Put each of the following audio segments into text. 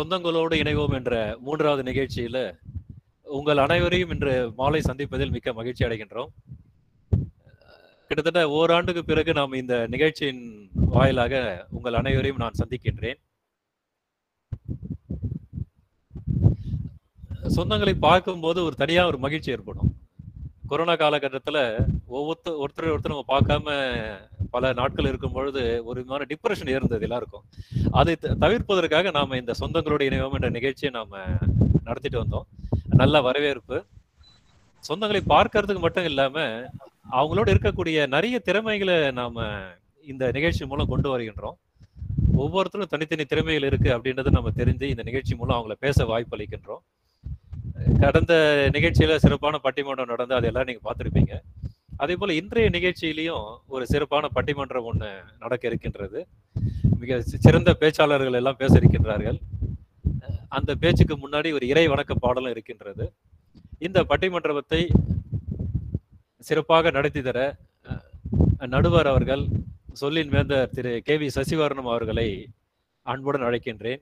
சொந்தங்களோடு இணைவோம் என்ற மூன்றாவது நிகழ்ச்சியில உங்கள் அனைவரையும் இன்று மாலை சந்திப்பதில் மிக்க மகிழ்ச்சி அடைகின்றோம். கிட்டத்தட்ட ஓராண்டுக்கு பிறகு நாம் இந்த நிகழ்ச்சியின் வாயிலாக உங்கள் அனைவரையும் நான் சந்திக்கின்றேன். சொந்தங்களை பார்க்கும்போது ஒரு தனியா ஒரு மகிழ்ச்சி ஏற்படும். கொரோனா காலகட்டத்தில் ஒவ்வொருத்த ஒருத்தர் ஒருத்தர் நம்ம பார்க்காம பல நாட்கள் இருக்கும் பொழுது ஒரு விதமான டிப்ரெஷன் இருந்தது எல்லாருக்கும். அதை த- தவிர்ப்பதற்காக நாம இந்த சொந்தங்களோட இணைவோம் என்ற நிகழ்ச்சியை நாம நடத்திட்டு வந்தோம். நல்ல வரவேற்பு. சொந்தங்களை பார்க்கறதுக்கு மட்டும் இல்லாம அவங்களோட இருக்கக்கூடிய நிறைய திறமைகளை நாம இந்த நிகழ்ச்சி மூலம் கொண்டு வருகின்றோம். ஒவ்வொருத்தரும் தனித்தனி திறமைகள் இருக்கு அப்படின்றத நம்ம தெரிஞ்சு இந்த நிகழ்ச்சி மூலம் அவங்கள பேச வாய்ப்பு அளிக்கின்றோம். கடந்த நிகழ்ச்சியில சிறப்பான பட்டிமன்றம் நடந்து அதெல்லாம் நீங்க பார்த்துருப்பீங்க. அதே போல இன்றைய நிகழ்ச்சியிலையும் ஒரு சிறப்பான பட்டிமன்றம் ஒண்ணு நடக்க இருக்கின்றது. மிக சிறந்த பேச்சாளர்கள் எல்லாம் பேச இருக்கின்றார்கள் அந்த பேச்சுக்கு முன்னாடி ஒரு இறை வணக்க பாடலும் இருக்கின்றது. இந்த பட்டிமன்றத்தை சிறப்பாக நடத்தி தர நடுவர் அவர்கள் சொல்லின் வேந்தர் திரு கே வி சசிவர்ணம் அவர்களை அன்புடன் அழைக்கின்றேன்.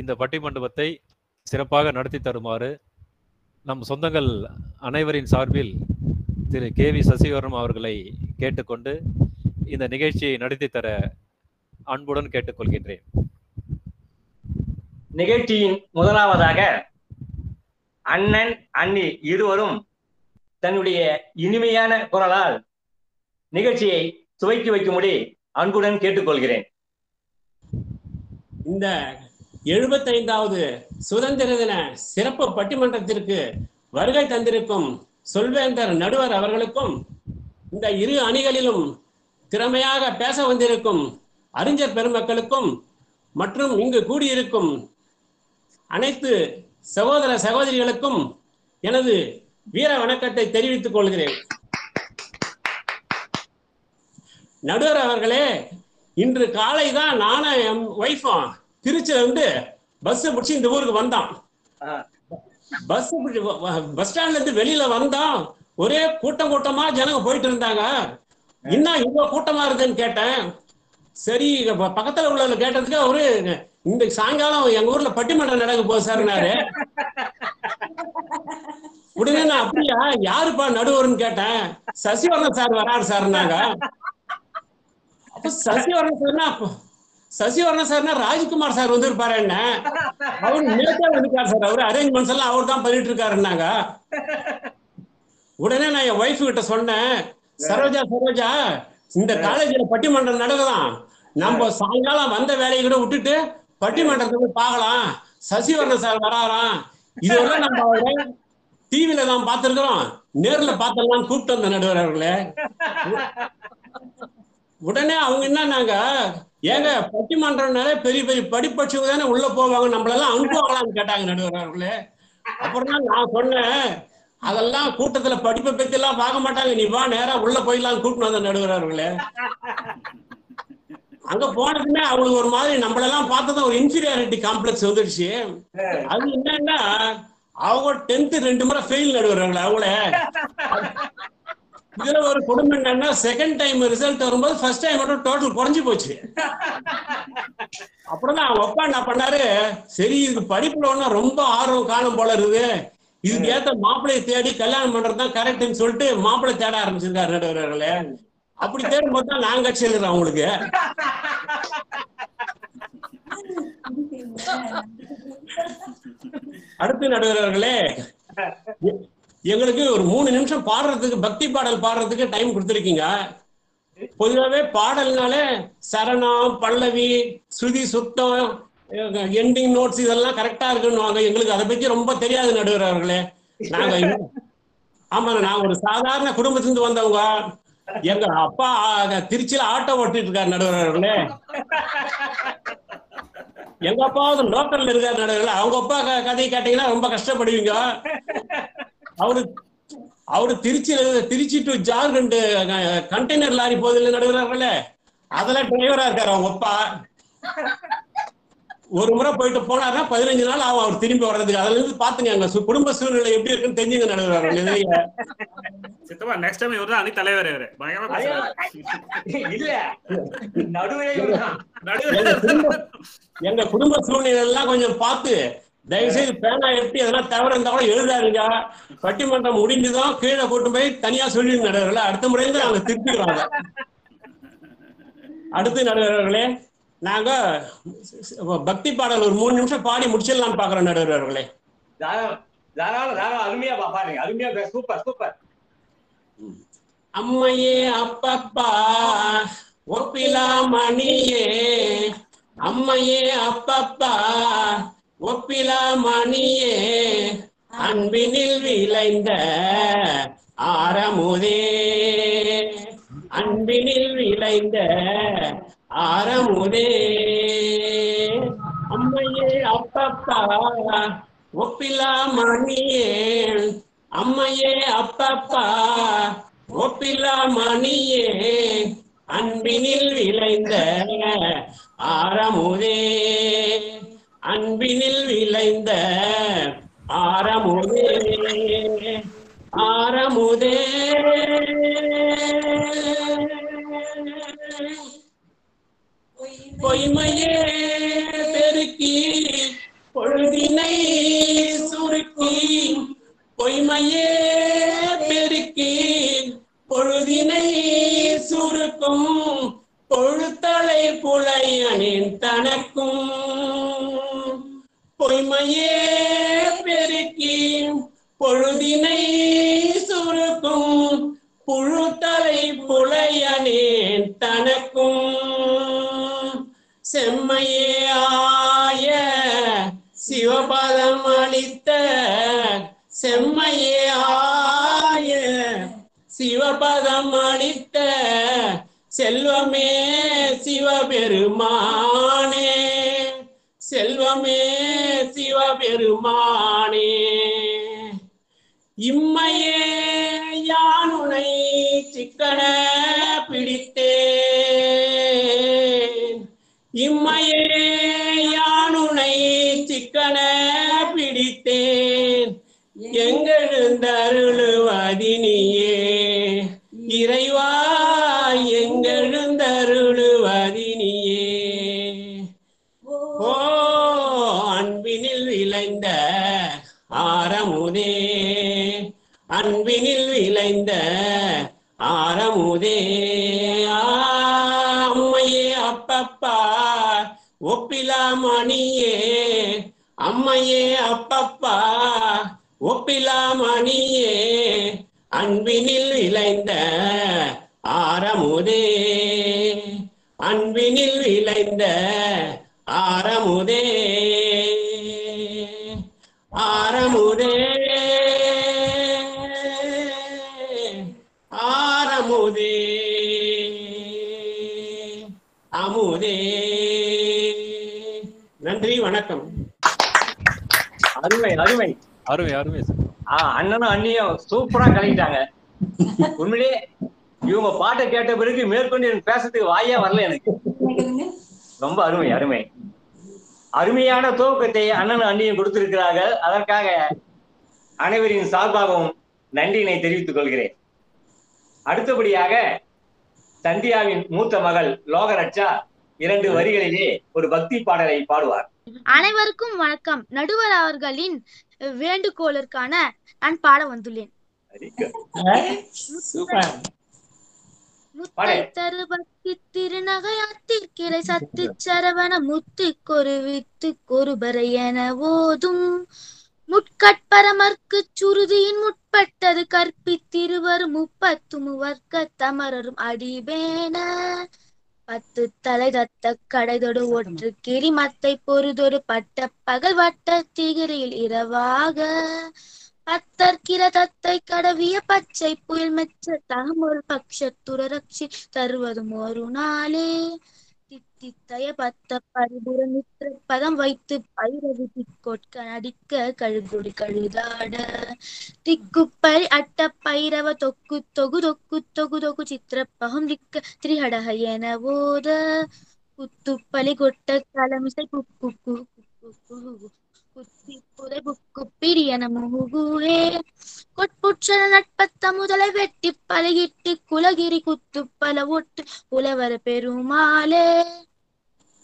இந்த பட்டிமண்டபத்தை சிறப்பாக நடத்தி தருமாறு நம் சொந்தங்கள் அனைவரின் சார்பில் திரு கே வி சசிவர்ணம் அவர்களை கேட்டுக்கொண்டு இந்த நிகழ்ச்சியை நடத்தி தர அன்புடன் கேட்டுக்கொள்கின்றேன். நிகழ்ச்சியின் முதலாவதாக அண்ணன் அண்ணி இருவரும் தன்னுடைய இனிமையான குரலால் நிகழ்ச்சியை துவக்கி வைக்கும்படி அன்புடன் கேட்டுக்கொள்கிறேன். இந்த எழுபத்தைந்தாவது சுதந்திர தின சிறப்பு பட்டிமன்றத்திற்கு வருகை தந்திருக்கும் சொல்வேந்தர் நடுவர் அவர்களுக்கும் இந்த இரு அணிகளிலும் திறமையாக பேச வந்திருக்கும் அறிஞர் பெருமக்களுக்கும் மற்றும் இங்கு கூடியிருக்கும் அனைத்து சகோதர சகோதரிகளுக்கும் எனது வீர வணக்கத்தை தெரிவித்துக் கொள்கிறேன். நடுவர் அவர்களே இன்று காலை தான் நானும் என் ஒய்ஃபும் திருச்சியில இருந்து பஸ் பிடிச்சி இந்த ஊருக்கு வந்தான் பஸ் பஸ் ஸ்டாண்ட்ல இருந்து வெளியில வந்தோம் ஒரே கூட்டம் கூட்டமா ஜனங்க போயிட்டு இருந்தாங்க. இன்னும் இவ்வளவு கூட்டமா இருக்குன்னு கேட்டேன். சரி ப- பக்கத்துல உள்ள கேட்டதுக்கு அவரு இந்த சாயங்காலம் எங்க ஊர்ல பட்டிமன்றம் நடக்க போகுது சார்னாரு உடனே நான் அப்படியா யாருப்பா நடுவர்னு கேட்டேன். சசிவர்ணன் சார் வராரு சார்னாங்க அப்ப சசிவர்ணன் சார்னா சசிவர்ணன் சார்னா ராஜ்குமார் சார் வந்திருப்பாரு என்ன? அவர் நேத்தே வந்துருக்காரு சார். அவரு அரேஞ்ச்மெண்ட்ஸ் எல்லாம் அவர் தான் பண்ணிட்டு இருக்காருன்னாங்க உடனே நான் என் ஒய்ஃப் கிட்ட சொன்னேன் சரோஜா சரோஜா இந்த காலேஜ்ல பட்டிமன்றம் நடக்குதாம் நம்ம சாயங்காலம் வந்த வேலையை கூட விட்டுட்டு பட்டிமன்றத்தை போய் பார்க்கலாம். சசிவர்ணன் சார் வராராம் இதுவரை நம்ம அவரை டிவில தான் பார்த்திருக்கிறோம். நேர்ல பார்த்தெல்லாம் கூப்பிட்டு வந்த நடுவர் அவர்களே. உடனே அவங்க என்னன்னாங்க? ஏங்க பட்டிமன்றம்னாலே பெரிய பெரிய படிப்பட்சவங்க தானே உள்ள போவாங்க. நம்மளெல்லாம் அனுப்புவாங்களான்னு கேட்டாங்க நடுவர் அவர்களே அப்புறம் தான் நான் சொன்னேன். அதெல்லாம் கூட்டத்துல படிப்பை பத்தி எல்லாம் பார்க்க மாட்டாங்க. நீ வா நேரா உள்ள போயிடலாம் கூட்டிட்டு வந்த நடுவர் அவர்களே அங்க போனதுமே அவங்களுக்கு ஒரு மாதிரி நம்மளெல்லாம் பார்த்ததும் ஒரு இன்ஃபீரியாரிட்டி காம்ப்ளெக்ஸ் வந்துடுச்சு. அது என்னன்னா அவங்க டென்த் ரெண்டு முறை ஃபெயில் நடுவாங்க அவங்கள. இதுல ஒரு கொடுமை என்னன்னா செகண்ட் டைம் ரிசல்ட் வரும்போது ஃபர்ஸ்ட் டைம் மட்டும் டோட்டல் குறைஞ்சு போச்சு. அப்புறம் தான் அவங்க அப்பா என்ன பண்ணாரு? சரி இதுக்கு படிப்புல ஒன்னும் ரொம்ப ஆர்வம் காணும் போல இருக்குது. இதுக்கு ஏத்த மாப்பிள்ளையை தேடி கல்யாணம் பண்றது தான் கரெக்ட்னு சொல்லிட்டு மாப்பிள்ளை தேட ஆரம்பிச்சிருக்காரு நடுவர்களே அப்படி தேடும் போது தான் நான் கட்சி எழுதுறேன் அவங்களுக்கு. அடுத்து நடுவர்களே எங்களுக்கு ஒரு மூணு நிமிஷம் பாடுறதுக்கு பக்தி பாடல் பாடுறதுக்கு டைம் கொடுத்துருக்கீங்க. பொதுவாகவே பாடல்னாலே சரணம் பல்லவி ஸ்ருதி சுத்தம் எண்டிங் நோட்ஸ் இதெல்லாம் கரெக்டா இருக்குன்னு எங்களுக்கு அதை பத்தி ரொம்ப தெரியாது நடுவர் அவர்களே நாங்க ஆமா ஆமாங்க நான் ஒரு சாதாரண குடும்பத்திலிருந்து வந்தவங்க. எங்க அப்பா திருச்சியில ஆட்டோ ஓட்டிட்டு இருக்காரு நடுவர் அவர்களே எங்க அப்பாவது லோக்கல்ல இருக்காரு நடுவர் அவங்க அப்பா க- கதையை கேட்டீங்கன்னா ரொம்ப கஷ்டப்படுவீங்க. அவரு அவரு திருச்சியில Trichy to Jharkhand container lorry போதில் நடுகிறார்களே அதுல டிரைவரா இருக்காரு அவங்க அப்பா. ஒரு முறை போயிட்டு போனாருன்னா பதினஞ்சு நாள் ஆகும் அவர் திரும்பி வர்றதுக்கு. அதுல இருந்து பாத்துங்க அங்க சு- குடும்ப சூழ்நிலை எப்படி இருக்குன்னு தெரிஞ்சுங்க நடுவர் நிறைய சித்தப்பா நெக்ஸ்ட் டைம் இவர் தான் அணி தலைவர் இவரு. இல்ல நடுவே. எங்க எங்க குடும்ப சூழ்நிலை எல்லாம் கொஞ்சம் பார்த்து தயவு செய்து பேனா எடுத்து எதனா தவறு இருந்தா கூட எழுதாருங்க பட்டிமன்றம் முடிஞ்சுதான் கீழே போட்டு போய் தனியா சொல்லி நடுவர்களே. அடுத்த முறையில நாங்க திருப்பிடுவாங்க அடுத்து நடுவர்களே நாங்க பக்தி பாடல் ஒரு மூணு நிமிஷம் பாடி முடிச்சிடலாம்னு பாக்குறோம் நடுவர்களே. அருமையா பா- பாருங்க அருமையா சூப்பர் சூப்பர். அம்மையே அப்பப்பா ஒப்பிலா மணியே. அம்மையே அப்பப்பா ஒப்பிலா மணியே அன்பினில் விளைந்த ஆரமுதே. அன்பினில் விளைந்த ஆரமுதே. அம்மையே அப்பப்பா ஒப்பிலா மணியே அம்மையே அப்பப்பா ஒப்பிலா மணியே அன்பினில் விளைந்த ஆரமுதே. அன்பினில் விளைந்த ஆரமுதே ஆரமுதே. பொய்மையே இம்மையே அருமை அருமை ஆஹ் அண்ணனும் அண்ணியும் சூப்பரா கலக்கிட்டாங்க. உண்மையிலே இவங்க பாட்டை கேட்ட பிறகு மேற்கொண்டு எனக்கு பேசுறதுக்கு வாயே வரல எனக்கு. ரொம்ப அருமை அருமை. அருமையான துவக்கத்தை அண்ணனும் அண்ணியும் கொடுத்திருக்கிறார்கள் அதற்காக அனைவரின் சார்பாகவும் நன்றியினை தெரிவித்துக் கொள்கிறேன். அடுத்தபடியாக சந்தியாவின் மூத்த மகள் லோகரட்சா இரண்டு வரிகளிலே ஒரு பக்தி பாடலை பாடுவார். அனைவருக்கும் வணக்கம். நடுவர் அவர்களின் வேண்டுகோளிற்கான நான் பாட வந்துள்ளேன். சூப்பர் முத்தை தரு பக்தி திருநகையாத்திற்கிளை சத்து சரவண முத்து கொரு வித்து கொருபரை என ஓதும். முட்கட்பரமர்க்கு சுருதியின் முற்பட்டது கற்பித்திருவர் முப்பத்து முவர்க்க தமரரும் அடிபேன. பத்து தலை தத்த கடைதொடு ஒற்று கிரிமத்தை பொறுதொரு பட்ட பகல் வட்ட திகிரியில் இரவாக. பத்தற்கிற தத்தை கடவிய பச்சை புயல் மெச்ச தகமொரு பக்ஷத்துர ரட்சி தருவதும் ஒரு நாளே. தித்தித்தய பரிபுர நித்திர பதம் வைத்து பைரவி திக்கொட்க நடிக்க கழுகுடி கழுதாட. திக்குப்பரி அட்ட பைரவ தொக்கு தொகு தொக்கு தொகு தொகு சித்திர பகம் திக்க திரிஹடக என ஓத. குத்துப்பலி கொட்ட கலமிசை குக்கு குத்தி புதை புக்கு பிரியன நட்பத்த வெட்டி பழகிட்டு குலகிரி குத்துப்பல ஒட்டு உழவர் பெருமாளே.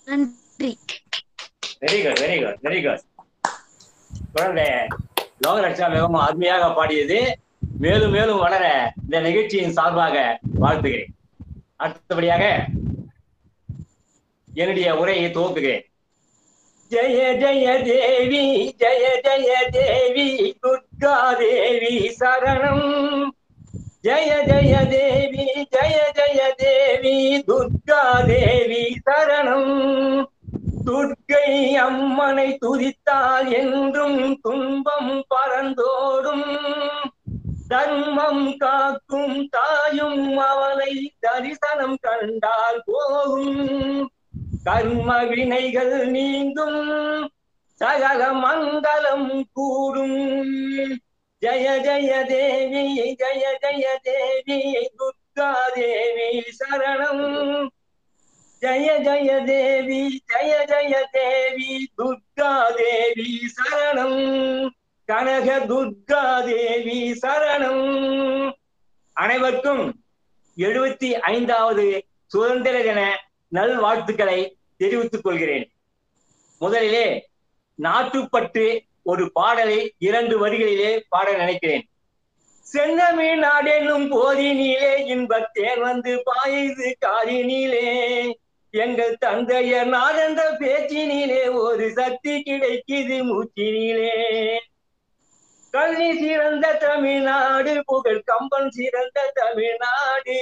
நன்றி. Very good very good very good குழந்தை லோகலட்சா மிகவும் அருமையாக பாடியது. மேலும் மேலும் வளர இந்த நிகழ்ச்சியின் சார்பாக வாழ்த்துகிறேன். அடுத்தபடியாக என்னுடைய உரையை துவக்குகிறேன். ஜெய ஜெய தேவி ஜெய ஜெய தேவி துர்கா தேவி சரணம். ஜெய ஜெய தேவி ஜெய ஜெய தேவி துர்கா தேவி சரணம். துர்க்கை அம்மனை துதித்தால் என்றும் துன்பம் பறந்தோடும் தர்மம் காக்கும் தாயும் அவளை தரிசனம் கண்டால் போகும் கர்ம வினைகள் நீங்கும் சகல மங்களம் கூடும். ஜெய ஜய தேவி ஜெய ஜய தேவி துர்கா தேவி சரணம். ஜய ஜய தேவி ஜய ஜய தேவி துர்கா தேவி சரணம். கனக துர்கா தேவி சரணம். அனைவருக்கும் எழுபத்தி ஐந்தாவது சுதந்திர தின நல்வாழ்த்துக்களை தெரிவித்துக் கொள்கிறேன். முதலிலே நாட்டுப்பற்று ஒரு பாடலை இரண்டு வரிகளிலே பாட நினைக்கிறேன். செந்தமிழ் நாடெனும் போதினிலே இன்பத்தேன் வந்து பாயுது காதினிலே. எங்கள் தந்தையர் நாடென்ற பேச்சினிலே ஒரு சக்தி கிடைக்குது மூச்சினிலே. கல்வி சிறந்த தமிழ்நாடு புகழ் கம்பன் சிறந்த தமிழ்நாடு.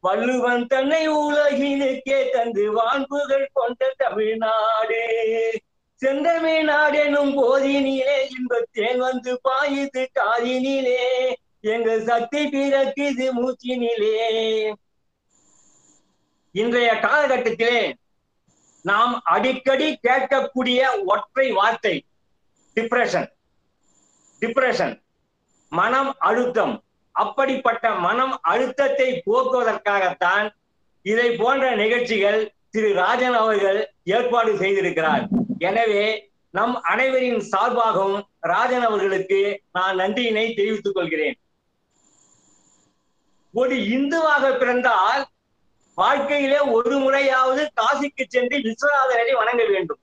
வள்ளுவன் தன்னை உலகினுக்கே தந்து வான்புகள் கொண்ட தமிழ்நாடு. செந்தமிழ் நாடெனும் போதினிலே இன்பத்தேன் வந்து பாயுது காதினிலே. எங்கள் சக்தி பிறக்குது மூச்சினிலே. இன்றைய காலகட்டத்திலே நாம் அடிக்கடி கேட்கக்கூடிய ஒற்றை வார்த்தை டிப்ரெஷன் டிப்ரெஷன் மனம் அழுத்தம். அப்படிப்பட்ட மனம் அழுத்தத்தை போக்குவதற்காகத்தான் இதை போன்ற நிகழ்ச்சிகள் திரு ராஜன் அவர்கள் ஏற்பாடு செய்திருக்கிறார். எனவே நம் அனைவரின் சார்பாகவும் ராஜன் அவர்களுக்கு நான் நன்றியினை தெரிவித்துக் கொள்கிறேன். ஒரு இந்துவாக பிறந்தால் வாழ்க்கையிலே ஒரு முறையாவது காசிக்கு சென்று விஸ்வநாதரை வணங்க வேண்டும்.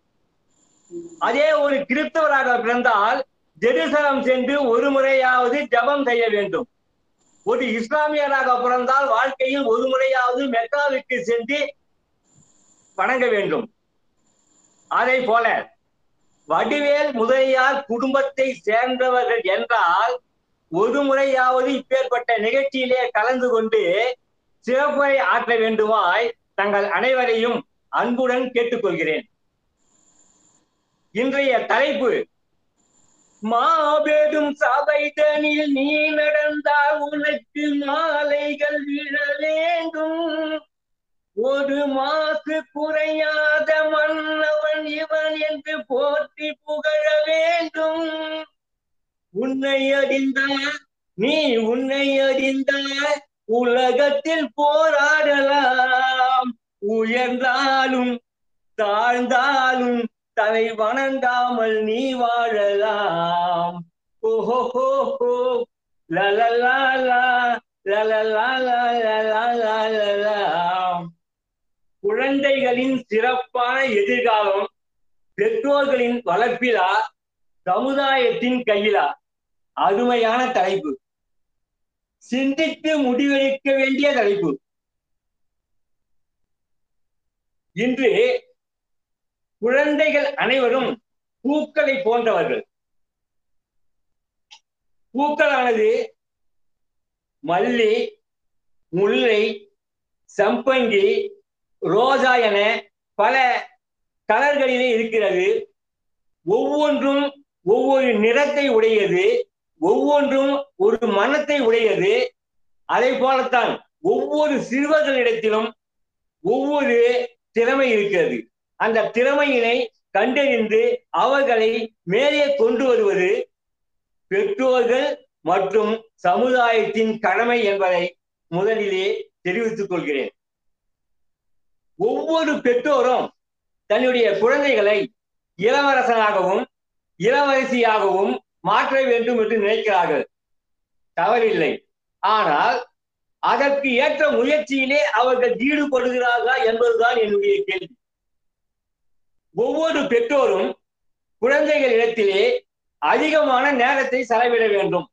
அதே ஒரு கிறிஸ்தவராக பிறந்தால் ஜெருசலம் சென்று ஒரு முறையாவது ஜபம் செய்ய வேண்டும். ஒரு இஸ்லாமியராக பிறந்தால் வாழ்க்கையில் ஒரு முறையாவது மெக்காவுக்கு சென்று வணங்க வேண்டும். அதே போல வடிவேல் முதலியார் குடும்பத்தை சேர்ந்தவர்கள் என்றால் ஒரு முறையாவது இப்பேற்பட்ட நிகழ்ச்சியிலே கலந்து கொண்டு சிறப்புரை ஆற்ற வேண்டுமாய் தங்கள் அனைவரையும் அன்புடன் கேட்டுக்கொள்கிறேன். இன்றைய தலைப்பு மாபெரும் சபைதனில் நீ நடந்தால் உனக்கு மாலைகள் விழ வேண்டும் ஒரு மாசு குறையாத மன்னவன் இவன் என்று போற்றி புகழ வேண்டும். உன்னை அறிந்தால் நீ உன்னை அறிந்தால் உலகத்தில் போராடலாம். உயர்ந்தாலும் தாழ்ந்தாலும் தலை வணங்காமல் நீ வாழலாம் ஓஹோ லலலாலா லலலாலா குழந்தைகளின் சிறப்பான எதிர்காலம் பெற்றோர்களின் வளர்ப்பிலா சமுதாயத்தின் கையிலா அருமையான தலைப்பு சிந்தித்து முடிவெடுக்க வேண்டிய தலைப்பு இன்று குழந்தைகள் அனைவரும் பூக்களை போன்றவர்கள். பூக்களானது மல்லி முல்லை சம்பங்கி ரோஜா என பல கலர்களிலே இருக்கிறது. ஒவ்வொன்றும் ஒவ்வொரு நிறத்தை உடையது ஒவ்வொன்றும் ஒரு மனத்தை உடையது. அதை போலத்தான் ஒவ்வொரு சிறுவர்களிடத்திலும் ஒவ்வொரு திறமை இருக்கிறது. அந்த திறமையினை கண்டறிந்து அவர்களை மேலே கொண்டு வருவது பெற்றோர்கள் மற்றும் சமுதாயத்தின் கடமை என்பதை முதலிலே தெரிவித்துக் கொள்கிறேன். ஒவ்வொரு பெற்றோரும் தன்னுடைய குழந்தைகளை இளவரசனாகவும் இளவரசியாகவும் மாற்ற வேண்டும் என்று நினைக்கிறார்கள். தவறில்லை. ஆனால் அதற்கு ஏற்ற முயற்சியிலே அவர்கள் ஈடுபடுகிறார்களா என்பதுதான் என்னுடைய கேள்வி. ஒவ்வொரு பெற்றோரும் குழந்தைகளிடத்திலே அதிகமான நேரத்தை செலவிட வேண்டும்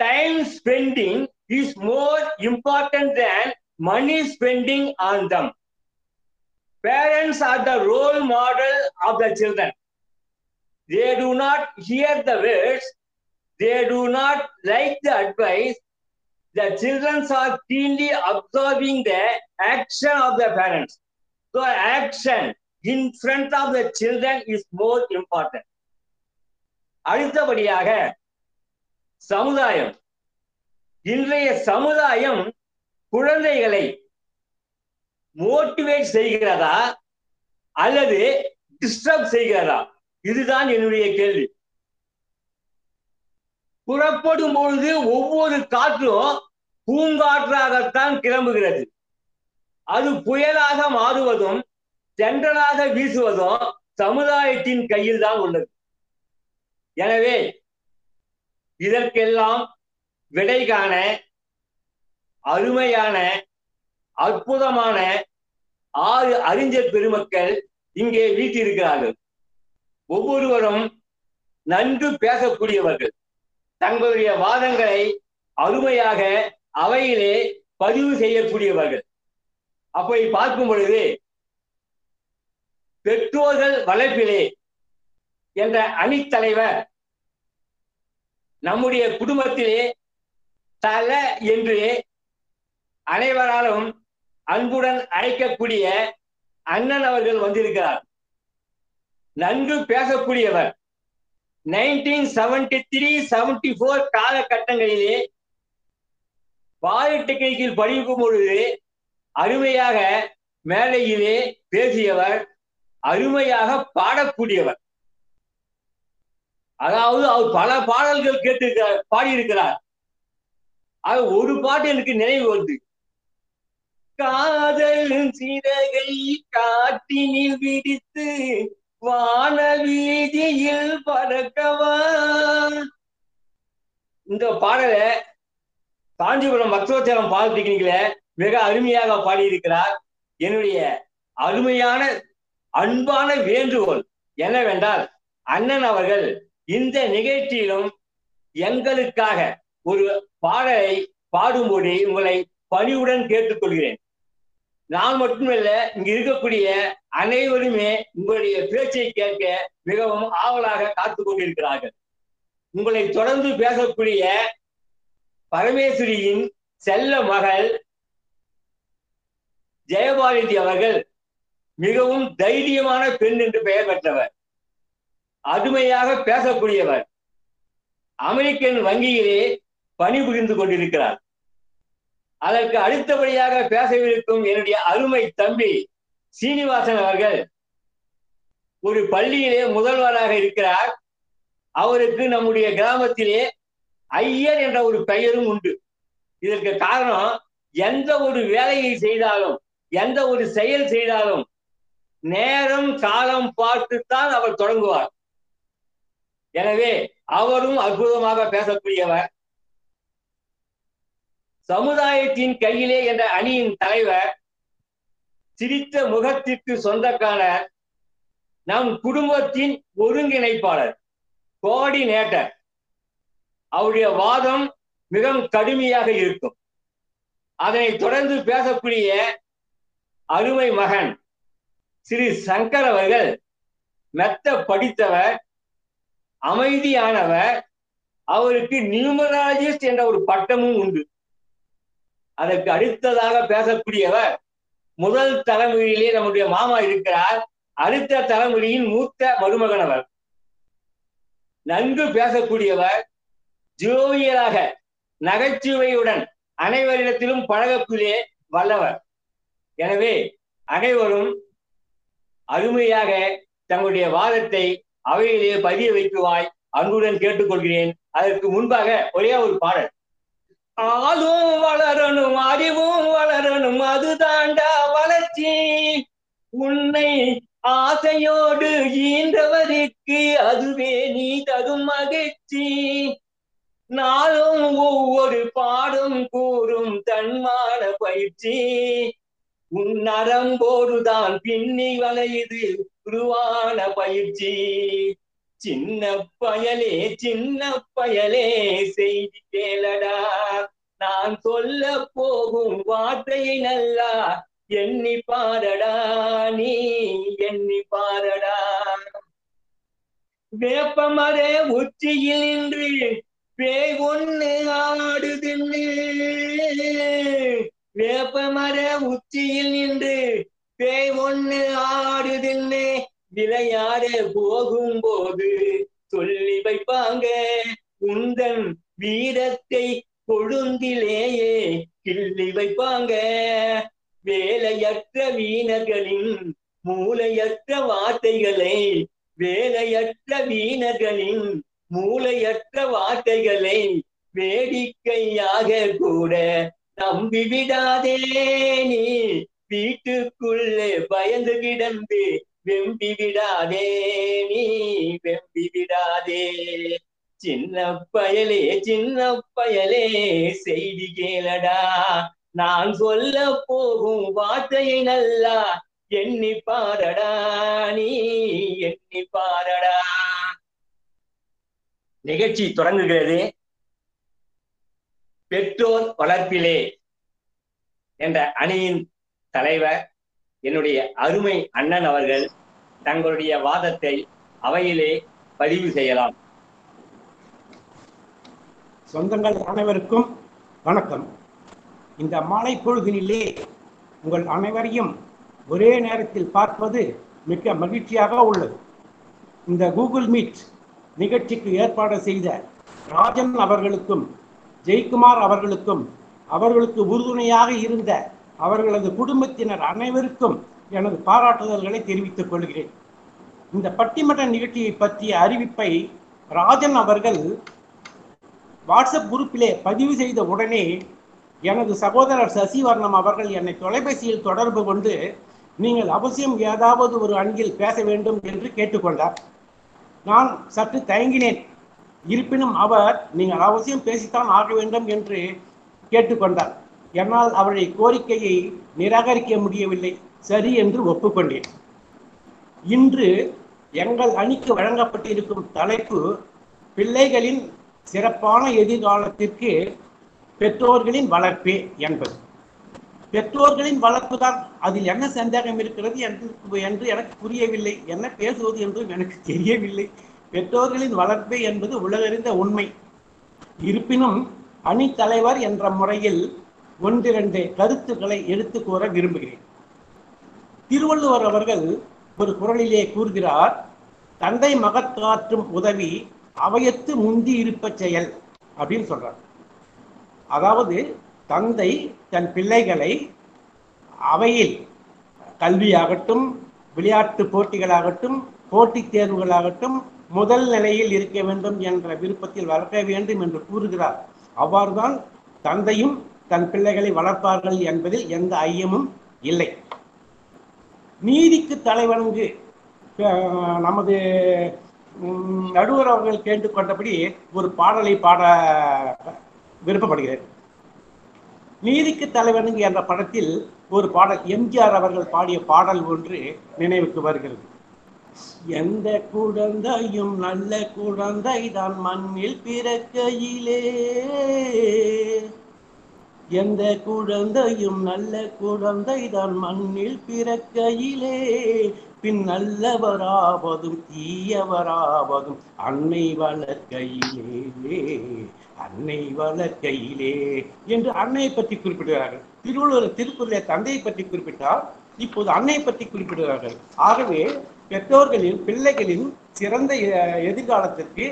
time spending is more important than money spending on them parents are the role model of the children they do not hear the words they do not like the advice the children are keenly observing the action of the parents so action in front of the children is more important அடுத்தபடியாக சமுதாயம். இன்றைய சமுதாயம் குழந்தைகளை motivate செய்கிறதா அல்லது disturb செய்கிறதா? இதுதான் என்னுடைய கேள்வி. புறப்படும் பொழுது ஒவ்வொரு காற்றும் பூங்காற்றாகத்தான் கிளம்புகிறது. அது புயலாக மாறுவதும் தென்றலாக வீசுவதும் சமுதாயத்தின் கையில் தான் உள்ளது. எனவே இதற்கெல்லாம் விடை காண அருமையான அற்புதமான ஆறு அறிஞர் பெருமக்கள் இங்கே வீட்டிருக்கிறார்கள். ஒவ்வொருவரும் நன்கு பேசக்கூடியவர்கள். தங்களுடைய வாதங்களை அருமையாக அவையிலே பதிவு செய்யக்கூடியவர்கள். அப்படி பார்க்கும் பொழுது பெற்றோர்கள் வளர்ப்பிலே என்ற அணித்தலைவர் நம்முடைய குடும்பத்திலே தல என்று அனைவராலும் அன்புடன் அழைக்கக்கூடிய அண்ணன் அவர்கள் வந்திருக்கிறார். நன்கு பேசக்கூடியவர். Nineteen seventy three seventy four காலகட்டங்களிலே பாலிடெக்னிக்கில் படிக்கும் பொழுது அருமையாக மேலையிலே பேசியவர் அருமையாக பாடக்கூடியவர். அதாவது அவர் பல பாடல்கள் கேட்டிருக்கிறார் பாடியிருக்கிறார். அது ஒரு பாட்டு எனக்கு நினைவு வருது காதல் சிறகை காட்டினில் விடித்து வான வீதியில் பறக்கவா? இந்த பாடலை காஞ்சிபுரம் பக்தோச்சரம் பாலிடெக்னிக்ல மிக அருமையாக பாடியிருக்கிறார். என்னுடைய அருமையான அன்பான வேண்டுகோள். என்னவென்றால் அண்ணன் அவர்கள் இந்த நிகழ்ச்சியிலும் எங்களுக்காக ஒரு பாடலை பாடும்படி உங்களை பணிவுடன் கேட்டுக்கொள்கிறேன். நான் மட்டுமல்ல இங்க இருக்கக்கூடிய அனைவருமே உங்களுடைய பேச்சை கேட்க மிகவும் ஆவலாக காத்து கொண்டிருக்கிறார்கள். உங்களை தொடர்ந்து பேசக்கூடிய பரமேஸ்வரியின் செல்ல மகள் ஜெயபாரதி அவர்கள் மிகவும் தைரியமான பெண் என்று பெயர் பெற்றவர். அருமையாக பேசக்கூடியவர். அமெரிக்கன் வங்கியிலே பணிபுரிந்து கொண்டிருக்கிறார். அதற்கு அடுத்தபடியாக பேசவிருக்கும் என்னுடைய அருமை தம்பி சீனிவாசன் அவர்கள் ஒரு பள்ளியிலே முதல்வராக இருக்கிறார். அவருக்கு நம்முடைய கிராமத்திலே ஐயர் என்ற ஒரு பெயரும் உண்டு. இதற்கு காரணம் எந்த ஒரு வேலையை செய்தாலும் எந்த ஒரு செயல் செய்தாலும் நேரம் காலம் பார்த்துத்தான் அவர் தொடங்குவார். எனவே அவரும் அற்புதமாக பேசக்கூடியவர். சமுதாயத்தின் கையிலே என்ற அணியின் தலைவர் சிரித்த முகத்திற்கு சொந்தக்காரர் நம் குடும்பத்தின் ஒருங்கிணைப்பாளர் கோஆர்டினேட்டர் அவருடைய வாதம் மிகவும் கடுமையாக இருக்கும். அதனை தொடர்ந்து பேசக்கூடிய அருமை மகன் ஸ்ரீ சங்கர் அவர்கள் மெத்த படித்தவர் அமைதியானவர் அவருக்கு நியூமராலஜிஸ்ட் என்ற ஒரு பட்டமும் உண்டு. அதற்கு அடுத்ததாக பேசக்கூடியவர் முதல் தலைமுறையிலே நம்முடைய மாமா இருக்கிறார். அடுத்த தலைமுறையின் மூத்த மருமகனவர் அவர். நன்கு பேசக்கூடியவர் ஜோவியலாக நகைச்சுவையுடன் அனைவரிடத்திலும் பழகக்கூடிய வல்லவர். எனவே அனைவரும் அருமையாக தங்களுடைய வாதத்தை அவையிலேயே பதிய வைக்குவாய் அன்புடன் கேட்டுக்கொள்கிறேன். அதற்கு முன்பாக ஒரே ஒரு பாடல். ஆளும் வளரணும் அறிவும் வளரணும் அதுதாண்டா வளர்ச்சி. உன்னை ஆசையோடு ஈன்றவருக்கு அதுவே நீ தரும் மகிழ்ச்சி. நாளும் ஒவ்வொரு பாடும் கூறும் தன்மான பயிற்சி. உன் நரம்போடுதான் பின்னி வளையுது உருவான பயிற்சி. சின்ன பயலே சின்ன பயலே செய்தி கேளடா. நான் சொல்ல போகும் வார்த்தையை நல்லா எண்ணி பாரடா நீ எண்ணி பாரடா. வேப்பமரே உச்சியில் நின்று பேய் ஒண்ணு ஆடுதுன்னு வேப்பமர உச்சியில் நின்று பேய் ஒண்ணு ஆடுதுன்னு விளையாட போகும்போது சொல்லி வைப்பாங்க உந்தன் வீரத்தை கொழுந்திலேயே கிள்ளி வைப்பாங்க. வேலையற்ற வீணர்களின் மூளையற்ற வார்த்தைகளை வேலையற்ற வீணர்களின் மூளையற்ற வார்த்தைகளை வேடிக்கையாக கூட நம்பி விடாதே நீ வீட்டுக்குள்ளே பயந்து கிடந்து வெம்பி விடாதே நீ வெம்பி விடாதே. சின்ன பயலே சின்ன பயலே செய்தி கேளடா. நான் சொல்ல போகும் வார்த்தையை நல்லா எண்ணி பாரடா நீ எண்ணி பாரடா. நிகழ்ச்சி தொடங்குகிறது. பெற்றோர் வளர்ப்பிலே என்ற அணியின் தலைவர் என்னுடைய அருமை அண்ணன் அவர்கள் தங்களுடைய வாதத்தை அவையிலே பதிவு செய்யலாம். சொந்தங்கள் அனைவருக்கும் வணக்கம். இந்த மாலை பொழுதினிலே உங்கள் அனைவரையும் ஒரே நேரத்தில் பார்ப்பது மிக்க மகிழ்ச்சியாக உள்ளது. இந்த கூகுள் மீட் நிகழ்ச்சிக்கு ஏற்பாடு செய்த ராஜன் அவர்களுக்கும் ஜெய்குமார் அவர்களுக்கும் அவர்களுக்கு உறுதுணையாக இருந்த அவர்களது குடும்பத்தினர் அனைவருக்கும் எனது பாராட்டுதல்களை தெரிவித்துக் கொள்கிறேன். இந்த பட்டிமன்ற நிகழ்ச்சியை பற்றிய அறிவிப்பை ராஜன் அவர்கள் வாட்ஸ்அப் குரூப்பிலே பதிவு செய்த உடனே எனது சகோதரர் சசிவர்ணம் அவர்கள் என்னை தொலைபேசியில் தொடர்பு கொண்டு நீங்கள் அவசியம் ஏதாவது ஒரு அணியில் பேச வேண்டும் என்று கேட்டுக்கொண்டார். நான் சற்று தயங்கினேன். இருப்பினும் அவர் நீங்கள் அவசியம் பேசித்தான் ஆக வேண்டும் என்று கேட்டுக்கொண்டார். என்னால் அவருடைய கோரிக்கையை நிராகரிக்க முடியவில்லை. சரி என்று ஒப்புக்கொண்டேன். இன்று எங்கள் அணிக்கு வழங்கப்பட்டிருக்கும் தலைப்பு பிள்ளைகளின் சிறப்பான எதிர்காலத்திற்கு பெற்றோர்களின் வளர்ப்பே என்பது. பெற்றோர்களின் வளர்ப்பு தான் அதில் என்ன சந்தேகம் இருக்கிறது என்று என்று எனக்கு புரியவில்லை. என்ன பேசுவது என்றும் எனக்கு தெரியவில்லை. பெற்றோர்களின் வளர்ப்பு என்பது உலகறிந்த உண்மை. இருப்பினும் அணி தலைவர் என்ற முறையில் ஒன்றிரண்டு கருத்துக்களை எடுத்து கூற விரும்புகிறேன். திருவள்ளுவர் அவர்கள் ஒரு குரலிலே கூறுகிறார் தந்தை மகத்தாற்றும் உதவி அவையத்து முந்தி இருப்ப செயல் அப்படின்னு சொல்றார். அதாவது தந்தை தன் பிள்ளைகளை அவையில் கல்வியாகட்டும் விளையாட்டு போட்டிகளாகட்டும் போட்டித் தேர்வுகளாகட்டும் முதல் நிலையில் இருக்க வேண்டும் என்ற விருப்பத்தில் வளர்க்க வேண்டும் என்று கூறுகிறார். அவ்வாறுதான் தந்தையும் தன் பிள்ளைகளை வளர்ப்பார்கள் என்பதில் எந்த ஐயமும் இல்லை. நீதிக்கு தலைவணங்கு நமது நடுவர் அவர்கள் கேட்டுக்கொண்டபடி ஒரு பாடலை பாட விருப்பப்படுகிறேன். நீதிக்கு தலைவனுங்க என்ற படத்தில் ஒரு பாடல் எம்ஜிஆர் அவர்கள் பாடிய பாடல் ஒன்று நினைவுக்கு வருகிறது. எந்த குழந்தையும் நல்ல குழந்தை தான் மண்ணில் பிறக்கையிலே. எந்த குழந்தையும் நல்ல குழந்தை தான் மண்ணில் பிறக்கையிலே. பின் நல்லவராவதும் தீயவராவதும் அன்னை வளர்க்கையிலே அன்னை வளர்க்கையிலே என்று அன்னையை பற்றி குறிப்பிடுகிறார்கள். திருவள்ளுவர் திருக்குறளை தந்தையை பற்றி குறிப்பிட்டால் இப்போது அன்னை பற்றி குறிப்பிடுகிறார்கள். ஆகவே பெற்றோர்களின் பிள்ளைகளின் சிறந்த எதிர்காலத்திற்கு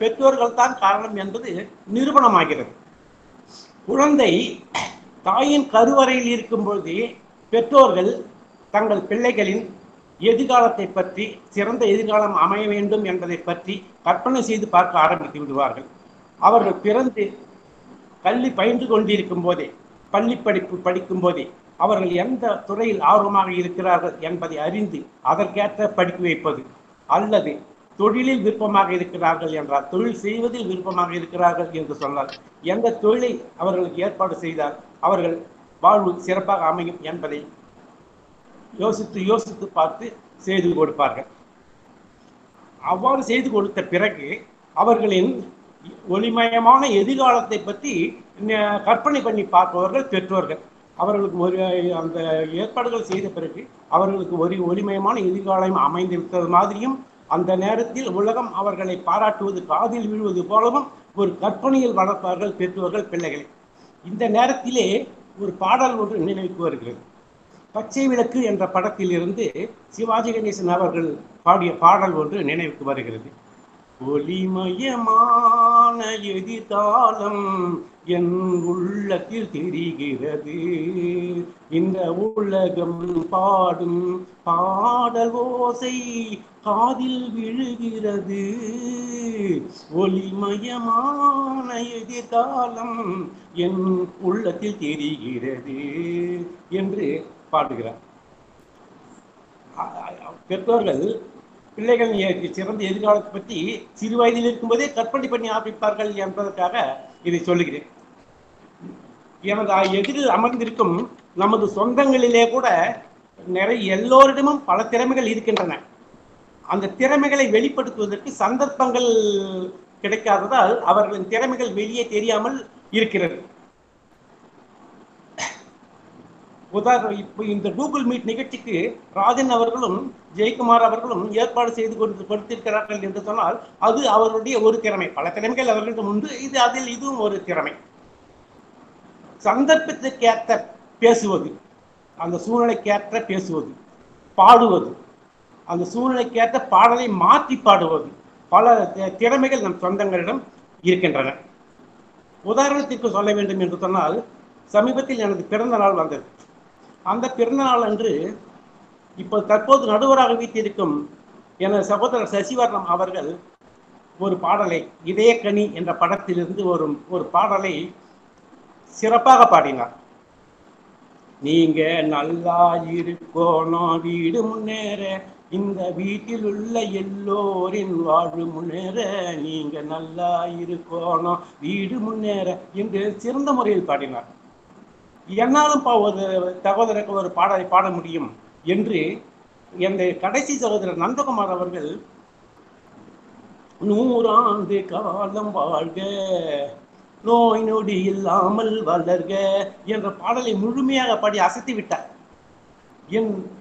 பெற்றோர்கள் தான் காரணம் என்பது நிரூபணமாகிறது. குழந்தை தாயின் கருவறையில் இருக்கும் பொழுது பெற்றோர்கள் தங்கள் பிள்ளைகளின் எதிர்காலத்தை பற்றி சிறந்த எதிர்காலம் அமைய வேண்டும் என்பதை பற்றி கற்பனை செய்து பார்க்க ஆரம்பித்து விடுவார்கள். அவர்கள் பிறந்து கல்வி பயின்று கொண்டிருக்கும் போதே பள்ளி படிப்பு படிக்கும் போதே அவர்கள் எந்த துறையில் ஆர்வமாக இருக்கிறார்கள் என்பதை அறிந்து அதற்கேற்ற படிப்பு வைப்பது அல்லது தொழிலில் விருப்பமாக இருக்கிறார்கள் என்றால் தொழில் செய்வதில் விருப்பமாக இருக்கிறார்கள் என்று சொன்னால் எந்த தொழிலை அவர்களுக்கு ஏற்பாடு செய்தால் அவர்கள் வாழ்வு சிறப்பாக அமையும் என்பதை யோசித்து யோசித்து பார்த்து செய்து கொடுப்பார்கள். அவ்வாறு செய்து கொடுத்த பிறகு அவர்களின் ஒளிமயமான எதிர்காலத்தை பற்றி கற்பனை பண்ணி பார்ப்பவர்கள் பெற்றோர்கள். அவர்களுக்கு ஒரு அந்த ஏற்பாடுகள் செய்த பிறகு அவர்களுக்கு ஒரு ஒளிமயமான எதிர்காலம் அமைந்து விட்டது மாதிரியும் அந்த நேரத்தில் உலகம் அவர்களை பாராட்டுவது காதில் விழுவது போலவும் ஒரு கற்பனையில் வளர்ப்பார்கள் பெற்றோர்கள் பிள்ளைகளை. இந்த நேரத்திலே ஒரு பாடல் ஒன்று நினைவுக்கு வருகிறது. பச்சை விளக்கு என்ற படத்திலிருந்து சிவாஜி கணேசன் அவர்கள் பாடிய பாடல் ஒன்று நினைவுக்கு வருகிறது. ஒளிமயமான எதிர்காலம் என் உள்ளத்தில் தெரிகிறது. இந்த உலகம் பாடும் பாடல் ஓசை காதில் விழுகிறது. ஒளிமயமான எதிர்காலம் என் உள்ளத்தில் தெரிகிறது என்று பாடுகிறார். பெற்றோர்கள் பிள்ளைகள் சிறந்த எதிர்காலத்தை பற்றி சிறு வயதில் இருக்கும்போதே கற்பனை பண்ணி ஆரம்பிப்பார்கள் என்பதற்காக இதை சொல்லுகிறேன். எனது எதிரில் அமர்ந்திருக்கும் நமது சொந்தங்களிலே கூட நிறைய எல்லோரிடமும் பல திறமைகள் இருக்கின்றன. அந்த திறமைகளை வெளிப்படுத்துவதற்கு சந்தர்ப்பங்கள் கிடைக்காததால் அவர்களின் திறமைகள் வெளியே தெரியாமல் இருக்கிறது. உதாரணம் இப்போ இந்த கூகுள் மீட் நிகழ்ச்சிக்கு ராஜன் அவர்களும் ஜெயக்குமார் அவர்களும் ஏற்பாடு செய்து கொடுத்து கொடுத்திருக்கிறார்கள் என்று சொன்னால் அது அவர்களுடைய ஒரு திறமை. பல திறமைகள் அவர்களிடம் உண்டு. இது அதில் இதுவும் ஒரு திறமை. சந்தர்ப்பத்துக்கேற்ற பேசுவது. அந்த சூழ்நிலைக்கேற்ற பேசுவது. பாடுவது. அந்த சூழ்நிலைக்கேற்ற பாடலை மாற்றி பாடுவது. பல திறமைகள் நம் சொந்தங்களிடம் இருக்கின்றன. உதாரணத்திற்கு சொல்ல வேண்டும் என்று சொன்னால் சமீபத்தில் எனது பிறந்த நாள் வந்தது. அந்த பிறந்தநாள் அன்று இப்போ தற்போது நடுவராக வீட்டிருக்கும் எனது சகோதரர் சசிவர்ணம் அவர்கள் ஒரு பாடலை இதயக்கனி என்ற படத்திலிருந்து ஒரு ஒரு பாடலை சிறப்பாக பாடினார். நீங்க நல்லா இருக்கணும் வீடு முன்னேற இந்த வீட்டில் உள்ள எல்லோரின் வாழ்வு முன்னேற நீங்க நல்லா இருக்கணும் வீடு முன்னேற என்று சிறந்த முறையில் பாடினார். என்னாலும் பா- ஒரு சகோதரருக்கு ஒரு பாடலை பாட முடியும் என்று என் கடைசி சகோதரர் நந்தகுமார் அவர்கள் நூறாண்டு காலம் வாழ்க நோய் நொடி இல்லாமல் வளர்க என்ற பாடலை முழுமையாக பாடி அசத்தி விட்டார். என்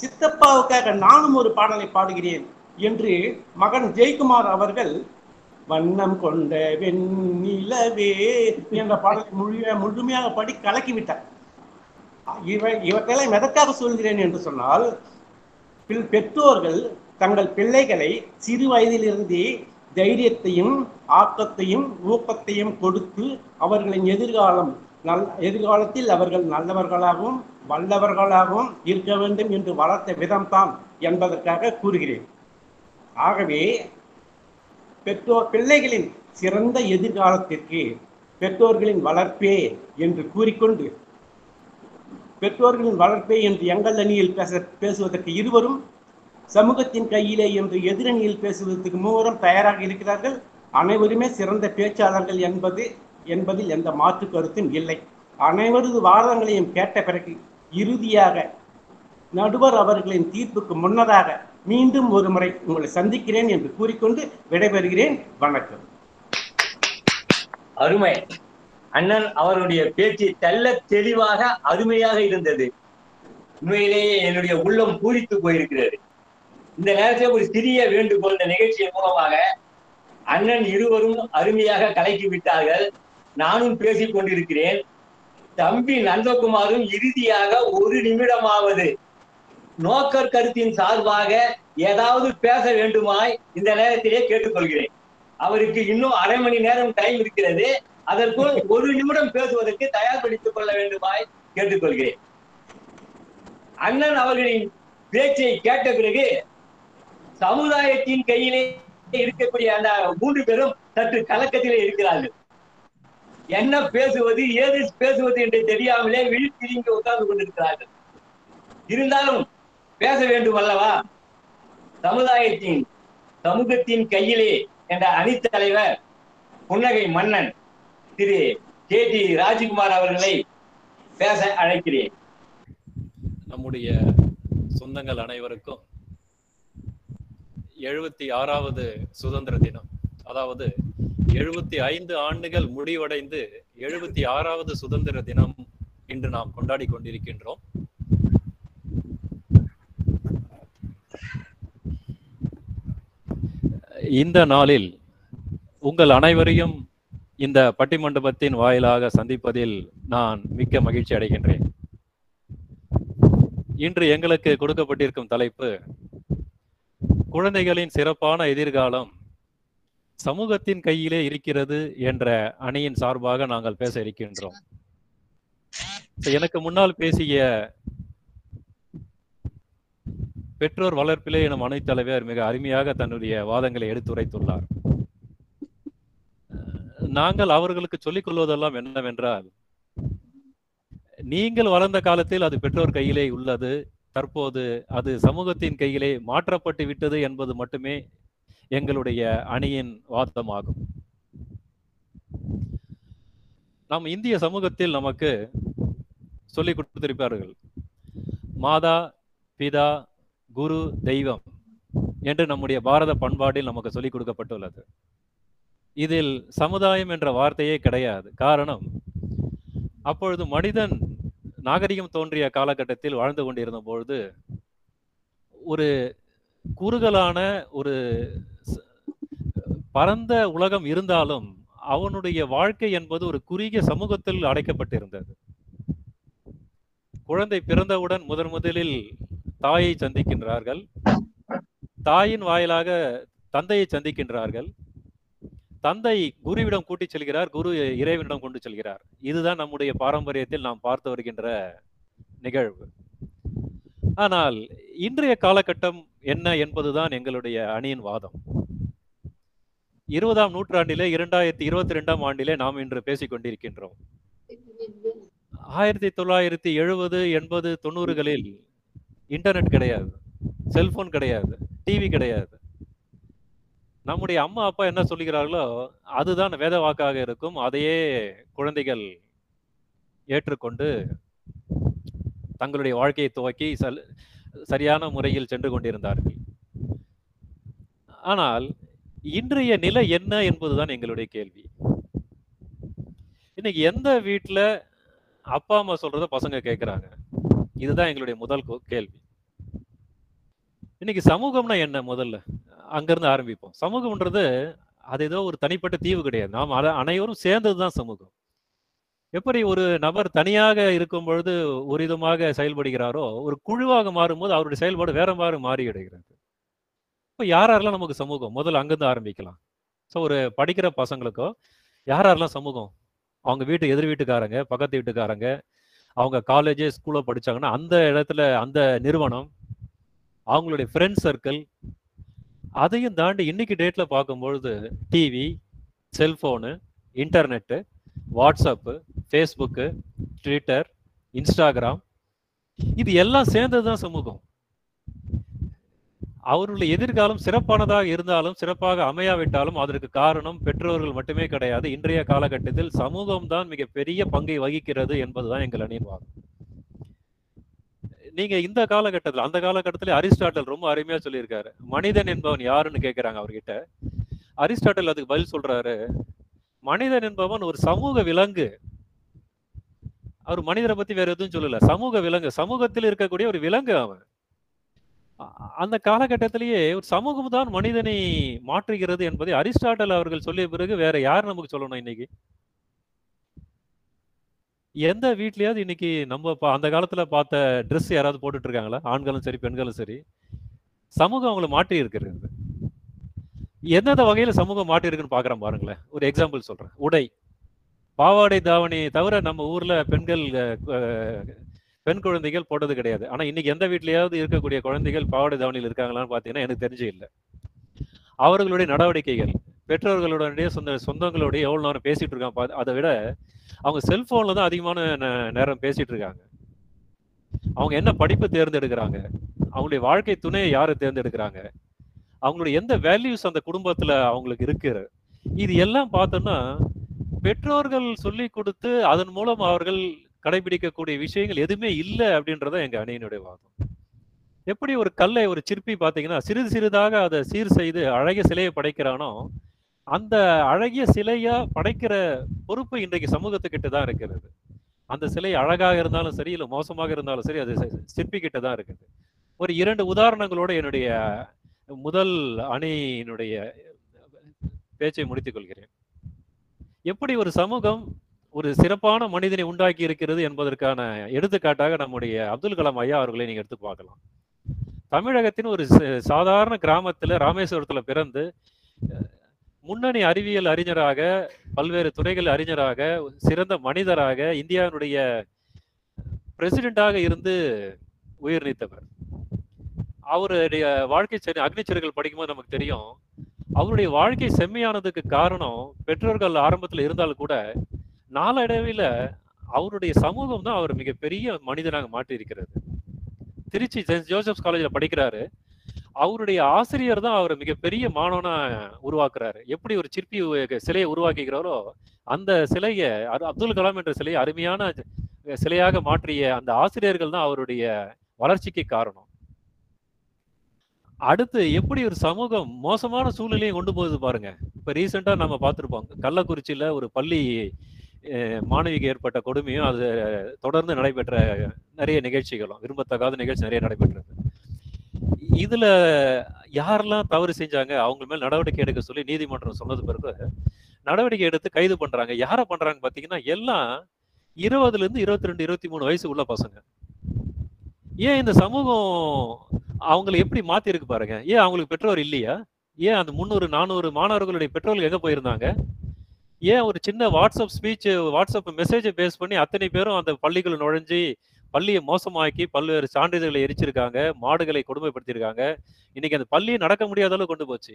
சித்தப்பாவுக்காக நானும் ஒரு பாடலை பாடுகிறேன் என்று மகன் ஜெயக்குமார் அவர்கள் வண்ணம் கொண்ட வெண்ணிலவே என்ற பாடலை முழுமையாக முழுமையாக படி கலக்கி விட்டார். இவற்றெல்லாம் எதற்காக சொல்கிறேன் என்று சொன்னால் பில்- பெற்றோர்கள் தங்கள் பிள்ளைகளை சிறு வயதிலிருந்தே தைரியத்தையும் ஆக்கத்தையும் ஊக்கத்தையும் கொடுத்து அவர்களின் எதிர்காலம் நல் எதிர்காலத்தில் அவர்கள் நல்லவர்களாகவும் வல்லவர்களாகவும் இருக்க வேண்டும் என்று வளர்த்த விதம்தான் என்பதற்காக கூறுகிறேன். ஆகவே பெற்றோர் பிள்ளைகளின் சிறந்த எதிர்காலத்திற்கு பெற்றோர்களின் வளர்ப்பே என்று கூறிக்கொண்டு பெற்றோர்களின் வளர்ப்பே என்று எங்கள் அணியில் பேச பேசுவதற்கு இருவரும் சமூகத்தின் கையிலே என்று எதிரணியில் பேசுவதற்கு மூவரும் தயாராக இருக்கிறார்கள். அனைவருமே சிறந்த பேச்சாளர்கள் என்பது என்பதில் எந்த மாற்று கருத்தும் இல்லை. அனைவரது வாதங்களையும் கேட்ட பிறகு இறுதியாக நடுவர் அவர்களின் தீர்ப்புக்கு முன்னதாக மீண்டும் ஒரு முறை உங்களை சந்திக்கிறேன் என்று கூறிக்கொண்டு விடைபெறுகிறேன். வணக்கம். அருமை. அண்ணன் அவருடைய பேச்சு தெல்ல தெளிவாக அருமையாக இருந்தது. உண்மையிலேயே என்னுடைய உள்ளம் பூரித்து போயிருக்கிறது. இந்த நேரத்தில் ஒரு சிறிய வேண்டுகோள் இந்த நிகழ்ச்சியின் மூலமாக அண்ணன் இருவரும் அருமையாக கலக்கி விட்டார்கள். நானும் பேசிக் கொண்டிருக்கிறேன். தம்பி நந்தகுமாரும் இறுதியாக ஒரு நிமிடமாவது நோக்கர் கருத்தின் சார்பாக ஏதாவது பேச வேண்டுமாய் இந்த நேரத்திலே கேட்டுக்கொள்கிறேன். அவருக்கு இன்னும் அரை மணி நேரம் டைம் இருக்கிறது. அதற்குள் ஒரு நிமிடம் பேசுவதற்கு தயார்படுத்திக் கொள்ள வேண்டுமாய் கேட்டுக்கொள்கிறேன். அண்ணன் அவர்களின் பேச்சை கேட்ட பிறகு சமுதாயத்தின் கையிலே இருக்கக்கூடிய அந்த மூன்று பேரும் சற்று கலக்கத்திலே இருக்கிறார்கள். என்ன பேசுவது ஏது பேசுவது என்று தெரியாமலே விழித்திரிங்க உட்கார்ந்து கொண்டிருக்கிறார்கள். இருந்தாலும் பேச வேண்டும் அல்லவா? சமுதாயத்தின் சமூகத்தின் கையிலே என்ற அணித்தலைவர் புன்னகை மன்னன் திரு கே டி ராஜ்குமார் அவர்களை பேச அழைக்கிறேன். நம்முடைய சொந்தங்கள் அனைவருக்கும் எழுபத்தி ஆறாவது சுதந்திர தினம் அதாவது எழுபத்தி ஐந்து ஆண்டுகள் முடிவடைந்து எழுபத்தி ஆறாவது சுதந்திர தினம் இன்று நாம் கொண்டாடி கொண்டிருக்கின்றோம். இந்த நாளில் உங்கள் அனைவரையும் இந்த பட்டிமண்டபத்தின் வாயிலாக சந்திப்பதில் நான் மிக்க மகிழ்ச்சி அடைகின்றேன். இன்று எங்களுக்கு கொடுக்கப்பட்டிருக்கும் தலைப்பு குழந்தைகளின் சிறப்பான எதிர்காலம் சமூகத்தின் கையிலே இருக்கிறது என்ற அணியின் சார்பாக நாங்கள் பேச இருக்கின்றோம். எனக்கு முன்னால் பேசிய பெற்றோர் வளர்ப்பிலே எனும் அணைத் தலைவர் மிக அருமையாக தன்னுடைய வாதங்களை எடுத்துரைத்துள்ளார். நாங்கள் அவர்களுக்கு சொல்லிக் கொள்வதெல்லாம் என்னவென்றால் நீங்கள் வளர்ந்த காலத்தில் அது பெற்றோர் கையிலே உள்ளது தற்போது அது சமூகத்தின் கையிலே மாற்றப்பட்டு விட்டது என்பது மட்டுமே எங்களுடைய அணியின் வாதமாகும். நம் இந்திய சமூகத்தில் நமக்கு சொல்லிக் கொடுத்திருப்பார்கள் மாதா பிதா குரு தெய்வம் என்று நம்முடைய பாரத பண்பாட்டில் நமக்கு சொல்லிக் கொடுக்கப்பட்டுள்ளது. இதில் சமுதாயம் என்ற வார்த்தையே கிடையாது. காரணம் அப்பொழுது மனிதன் நாகரிகம் தோன்றிய காலகட்டத்தில் வாழ்ந்து கொண்டிருந்த பொழுது ஒரு குறுகலான ஒரு பரந்த உலகம் இருந்தாலும் அவனுடைய வாழ்க்கை என்பது ஒரு குறுகிய சமூகத்தில் அடைக்கப்பட்டிருந்தது. குழந்தை பிறந்தவுடன் முதன் முதலில் தாயை சந்திக்கின்றார்கள். தாயின் வாயிலாக தந்தையை சந்திக்கின்றார்கள். தந்தை குருவிடம் கூட்டிச் செல்கிறார். குரு இறைவனிடம் கொண்டு செல்கிறார். இதுதான் நம்முடைய பாரம்பரியத்தில் நாம் பார்த்து வருகின்ற நிகழ்வு. ஆனால் இன்றைய காலகட்டம் என்ன என்பதுதான் எங்களுடைய அணியின் வாதம். இருபதாம் நூற்றாண்டிலே இரண்டாயிரத்தி இருபத்தி ரெண்டாம் ஆண்டிலே நாம் இன்று பேசிக் கொண்டிருக்கின்றோம். ஆயிரத்தி தொள்ளாயிரத்தி எழுபது எண்பது தொண்ணூறுகளில் இன்டர்நெட் கிடையாது. செல்போன் கிடையாது. டிவி கிடையாது. நம்முடைய அம்மா அப்பா என்ன சொல்லுகிறார்களோ அதுதான் வேத வாக்காக இருக்கும். அதையே குழந்தைகள் ஏற்றுக்கொண்டு தங்களுடைய வாழ்க்கையை துவக்கி சல் சரியான முறையில் சென்று கொண்டிருந்தார்கள். ஆனால் இன்றைய நிலை என்ன என்பதுதான் எங்களுடைய கேள்வி. இன்னைக்கு எந்த வீட்டில் அப்பா அம்மா சொல்றத பசங்க கேட்குறாங்க இதுதான் எங்களுடைய முதல் கேள்வி. இன்னைக்கு சமூகம்னா என்ன முதல்ல? அங்கிருந்து ஆரம்பிப்போம். சமூகம்ன்றது அது ஏதோ ஒரு தனிப்பட்ட தீவு கிடையாது. நாம் அனைவரும் அனைவரும் சேர்ந்ததுதான் சமூகம். எப்படி ஒரு நபர் தனியாக இருக்கும் பொழுது ஒரு விதமாக செயல்படுகிறாரோ ஒரு குழுவாக மாறும்போது அவருடைய செயல்பாடு வேற மாதிரி மாறிவிடுகிறது இப்போ யார் யாரெல்லாம் நமக்கு சமூகம்? முதல்ல அங்கிருந்து ஆரம்பிக்கலாம். ஸோ ஒரு படிக்கிற பசங்களுக்கோ யார் யாரெல்லாம் சமூகம்? அவங்க வீட்டு எதிர் வீட்டுக்காரங்க பக்கத்து வீட்டுக்காரங்க அவங்க காலேஜே ஸ்கூலோ படிச்சாங்கன்னா அந்த இடத்துல அந்த நிறுவனம் அவங்களுடைய ஃப்ரெண்ட் சர்க்கிள் அதையும் தாண்டி இன்னைக்கு டேட்ல பார்க்கும்பொழுது TV cellphone internet WhatsApp Facebook Twitter Instagram இது எல்லாம் சேர்ந்தது தான் சமூகம். அவருடைய எதிர்காலம் சிறப்பானதாக இருந்தாலும் சிறப்பாக அமையாவிட்டாலும் அதற்கு காரணம் பெற்றோர்கள் மட்டுமே கிடையாது. இன்றைய காலகட்டத்தில் சமூகம் தான் மிகப்பெரிய பங்கை வகிக்கிறது என்பதுதான் எங்கள் அணிவாகும் நீங்க இந்த காலகட்டத்தில் அந்த காலகட்டத்தில் அரிஸ்டாட்டல் ரொம்ப அருமையா சொல்லியிருக்காரு. மனிதன் என்பவன் யாருன்னு கேட்கிறாங்க அவர்கிட்ட. அரிஸ்டாட்டல் அதுக்கு பதில் சொல்றாரு. மனிதன் என்பவன் ஒரு சமூக விலங்கு. அவர் மனிதரை பத்தி வேற எதுவும் சொல்லல. சமூக விலங்கு. சமூகத்தில் இருக்கக்கூடிய ஒரு விலங்கு அவன். அந்த காலகட்டத்திலேயே ஒரு சமூகம் தான் மனிதனை மாற்றுகிறது என்பதை அரிஸ்டாட்டல் அவர்கள் சொல்லிய பிறகு வேற யார் நமக்கு சொல்லணும் இன்னைக்கு? எந்த வீட்லயாவது இன்னைக்கு நம்ம பா- அந்த காலத்துல பார்த்த ட்ரெஸ் யாராவது போட்டுட்டு இருக்காங்களா ஆண்களும் சரி பெண்களும் சரி. சமூகம் அவங்கள மாற்றி இருக்கிறது. எந்தெந்த வகையில சமூகம் மாற்றி இருக்குன்னு பார்க்குறேன் பாருங்களேன். ஒரு எக்ஸாம்பிள் சொல்றேன். உடை. பாவாடை தாவணி தவிர நம்ம ஊர்ல பெண்கள் பெண் குழந்தைகள் போட்டது கிடையாது. ஆனா இன்னைக்கு எந்த வீட்லயாவது இருக்கக்கூடிய குழந்தைகள் பாவாடை தாவணியில் இருக்காங்களான்னு பாத்தீங்கன்னா எனக்கு தெரிஞ்சு இல்லை. அவர்களுடைய நடவடிக்கைகள். பெற்றோர்களுடைய சொந்த சொந்தங்களோடய எவ்வளோ நேரம் பேசிட்டு இருக்கான் அதை விட அவங்க செல்போன்ல தான் அதிகமான நே- நேரம் பேசிட்டு இருக்காங்க. அவங்க என்ன படிப்பு தேர்ந்தெடுக்கிறாங்க? அவங்களுடைய வாழ்க்கை துணையை யாரை தேர்ந்தெடுக்கிறாங்க? அவங்களுடைய எந்த வேல்யூஸ் அந்த குடும்பத்துல அவங்களுக்கு இருக்கு? இது எல்லாம் பார்த்தோம்னா பெற்றோர்கள் சொல்லி கொடுத்து அதன் மூலம் அவர்கள் கடைபிடிக்கக்கூடிய விஷயங்கள் எதுவுமே இல்லை அப்படின்றத எங்க அணியினுடைய வாதம். எப்படி ஒரு கல்லை ஒரு சிற்பி பார்த்தீங்கன்னா சிறிது சிறிதாக அதை சீர் செய்து அழகிய சிலையை படைக்கிறானோ அந்த அழகிய சிலையா படைக்கிற பொறுப்பு இன்றைக்கு சமூகத்துக்கிட்ட தான் இருக்கிறது. அந்த சிலை அழகாக இருந்தாலும் சரி இல்லை மோசமாக இருந்தாலும் சரி அது சி- சிற்பி கிட்ட தான் இருக்குது. ஒரு இரண்டு உதாரணங்களோட என்னுடைய முதல் அணியினுடைய பேச்சை முடித்துக் கொள்கிறேன். எப்படி ஒரு சமூகம் ஒரு சிறப்பான மனிதனை உண்டாக்கி இருக்கிறது என்பதற்கான எடுத்துக்காட்டாக நம்முடைய அப்துல் கலாம் ஐயா அவர்களை நீங்க எடுத்து பார்க்கலாம். தமிழகத்தின் ஒரு சாதாரண கிராமத்துல ராமேஸ்வரத்துல பிறந்து முன்னணி அறிவியல் அறிஞராக பல்வேறு துறைகள் அறிஞராக சிறந்த மனிதராக இந்தியாவினுடைய பிரசிடெண்டாக இருந்து உயிர் நீத்தவர். அவருடைய வாழ்க்கை அக்னிச்சர்கள் படிக்கும்போது நமக்கு தெரியும் அவருடைய வாழ்க்கை செம்மையானதுக்கு காரணம் பெற்றோர்கள் ஆரம்பத்தில் இருந்தாலும் கூட நாளடைவில் அவருடைய சமூகம் தான் அவர் மிகப்பெரிய மனிதனாக மாற்றி இருக்கிறது திருச்சி சென்ட் ஜோசப்ஸ் காலேஜில் படிக்கிறாரு. அவருடைய ஆசிரியர் தான் அவரை மிகப்பெரிய மாணவனா உருவாக்குறாரு. எப்படி ஒரு சிற்பி சிலையை உருவாக்குகிறாரோ அந்த சிலையை அப்துல் கலாம் என்ற சிலையை அருமையான சிலையாக மாற்றிய அந்த ஆசிரியர்கள் தான் அவருடைய வளர்ச்சிக்கு காரணம். அடுத்து எப்படி ஒரு சமூகம் மோசமான சூழ்நிலையை கொண்டு போகுது பாருங்க. இப்ப ரீசெண்டா நம்ம பார்த்துருப்போம். கள்ளக்குறிச்சியில ஒரு பள்ளி மாணவிக்கு ஏற்பட்ட கொடுமையும் அது தொடர்ந்து நடைபெற்ற நிறைய நிகழ்ச்சிகளும் விரும்பத்தகாத நிகழ்ச்சி நிறைய நடைபெற்றது. இதுல யாரெல்லாம் தவறு செஞ்சாங்க? அவங்க மேல் நடவடிக்கை எடுக்க சொல்லி நீதிமன்றம் சொன்னது பிறகு நடவடிக்கை எடுத்து கைது பண்றாங்க. யாரை பண்றாங்க பாத்தீங்கன்னா எல்லாம் இருபதுல இருந்து இருபத்தி ரெண்டு இருபத்தி மூணு வயசு உள்ள பசங்க. ஏன் இந்த சமூகம் அவங்களை எப்படி மாத்தி இருக்கு பாருங்க. ஏன் அவங்களுக்கு பெற்றோர் இல்லையா? ஏன் அந்த முந்நூறு நானூறு மாணவர்களுடைய பெற்றோர்கள் எங்க போயிருந்தாங்க? ஏன் ஒரு சின்ன வாட்ஸ்அப் ஸ்பீச் வாட்ஸ்அப் மெசேஜை பேஸ் பண்ணி அத்தனை பேரும் அந்த பள்ளிக்குள்ள நுழைஞ்சு பள்ளியை மோசமாக்கி பல்வேறு சான்றிதழ்களை எரிச்சிருக்காங்க மாடுகளை கொடுமைப்படுத்தியிருக்காங்க. இன்னைக்கு அந்த பள்ளியை நடக்க முடியாத அளவு கொண்டு போச்சு.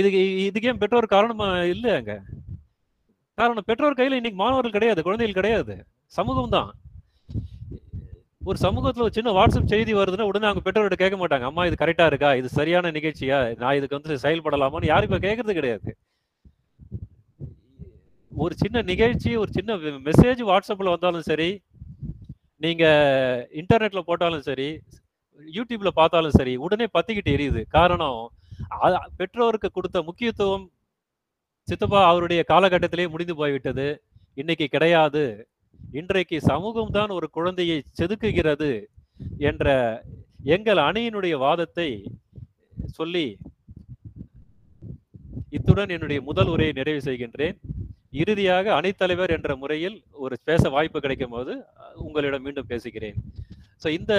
இதுக்கு இதுக்கே பெற்றோர் பெற்றோர் காரணமா இல்லைங்க காரணம் பெற்றோர் கையில இன்னைக்கு மாணவர்கள் கிடையாது குழந்தைகள் கிடையாது. சமூகம் தான். ஒரு சமூகத்துல ஒரு சின்ன வாட்ஸ்அப் செய்தி வருதுன்னா உடனே அவங்க பெற்றோர்கிட்ட கேட்க மாட்டாங்க. அம்மா இது கரெக்டா இருக்கா? இது சரியான நிகழ்ச்சியா? நான் இதுக்கு வந்து செயல்படலாமான்னு யாரும் இப்ப கேட்கறது கிடையாது. ஒரு சின்ன நிகழ்ச்சி ஒரு சின்ன மெசேஜ் வாட்ஸ்அப்ல வந்தாலும் சரி நீங்க இன்டர்நெட்ல போட்டாலும் சரி யூடியூப்ல பார்த்தாலும் சரி உடனே பத்திக்கிட்டு எரியுது. காரணம் பெற்றோருக்கு கொடுத்த முக்கியத்துவம் சித்தப்பா அவருடைய காலகட்டத்திலே முடிந்து போய்விட்டது. இன்னைக்கு கிடையாது. இன்றைக்கு சமூகம் தான் ஒரு குழந்தையை செதுக்குகிறது என்ற எங்கள் அணியினுடைய வாதத்தை சொல்லி இத்துடன் என்னுடைய முதல் உரையை நிறைவு செய்கின்றேன். இறுதியாக அணித்தலைவர் என்ற முறையில் ஒரு பேச வாய்ப்பு கிடைக்கும் போது உங்களிடம் மீண்டும் பேசுகிறேன். ஸோ இந்த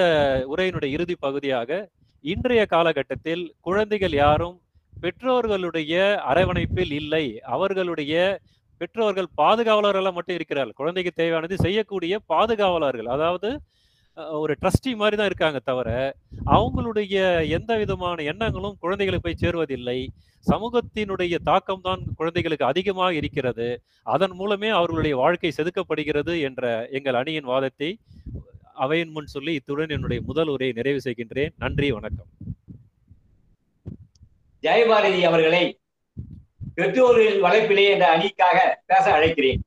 உரையினுடைய இறுதி பகுதியாக இன்றைய காலகட்டத்தில் குழந்தைகள் யாரும் பெற்றோர்களுடைய அரவணைப்பில் இல்லை. அவர்களுடைய பெற்றோர்கள் பாதுகாவலர்களாக மட்டும் இருக்கிறார்கள். குழந்தைக்கு தேவையானது செய்யக்கூடிய பாதுகாவலர்கள் அதாவது ஒரு ட்ரஸ்டி மாதிரி தான் இருக்காங்க தவிர அவங்களுடைய எந்த விதமான எண்ணங்களும் குழந்தைகளுக்கு போய் சேருவதில்லை. சமூகத்தினுடைய தாக்கம் தான் குழந்தைகளுக்கு அதிகமாக இருக்கிறது. அதன் மூலமே அவர்களுடைய வாழ்க்கை செதுக்கப்படுகிறது என்ற எங்கள் அணியின் வாதத்தை அவையின் முன் சொல்லி இத்துடன் என்னுடைய முதல் உரையை நிறைவு செய்கின்றேன். நன்றி வணக்கம். ஜெயபாரதி அவர்களை பெற்றோரில் வளைப்பிலே என்ற அணிக்காக பேச அழைக்கிறேன்.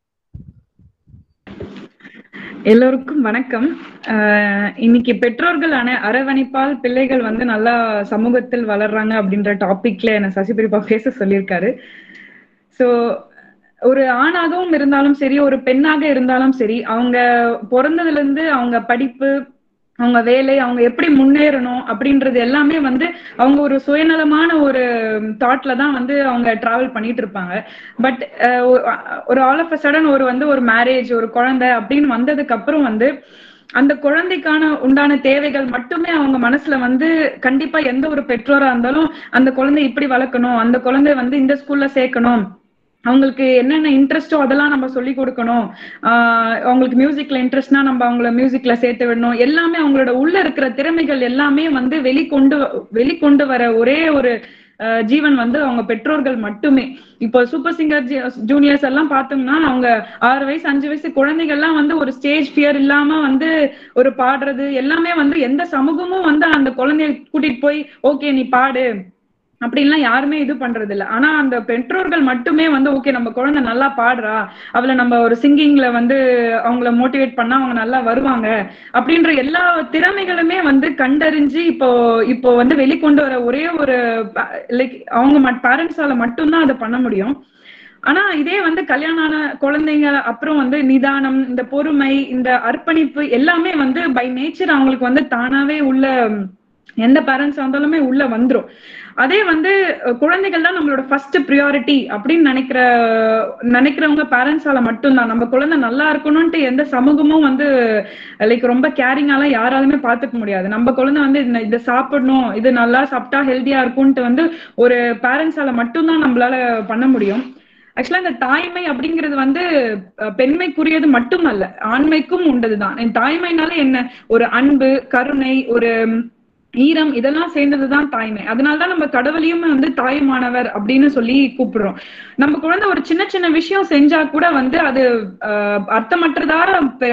எல்லோருக்கும் வணக்கம். ஆஹ் இன்னைக்கு பெற்றோர்கள் அன அரவணைப்பால் பிள்ளைகள் வந்து நல்லா சமூகத்தில் வளர்றாங்க அப்படின்ற டாபிக்ல என்ன சசிபிரிப்பா பேச சொல்லியிருக்காரு. சோ ஒரு ஆணாகவும் இருந்தாலும் சரி ஒரு பெண்ணாக இருந்தாலும் சரி அவங்க பிறந்ததுல இருந்து அவங்க படிப்பு அவங்க வேலை அவங்க எப்படி முன்னேறணும் அப்படின்றது எல்லாமே வந்து அவங்க ஒரு சுயநலமான ஒரு தாட்ல தான் வந்து அவங்க டிராவல் பண்ணிட்டு இருப்பாங்க. பட் ஒரு ஆல் ஆஃப் அ சடன் ஒரு வந்து ஒரு மேரேஜ் ஒரு குழந்தை அப்படின்னு வந்ததுக்கு அப்புறம் வந்து அந்த குழந்தைக்கான உண்டான தேவைகள் மட்டுமே அவங்க மனசுல வந்து கண்டிப்பா எந்த ஒரு பெற்றோரா இருந்தாலும் அந்த குழந்தை இப்படி வளர்க்கணும் அந்த குழந்தை வந்து இந்த ஸ்கூல்ல சேர்க்கணும் அவங்களுக்கு என்னென்ன இன்ட்ரெஸ்டோ அதெல்லாம் நம்ம சொல்லி கொடுக்கணும். ஆஹ் அவங்களுக்கு மியூசிக்ல இன்ட்ரெஸ்ட்னா நம்ம அவங்கள மியூசிக்ல சேர்த்து விடணும். எல்லாமே அவங்களோட உள்ள இருக்கிற திறமைகள் எல்லாமே வந்து வெளிக்கொண்டு வெளிக்கொண்டு வர ஒரே ஒரு அஹ், ஜீவன் வந்து அவங்க பெற்றோர்கள் மட்டுமே. இப்போ சூப்பர் சிங்கர் ஜூனியர்ஸ் எல்லாம் பார்த்தோம்னா அவங்க ஆறு வயசு அஞ்சு வயசு குழந்தைகள்லாம் வந்து ஒரு ஸ்டேஜ் ஃபியர் இல்லாம வந்து ஒரு பாடுறது எல்லாமே வந்து எந்த சமூகமும் வந்து அந்த குழந்தைய கூட்டிட்டு போய் ஓகே நீ பாடு. அப்படின்லாம் யாருமே இது பண்றது இல்ல ஆனா அந்த பெற்றோர்கள் மட்டுமே வந்து ஓகே நம்ம குழந்தை நல்லா பாடுறா. அவளை நம்ம ஒரு சிங்கிங்ல வந்து அவங்கள மோட்டிவேட் பண்ணா அவங்க நல்லா வருவாங்க. அப்படின்ற எல்லா திறமைகளுமே வந்து கண்டறிஞ்சு இப்போ இப்போ வந்து வெளிக்கொண்டு வர ஒரே ஒரு லைக் அவங்க பேரண்ட்ஸால மட்டும்தான் அதை பண்ண முடியும். ஆனா இதே வந்து கல்யாணம் ஆன குழந்தைங்க அப்புறம் வந்து நிதானம் இந்த பொறுமை இந்த அர்ப்பணிப்பு எல்லாமே வந்து பை நேச்சர் அவங்களுக்கு வந்து தானாவே உள்ள எந்த பேரண்ட்ஸ் இருந்தாலுமே உள்ள வந்துரும். அதே வந்து குழந்தைகள் தான் நம்மளோட ஃபர்ஸ்ட் ப்ரியாரிட்டி அப்படின்னு நினைக்கிற நினைக்கிறவங்க பேரண்ட்ஸால மட்டும்தான். நம்ம குழந்தை நல்லா இருக்கணும்ட்டு எந்த சமூகமும் வந்து லைக் ரொம்ப கேரிங்காலாம் யாராலுமே பாத்துக்க முடியாது. நம்ம குழந்தை வந்து இந்த- இதை சாப்பிடணும் இது நல்லா சாப்பிட்டா ஹெல்தியா இருக்கும்ட்டு வந்து ஒரு பேரண்ட்ஸால மட்டும்தான் நம்மளால பண்ண முடியும். ஆக்சுவலா இந்த தாய்மை அப்படிங்கிறது வந்து அஹ், பெண்மைக்குரியது மட்டுமல்ல ஆண்மைக்கும் உண்டதுதான். இந்த தாய்மைனால என்ன? ஒரு அன்பு கருணை ஒரு ஈரம் இதெல்லாம் சேர்ந்ததுதான் தாய்மை. அதனாலதான் நம்ம கடவுளையும் வந்து தாய்மானவர் அப்படின்னு சொல்லி கூப்பிடுறோம். நம்ம குழந்தை ஒரு சின்ன சின்ன விஷயம் செஞ்சா கூட வந்து அது அஹ், அர்த்தமற்றதா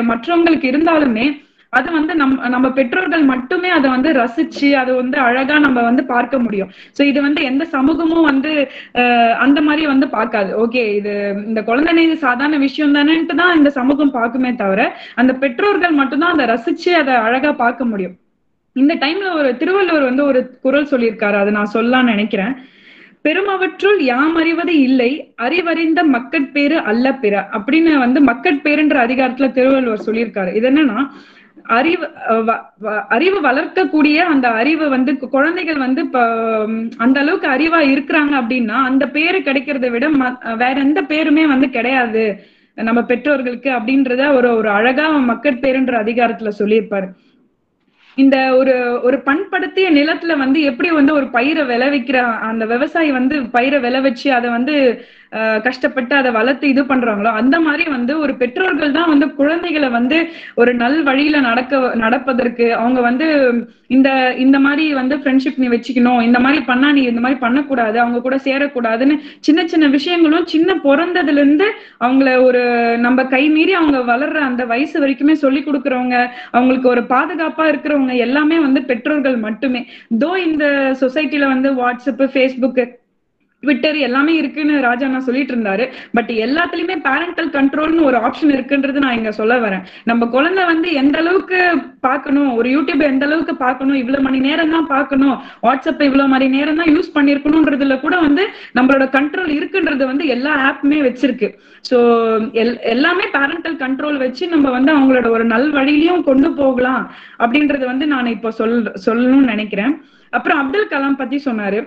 மற்றவங்களுக்கு இருந்தாலுமே அது வந்து நம் நம்ம பெற்றோர்கள் மட்டுமே அதை வந்து ரசிச்சு அதை வந்து அழகா நம்ம வந்து பார்க்க முடியும். சோ இது வந்து எந்த சமூகமும் வந்து அந்த மாதிரி வந்து பார்க்காது. ஓகே இது இந்த குழந்தை இது சாதாரண விஷயம் தானேன்ட்டு தான் இந்த சமூகம் பார்க்குமே தவிர அந்த பெற்றோர்கள் மட்டும்தான் அதை ரசிச்சு அதை அழகா பார்க்க முடியும். இந்த டைம்ல ஒரு திருவள்ளுவர் வந்து ஒரு குரல் சொல்லியிருக்காரு அதை நான் சொல்லலாம்னு நினைக்கிறேன். பெருமவற்றுள் யாம் அறிவது இல்லை அறிவறிந்த மக்கட்பேறு அல்ல பிற அப்படின்னு வந்து மக்கட்பேருன்ற அதிகாரத்துல திருவள்ளுவர் சொல்லியிருக்காரு. இது என்னன்னா அறிவு அஹ் அறிவு வளர்க்கக்கூடிய அந்த அறிவு வந்து குழந்தைகள் வந்து அந்த அளவுக்கு அறிவா இருக்கிறாங்க அப்படின்னா அந்த பேரு கிடைக்கிறத விட ம- வேற எந்த பேருமே வந்து கிடையாது நம்ம பெற்றோர்களுக்கு அப்படின்றத ஒரு ஒரு அழகா மக்கட்பேருன்ற அதிகாரத்துல சொல்லியிருப்பாரு. இந்த ஒரு ஒரு பண்படுத்திய நிலத்துல வந்து எப்படி வந்து ஒரு பயிரை விளைவிக்கிற அந்த விவசாயி வந்து பயிரை விளைவிச்சு அதை வந்து கஷ்டப்பட்டு அதை வளர்த்து இது பண்றாங்களோ அந்த மாதிரி வந்து ஒரு பெற்றோர்கள் தான் வந்து குழந்தைகளை வந்து ஒரு நல் வழியில நடக்க நடப்பதற்கு அவங்க வந்து இந்த இந்த மாதிரி வந்து ஃப்ரெண்ட்ஷிப் நீ வச்சுக்கணும் இந்த மாதிரி பண்ணா நீ இந்த மாதிரி பண்ணக்கூடாது அவங்க கூட சேரக்கூடாதுன்னு சின்ன சின்ன விஷயங்களும் சின்ன பிறந்ததுல இருந்து அவங்கள ஒரு நம்ம கை மீறி அவங்க வளர்ற அந்த வயசு வரைக்குமே சொல்லி கொடுக்கறவங்க அவங்களுக்கு ஒரு பாதுகாப்பா இருக்கிறவங்க எல்லாமே வந்து பெற்றோர்கள் மட்டுமே. தோ இந்த சொசைட்டில வந்து வாட்ஸ்அப் ஃபேஸ்புக் ட்விட்டர் எல்லாமே இருக்குன்னு ராஜா நான் சொல்லிட்டு இருந்தாரு. பட் எல்லாத்துலயுமே பேரண்டல் கண்ட்ரோல்னு ஒரு ஆப்ஷன் இருக்குன்றது நான் இங்க சொல்ல வரேன். நம்ம குழந்தை வந்து எந்த அளவுக்கு பார்க்கணும் ஒரு யூடியூப் எந்த அளவுக்கு பார்க்கணும் இவ்வளவு மணி நேரம் தான் பார்க்கணும் வாட்ஸ்அப் இவ்வளவு மணி நேரம் தான் யூஸ் பண்ணிருக்கணும்ன்றதுல கூட வந்து நம்மளோட கண்ட்ரோல் இருக்குன்றது வந்து எல்லா ஆப்புமே வச்சிருக்கு. சோ எல் எல்லாமே பேரண்டல் கண்ட்ரோல் வச்சு நம்ம வந்து அவங்களோட ஒரு நல் வழியிலையும் கொண்டு போகலாம் அப்படின்றது வந்து நான் இப்போ சொல் சொல்லணும்னு நினைக்கிறேன். அப்புறம் அப்துல் கலாம் பத்தி சொன்னாரு.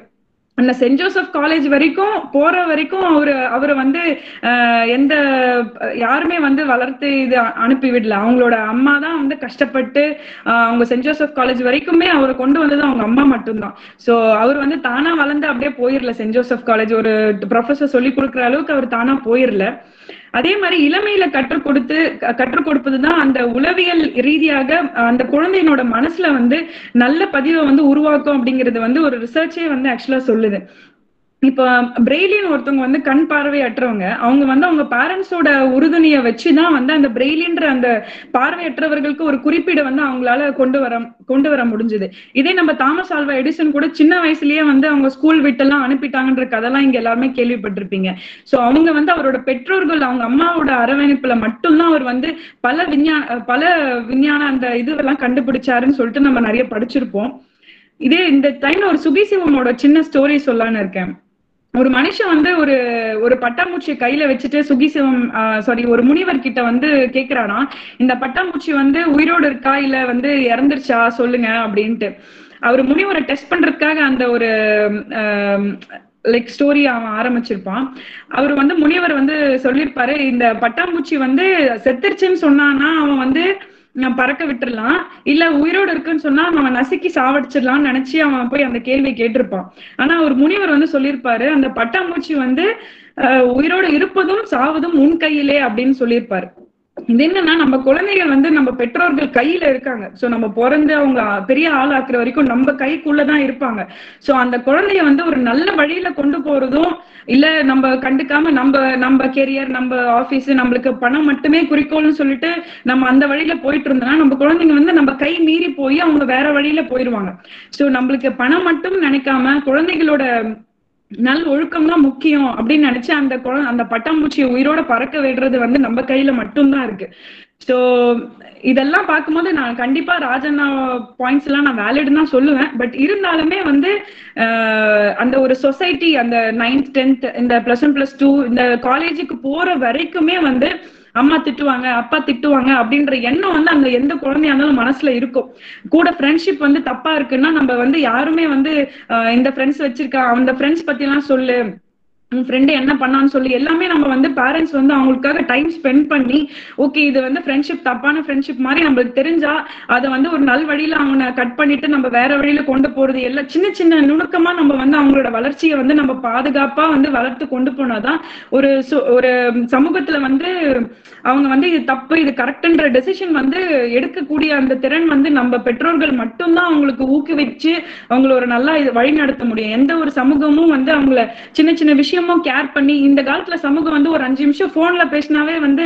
அந்த சென்ட் ஜோசப் காலேஜ் வரைக்கும் போற வரைக்கும் அவரு அவரை வந்து ஆஹ், எந்த யாருமே வந்து வளர்த்து இது அனுப்பிவிடல. அனுப்பி விடல அவங்களோட அம்மா தான் வந்து கஷ்டப்பட்டு அவங்க சென்ட் ஜோசப் காலேஜ் வரைக்குமே அவரை கொண்டு வந்தது அவங்க அம்மா மட்டும்தான். சோ அவர் வந்து தானா வளர்ந்து அப்படியே போயிடல சென்ட் ஜோசப் காலேஜ் ஒரு ப்ரொஃபசர் சொல்லி கொடுக்குற அளவுக்கு அவர் தானா போயிடல அதே மாதிரி இளமையில கற்றுக் கொடுத்து கற்றுக் கொடுப்பதுதான் அந்த உளவியல் ரீதியாக அந்த குழந்தையினோட மனசுல வந்து நல்ல பதிவை வந்து உருவாக்கும் அப்படிங்கிறது வந்து ஒரு ரிசர்ச்சே வந்து ஆக்சுவலா சொல்லுது. இப்ப பிரெய்லின்னு ஒருத்தவங்க வந்து கண் பார்வையற்றவங்க அவங்க வந்து அவங்க பேரண்ட்ஸோட உறுதுணையை வச்சுதான் வந்து அந்த பிரெய்லின்ற அந்த பார்வையற்றவர்களுக்கு ஒரு குறிப்பீடு வந்து அவங்களால கொண்டு வர கொண்டு வர முடிஞ்சது. இதே நம்ம தாமஸ் ஆல்வா எடிசன் கூட சின்ன வயசுலயே வந்து அவங்க ஸ்கூல் விட்டெல்லாம் அனுப்பிட்டாங்கன்ற கதெல்லாம் இங்க எல்லாருமே கேள்விப்பட்டிருப்பீங்க. சோ அவங்க வந்து அவரோட பெற்றோர்கள் அவங்க அம்மாவோட அரவணைப்புல மட்டும்தான் அவர் வந்து பல விஞ்ஞான பல விஞ்ஞான அந்த இதுவெல்லாம் கண்டுபிடிச்சாருன்னு சொல்லிட்டு நம்ம நிறைய படிச்சிருப்போம். இதே இந்த டைம்ல ஒரு சுகிசிவமோட சின்ன ஸ்டோரி சொல்லான்னு இருக்கேன். ஒரு மனுஷன் வந்து ஒரு ஒரு பட்டாம்பூச்சியை கையில வச்சுட்டு சுகிசிவம் சாரி ஒரு முனிவர் கிட்ட வந்து கேக்குறானா இந்த பட்டாம்பூச்சி வந்து உயிரோடு இருக்கா இல்ல வந்து இறந்துருச்சா சொல்லுங்க அப்படின்ட்டு. அவர் முனிவரை டெஸ்ட் பண்றதுக்காக அந்த ஒரு லைக் ஸ்டோரி அவன் ஆரம்பிச்சிருப்பான். அவர் வந்து முனிவர் வந்து சொல்லியிருப்பாரு இந்த பட்டாம்பூச்சி வந்து செத்துருச்சுன்னு சொன்னான்னா அவன் வந்து நான் பறக்க விட்டுறலாம். இல்ல உயிரோடு இருக்குன்னு சொன்னா அவன் நசுக்கி சாவடிச்சிடலாம்னு நினைச்சு அவன் போய் அந்த கேள்வியை கேட்டிருப்பான். ஆனா ஒரு முனிவர் வந்து சொல்லியிருப்பாரு அந்த பட்டாம்பூச்சி வந்து உயிரோடு இருப்பதும் சாவதும் உன் கையிலே அப்படின்னு சொல்லியிருப்பாரு. இது என்னன்னா நம்ம குழந்தைகள் வந்து நம்ம பெற்றோர்கள் கையில இருக்காங்க. சோ நம்ம பிறந்து அவங்க பெரிய ஆள் ஆக்குற வரைக்கும் நம்ம கைக்குள்ளதான் இருப்பாங்க. சோ அந்த குழந்தைய வந்து ஒரு நல்ல வழியில கொண்டு போறதும் இல்ல நம்ம கண்டுக்காம நம்ம நம்ம கெரியர் நம்ம ஆபீஸ் நம்மளுக்கு பணம் மட்டுமே குறிக்கோள்னு சொல்லிட்டு நம்ம அந்த வழியில போயிட்டு இருந்தோம்னா நம்ம குழந்தைங்க வந்து நம்ம கை மீறி போய் அவங்க வேற வழியில போயிருவாங்க. சோ நம்மளுக்கு பணம் மட்டும் நினைக்காம குழந்தைகளோட நல் ஒழுக்கம் தான் முக்கியம் அப்படின்னு நினைச்சு அந்த குழந்தை அந்த பட்டாம்பூச்சியை உயிரோட பறக்க விடுறது வந்து நம்ம கையில மட்டும்தான் இருக்கு. சோ இதெல்லாம் பார்க்கும்போது நான் கண்டிப்பா ராஜண்ணா பாயிண்ட்ஸ் எல்லாம் நான் வேலிட் தான் சொல்லுவேன். பட் இருந்தாலுமே வந்து ஆஹ், அந்த ஒரு சொசைட்டி அந்த நைன்த் டென்த் இந்த பிளஸ் ஒன் பிளஸ் டூ இந்த காலேஜுக்கு போற வரைக்குமே வந்து அம்மா திட்டுவாங்க அப்பா திட்டுவாங்க அப்படின்ற எண்ணம் வந்து அங்க எந்த குழந்தையா இருந்தாலும் மனசுல இருக்கும். கூட ஃப்ரெண்ட்ஷிப் வந்து தப்பா இருக்குன்னா நம்ம வந்து யாருமே வந்து ஆஹ், இந்த ஃப்ரெண்ட்ஸ் வச்சிருக்கா அந்த ஃப்ரெண்ட்ஸ் பத்தி எல்லாம் சொல்லு. உன் ஃப்ரெண்டு என்ன பண்ணான்னு சொல்லி எல்லாமே நம்ம வந்து பேரண்ட்ஸ் வந்து அவங்களுக்காக டைம் ஸ்பெண்ட் பண்ணி ஓகே இது வந்து ஃப்ரெண்ட்ஷிப் தப்பான ஃப்ரெண்ட்ஷிப் மாதிரி நம்மளுக்கு தெரிஞ்சா அதை வந்து ஒரு நல் வழியில அவனை கட் பண்ணிட்டு நம்ம வேற வழியில கொண்டு போறது எல்லாம் சின்ன சின்ன நுணுக்கமா நம்ம வந்து அவங்களோட வளர்ச்சியை வந்து நம்ம பாதுகாப்பா வந்து வளர்த்து கொண்டு போனாதான் ஒரு சு- ஒரு சமூகத்துல வந்து அவங்க வந்து இது தப்பு இது கரெக்ட்ன்ற டெசிஷன் வந்து எடுக்கக்கூடிய அந்த திறன் வந்து நம்ம பெற்றோர்கள் மட்டும்தான் அவங்களுக்கு ஊக்குவிச்சு அவங்கள ஒரு நல்லா இது வழி நடத்த முடியும். எந்த ஒரு சமூகமும் வந்து அவங்கள சின்ன சின்ன விஷயம் கொஞ்சமும் கேர் பண்ணி இந்த காலத்துல சமூகம் வந்து ஒரு அஞ்சு நிமிஷம் போன்ல பேசினாவே வந்து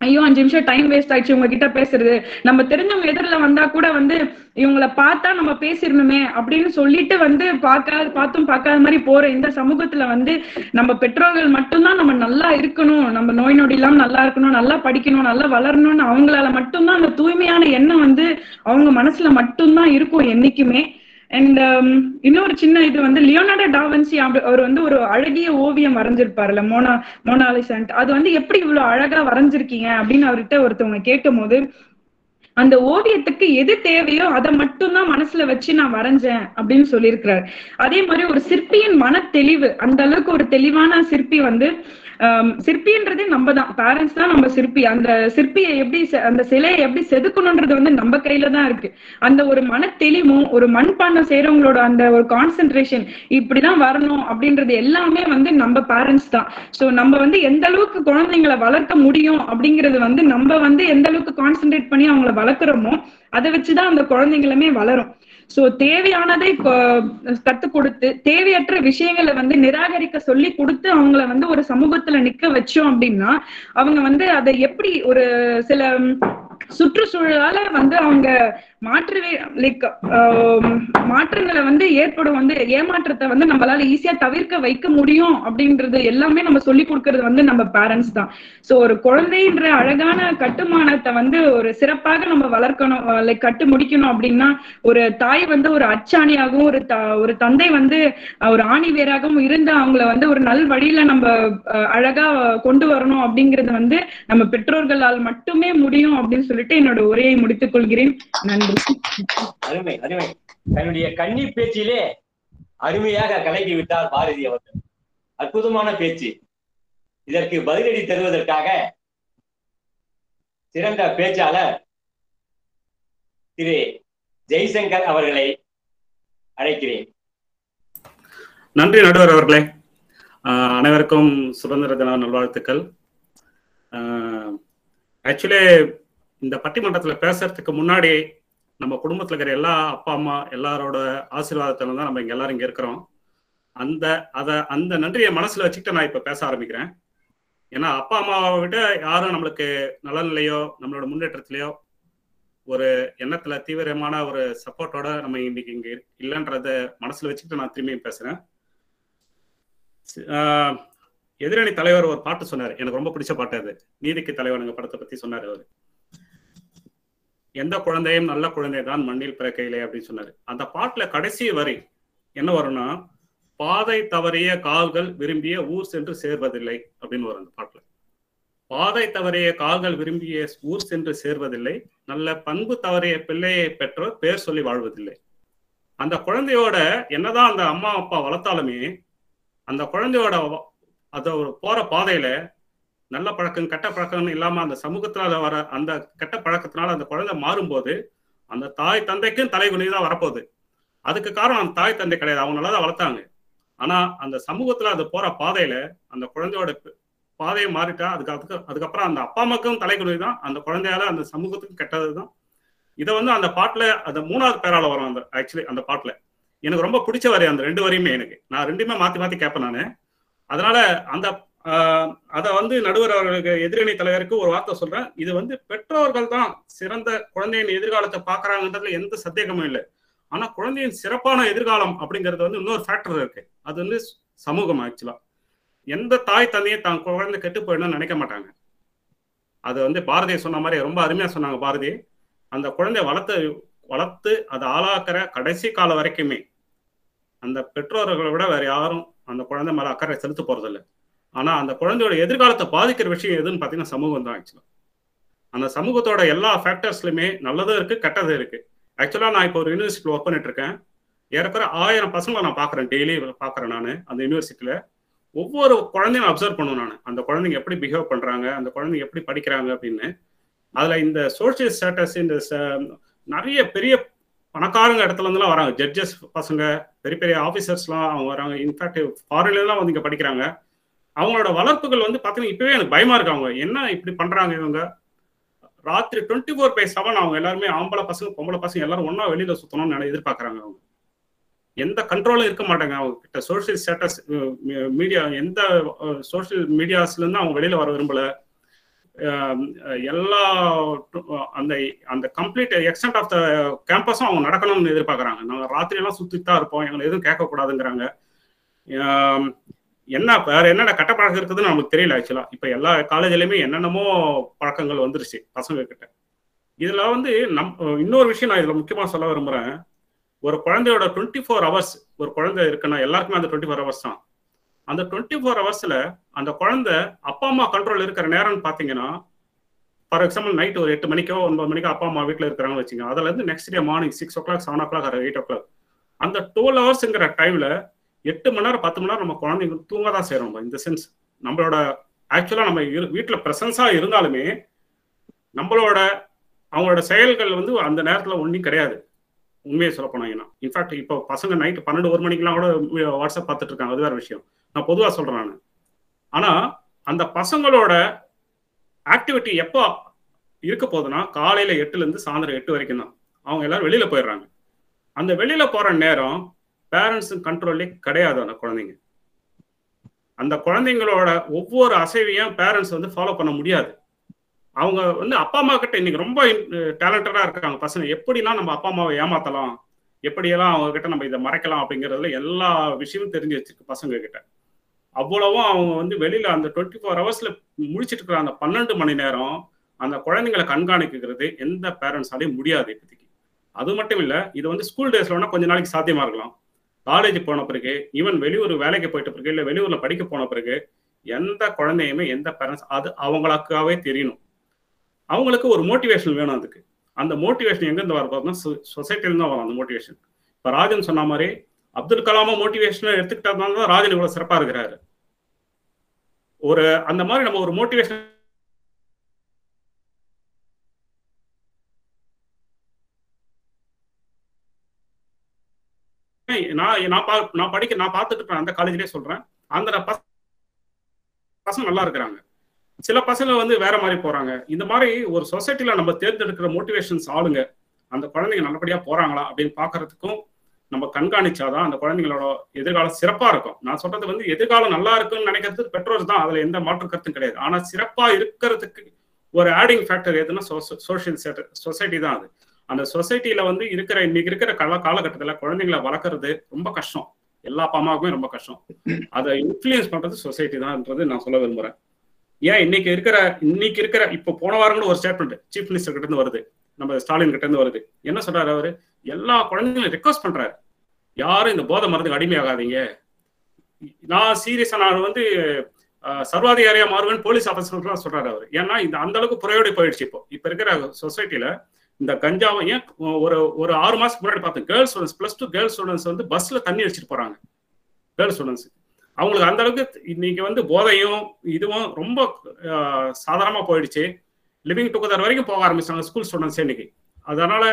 ஐயோ அஞ்சு நிமிஷம் டைம் வேஸ்ட் ஆயிடுச்சு உங்ககிட்ட பேசுறது. நம்ம தெரிஞ்சவங்க எதிரில வந்தா கூட வந்து இவங்கள பார்த்தா நம்ம பேசிடணுமே அப்படின்னு சொல்லிட்டு வந்து பார்க்காத பார்த்தும் பார்க்காத மாதிரி போற இந்த சமூகத்துல வந்து நம்ம பெற்றோர்கள் மட்டும்தான் நம்ம நல்லா இருக்கணும். நம்ம நோய் நொடி இல்லாம நல்லா இருக்கணும் நல்லா படிக்கணும் நல்லா வளரணும்னு அவங்களால மட்டும்தான் அந்த தூய்மையான எண்ணம் வந்து அவங்க மனசுல மட்டும்தான் இருக்கும் என்னைக்குமே. அண்ட் um, இன்னொரு சின்ன இது வந்து லியோனார்டோ டாவன்சி அவர் வந்து ஒரு அழகிய ஓவியம் வரைஞ்சிருப்பாருல்ல மோனா மோனாலிசன்ட் அது வந்து எப்படி இவ்வளவு அழகா வரைஞ்சிருக்கீங்க அப்படின்னு அவர்கிட்ட ஒருத்தவங்க கேட்கும் போது அந்த ஓவியத்துக்கு எது தேவையோ அதை மட்டும்தான் மனசுல வச்சு நான் வரைஞ்சேன் அப்படின்னு சொல்லியிருக்கிறார். அதே மாதிரி ஒரு சிற்பியின் மன தெளிவு அந்த அளவுக்கு ஒரு தெளிவான சிற்பி வந்து சிற்பின்றதே நம்ம தான் பேரண்ட்ஸ் தான் நம்ம சிற்பி. அந்த சிற்பியை எப்படி செ- அந்த சிலையை எப்படி செதுக்கணுன்றது வந்து நம்ம கையில தான் இருக்கு. அந்த ஒரு மன தெளிவும் ஒரு மண்பாண்டம் செய்யறவங்களோட அந்த ஒரு கான்சென்ட்ரேஷன் இப்படிதான் வரணும் அப்படின்றது எல்லாமே வந்து நம்ம பேரண்ட்ஸ் தான். ஸோ நம்ம வந்து எந்த அளவுக்கு குழந்தைங்களை வளர்க்க முடியும் அப்படிங்கிறது வந்து நம்ம வந்து எந்த அளவுக்கு கான்சென்ட்ரேட் பண்ணி அவங்கள வளர்க்குறோமோ அதை வச்சுதான் அந்த குழந்தைங்களுமே வளரும். சோ தேவையானதை கத்து கொடுத்து தேவையற்ற விஷயங்களை வந்து நிராகரிக்க சொல்லி கொடுத்து அவங்கள வந்து ஒரு சமூகத்துல நிக்க வச்சோம் அப்படின்னா அவங்க வந்து அதை எப்படி ஒரு சில சுற்றுச்சூழலால வந்து அவங்க மாற்று லைக் மாற்றங்களை வந்து ஏற்படும் வந்து ஏமாற்றத்தை வந்து நம்மளால ஈஸியா தவிர்க்க வைக்க முடியும் அப்படின்றது எல்லாமே நம்ம சொல்லி கொடுக்கறது வந்து நம்ம பேரண்ட்ஸ் தான். சோ ஒரு குழந்தைன்ற அழகான கட்டுமானத்தை வந்து ஒரு சிறப்பாக நம்ம வளர்க்கணும் லைக் கட்டு முடிக்கணும் அப்படின்னா ஒரு தாய் வந்து ஒரு அச்சாணியாகவும் ஒரு த- ஒரு தந்தை வந்து ஒரு ஆணி வேராகவும் இருந்து அவங்கள வந்து ஒரு நல் வழியில நம்ம அழகா கொண்டு வரணும் அப்படிங்கிறது வந்து நம்ம பெற்றோர்களால் மட்டுமே முடியும் அப்படின்னு சொல்லிட்டு என்னோட உரையை முடித்துக் கொள்கிறேன். நன்றி. அருமை அருமை. தன்னுடைய கன்னி பேச்சிலே அருமையாக கலக்கி விட்டார் பாரதி அவர்கள். அற்புதமான பேச்சு. இதற்கு பதிலடி தருவதற்காக சிறந்த பேச்சாளர் திரு ஜெய்சங்கர் அவர்களை அழைக்கிறேன். நன்றி நடுவர் அவர்களே. அனைவருக்கும் சுதந்திர தின நல்வாழ்த்துக்கள். ஆக்சுவலி இந்த பட்டிமன்றத்தில் பேசுறதுக்கு முன்னாடி நம்ம குடும்பத்தில் இருக்கிற எல்லா அப்பா அம்மா எல்லாரோட ஆசீர்வாதத்துல தான் நம்ம இங்க எல்லாரும் இங்க இருக்கிறோம். அந்த அதை அந்த நன்றியை மனசுல வச்சுக்கிட்டு நான் இப்ப பேச ஆரம்பிக்கிறேன். ஏன்னா அப்பா அம்மாவை விட யாரும் நம்மளுக்கு நலன்லையோ நம்மளோட முன்னேற்றத்திலையோ ஒரு எண்ணத்துல தீவிரமான ஒரு சப்போர்ட்டோட நம்ம இன்னைக்கு இங்க இல்லைன்றத மனசுல வச்சுக்கிட்டு நான் திரும்பியும் பேசுறேன். எதிரணி தலைவர் ஒரு பாட்டு சொன்னார். எனக்கு ரொம்ப பிடிச்ச பாட்டு அது. நீதிக்கு தலைவனுங்க படத்தை பத்தி சொன்னார் அவர். எந்த குழந்தையும் நல்ல குழந்தை தான் மண்ணில் பிறக்கையிலே அப்படின்னு சொன்னாரு. அந்த பாட்டுல கடைசி வரி என்ன வரும்னா பாதை தவறிய கால்கள் விரும்பிய ஊர் சென்று சேர்வதில்லை அப்படின்னு வரும் அந்த பாட்டுல. பாதை தவறிய கால்கள் விரும்பிய ஊர் சென்று சேர்வதில்லை நல்ல பண்பு தவறிய பிள்ளையை பெற்றோர் பேர் சொல்லி வாழ்வதில்லை. அந்த குழந்தையோட என்னதான் அந்த அம்மா அப்பா வளர்த்தாலுமே அந்த குழந்தையோட அத போற பாதையில நல்ல பழக்கம் கெட்ட பழக்கம்னு இல்லாம அந்த சமூகத்தினால வர அந்த கெட்ட பழக்கத்தினால அந்த குழந்தை மாறும்போது அந்த தாய் தந்தைக்கும் தலைகுனி தான் வரப்போகுது. அதுக்கு காரணம் அந்த தாய் தந்தை கிடையாது. அவங்க நல்லா தான் வளர்த்தாங்க. ஆனா அந்த சமூகத்துல அது போற பாதையில அந்த குழந்தையோட பாதையை மாறிட்டா அதுக்கு அதுக்கு அதுக்கப்புறம் அந்த அப்பா அம்மாக்கும் தலைக்குறி தான் அந்த குழந்தையால அந்த சமூகத்துக்கும் கெட்டது தான். இதை வந்து அந்த பாட்டுல அந்த மூணாவது பேரால வரும் அந்த ஆக்சுவலி அந்த பாட்டுல. எனக்கு ரொம்ப பிடிச்ச வரி அந்த ரெண்டு வரியுமே எனக்கு. நான் ரெண்டுமே மாத்தி மாத்தி கேட்பேன் நானு. அதனால அந்த அதை வந்து நடுவர் அவர்களுக்கு எதிரணி தலைவருக்கு ஒரு வார்த்தை சொல்றேன். இது வந்து பெற்றோர்கள் தான் சிறந்த குழந்தையின் எதிர்காலத்தை பாக்குறாங்கன்றதுல எந்த சந்தேகமும் இல்லை. ஆனா குழந்தையின் சிறப்பான எதிர்காலம் அப்படிங்கிறது வந்து இன்னொரு ஃபேக்டர் இருக்கு. அது வந்து சமூகம் ஆக்சுவலா எந்த தாய் தந்தையும் தான் குழந்தை கெட்டு போயிடணும்னு நினைக்க மாட்டாங்க. அது வந்து பாரதி சொன்ன மாதிரி ரொம்ப அருமையா சொன்னாங்க பாரதி. அந்த குழந்தைய வளர்த்து வளர்த்து அதை ஆளாக்குற கடைசி காலம் வரைக்குமே அந்த பெற்றோர்களை விட வேற யாரும் அந்த குழந்தை மேல அக்கறை செலுத்த போறதில்லை. ஆனா அந்த குழந்தையோட எதிர்காலத்தை பாதிக்கிற விஷயம் எதுன்னு பாத்தீங்கன்னா சமூகம் தான் ஆக்சுவலா அந்த சமூகத்தோட எல்லா ஃபேக்டர்ஸ்லயுமே நல்லதும் இருக்கு கெட்டதும் இருக்கு. ஆக்சுவலா நான் இப்போ ஒரு யூனிவர்சிட்டியில் ஒர்க் பண்ணிட்டு இருக்கேன் ஏறக்குற ஆயிரம் பசங்களை நான் பாக்குறேன் டெய்லி பாக்குறேன் நான் அந்த யூனிவர்சிட்டியில ஒவ்வொரு குழந்தையும் அப்சர்வ் பண்ணுவேன் நான். அந்த குழந்தைங்க எப்படி பிஹேவ் பண்றாங்க அந்த குழந்தைங்க எப்படி படிக்கிறாங்க அப்படின்னு. அதுல இந்த சோஷியல் ஸ்டேட்டஸ் இந்த ச- நிறைய பெரிய பணக்காரங்க இடத்துல இருந்துலாம் வராங்க. ஜட்ஜஸ் பசங்க பெரிய பெரிய ஆஃபீஸர்ஸ்லாம் அவங்க வராங்க. இன்ஃபேக்ட் ஃபாரின்லாம் வந்து இங்க படிக்கிறாங்க. அவங்களோட வளர்ப்புகள் வந்து பார்த்தீங்கன்னா இப்பவே எனக்கு பயமா இருக்கு அவங்க. என்ன இப்படி பண்றாங்க இவங்க? ராத்திரி டுவெண்ட்டி ஃபோர் பை செவன் அவங்க எல்லாருமே ஆம்பளை பசங்க பொம்பளை பசங்க எல்லாரும் ஒன்னா வெளியில சுத்தணும்னு நினை- எதிர்பார்க்கறாங்க அவங்க. எந்த கண்ட்ரோலும் இருக்க மாட்டாங்க அவங்க கிட்ட. சோஷியல் ஸ்டேட்டஸ் மீடியா எந்த சோஷியல் மீடியாஸ்ல இருந்து அவங்க வெளியில வர விரும்பல. எல்லா அந்த அந்த கம்ப்ளீட் எக்ஸ்டென்ட் ஆஃப் த கேம்பஸும் அவங்க நடக்கணும்னு எதிர்பார்க்கறாங்க. நாங்கள் ராத்திரியெல்லாம் எல்லாம் தான் இருப்போம். எங்களை எதுவும் கேட்க கூடாதுங்கிறாங்க என்ன வேற என்னென்ன கட்ட பழக்கம் இருக்குதுன்னு நமக்கு தெரியல ஆக்சுவலா இப்ப எல்லா காலேஜ்லயுமே என்னென்னமோ பழக்கங்கள் வந்துருச்சு பசங்க கிட்ட இதுல வந்து நம் இன்னொரு விஷயம் நான் இதுல முக்கியமா சொல்ல விரும்புறேன். ஒரு குழந்தையோட டுவெண்ட்டி ஃபோர் ஹவர்ஸ் ஒரு குழந்தை இருக்குன்னா எல்லாருக்குமே அந்த டுவெண்ட்டி ஃபோர் ஹவர்ஸ் தான். அந்த டுவெண்ட்டி ஃபோர் ஹவர்ஸ்ல அந்த குழந்தை அப்பா அம்மா கண்ட்ரோல் இருக்கிற நேரம்னு பாத்தீங்கன்னா ஃபார் எக்ஸாம்பிள் நைட் ஒரு எட்டு மணிக்கோ ஒன்பது மணிக்கோ அப்பா அம்மா வீட்டில் இருக்கிறாங்கன்னு வச்சுங்க அதுல இருந்து next day morning six o'clock seven o'clock eight o'clock அந்த டுவெல் ஹவர்ஸ்ங்கிற டைம்ல எட்டு மணி நேரம் பத்து மணி நேரம் நம்ம குழந்தைங்க தூங்க தான் செய்யறோம் இந்த சென்ஸ் நம்மளோட ஆக்சுவலா நம்ம இரு- வீட்டுல பிரசன்ஸா இருந்தாலுமே நம்மளோட அவங்களோட செயல்கள் வந்து அந்த நேரத்துல ஒன்றும் கிடையாது. உண்மையை சொல்ல போனாங்கன்னா இன்ஃபேக்ட் இப்போ பசங்க நைட்டு பன்னெண்டு ஒரு மணிக்கெல்லாம் கூட வாட்ஸ்அப் பார்த்துட்டு இருக்காங்க அது வேற விஷயம். நான் பொதுவா சொல்றேன் நான். ஆனா அந்த பசங்களோட ஆக்டிவிட்டி எப்போ இருக்க போகுதுன்னா காலையில எட்டுல இருந்து சாயந்தரம் எட்டு வரைக்கும் தான். அவங்க எல்லாரும் வெளியில போயிடுறாங்க. அந்த வெளியில போற நேரம் பேரண்ட்ஸும் கண்ட்ரோல்லே கிடையாது அந்த குழந்தைங்க. அந்த குழந்தைங்களோட ஒவ்வொரு அசைவையும் பேரண்ட்ஸ் வந்து ஃபாலோ பண்ண முடியாது. அவங்க வந்து அப்பா அம்மா கிட்ட இன்னைக்கு ரொம்ப டேலண்டடா இருக்காங்க பசங்க. எப்படிலாம் நம்ம அப்பா அம்மாவை ஏமாத்தலாம்? எப்படியெல்லாம் அவங்க கிட்ட நம்ம இதை மறைக்கலாம் அப்படிங்கறதுல எல்லா விஷயமும் தெரிஞ்சு வச்சிருக்கு பசங்க கிட்ட. அவ்வளவும் அவங்க வந்து வெளியில அந்த டுவெண்ட்டி ஃபோர் ஹவர்ஸ்ல முடிச்சிட்டு இருக்கிற அந்த பன்னெண்டு மணி நேரம் அந்த குழந்தைங்களை கண்காணிக்கிறது எந்த பேரண்ட்ஸாலையும் முடியாது இப்போதைக்கு. அது மட்டும் இல்லை இது வந்து ஸ்கூல் டேஸ்ல வேணா கொஞ்ச நாளைக்கு சாத்தியமா இருக்கலாம். காலேஜ் போன பிறகு ஈவன் வெளியூர் வேலைக்கு போயிட்ட பிறகு இல்லை வெளியூர்ல படிக்க போன பிறகு எந்த குழந்தையுமே எந்த பேரண்ட்ஸ் அது அவங்களுக்காகவே தெரியணும். அவங்களுக்கு ஒரு மோட்டிவேஷன் வேணும் அதுக்கு. அந்த மோட்டிவேஷன் எங்கேருந்து வர பார்த்தோம்னா சொசைட்டில வரும் அந்த மோட்டிவேஷன் இப்போ ராஜன் சொன்ன மாதிரி அப்துல் கலாமும் மோட்டிவேஷனை எடுத்துக்கிட்டதுனால தான் ராஜன் இவ்வளோ சிறப்பாக இருக்கிறாரு. ஒரு அந்த மாதிரி நம்ம ஒரு மோட்டிவேஷன் நான் நான் பா நான் படிக்க நான் பார்த்துட்டு அந்த காலேஜ்லயே சொல்றேன். அந்த பசங்க நல்லா இருக்கிறாங்க. சில பசங்க வந்து வேற மாதிரி போறாங்க. இந்த மாதிரி ஒரு சொசைட்டில நம்ம தேர்ந்தெடுக்கிற மோட்டிவேஷன்ஸ் ஆளுங்க அந்த குழந்தைங்க நல்லபடியா போறாங்களா அப்படின்னு பாக்குறதுக்கும் நம்ம கண்காணிச்சாதான் அந்த குழந்தைங்களோட எதிர்காலம் சிறப்பா இருக்கும். நான் சொல்றது வந்து எதிர்காலம் நல்லா இருக்குன்னு நினைக்கிறது பெற்றோர் தான் அதுல எந்த மாற்று கருத்தும் கிடையாது. ஆனா சிறப்பா இருக்கிறதுக்கு ஒரு ஆடிங் ஃபேக்டர் எதுன்னா சோசியல் சொசைட்டி தான் அது. அந்த சொசைட்டில வந்து இருக்கிற இன்னைக்கு இருக்கிற கால காலகட்டத்துல குழந்தைங்களை வளர்க்கறது ரொம்ப கஷ்டம். எல்லா அப்பா அம்மாவுக்குமே ரொம்ப கஷ்டம். அதை இன்ஃபுளுயன்ஸ் பண்றது சொசைட்டி தான்ன்றது நான் சொல்ல விரும்புறேன். ஏன் இன்னைக்கு இருக்கிற இன்னைக்கு இருக்கிற இப்போ போன வாரம் கூட ஒரு ஸ்டேட்மெண்ட் சீஃப் மினிஸ்டர் கிட்ட இருந்து வருது. நம்ம ஸ்டாலின் கிட்ட இருந்து வருது. என்ன சொல்றாரு அவரு? எல்லா குழந்தைங்களும் ரெக்வஸ்ட் பண்றாரு. யாரும் இந்த போதை மருந்துக்கு அடிமையாகாதீங்க. நான் சீரியஸா நான் வந்து சர்வாதிகாரியா மாறுவேன் போலீஸ் ஆஃபீஸர்லாம் சொல்றாரு அவர். ஏன்னா இந்த அந்த அளவுக்கு புறையோடி போயிடுச்சு இப்போ. இப்ப இருக்கிற சொசைட்டில இந்த கஞ்சாவை ஏன் ஒரு ஒரு ஆறு மாசத்துக்கு முன்னாடி பார்த்தேன். Girls students plus two girls students வந்து பஸ்ல தண்ணி அடிச்சிட்டு போறாங்க. கேர்ள்ஸ் ஸ்டூடெண்ட்ஸ் அவங்களுக்கு அந்த அளவுக்கு இன்னைக்கு வந்து போதையும் இதுவும் ரொம்ப சாதாரணமா போயிடுச்சு. லிவிங் டுகெதர் வரைக்கும் போக ஆரம்பிச்சாங்க ஸ்கூல் ஸ்டூடெண்ட்ஸ் இன்னைக்கு. அதனால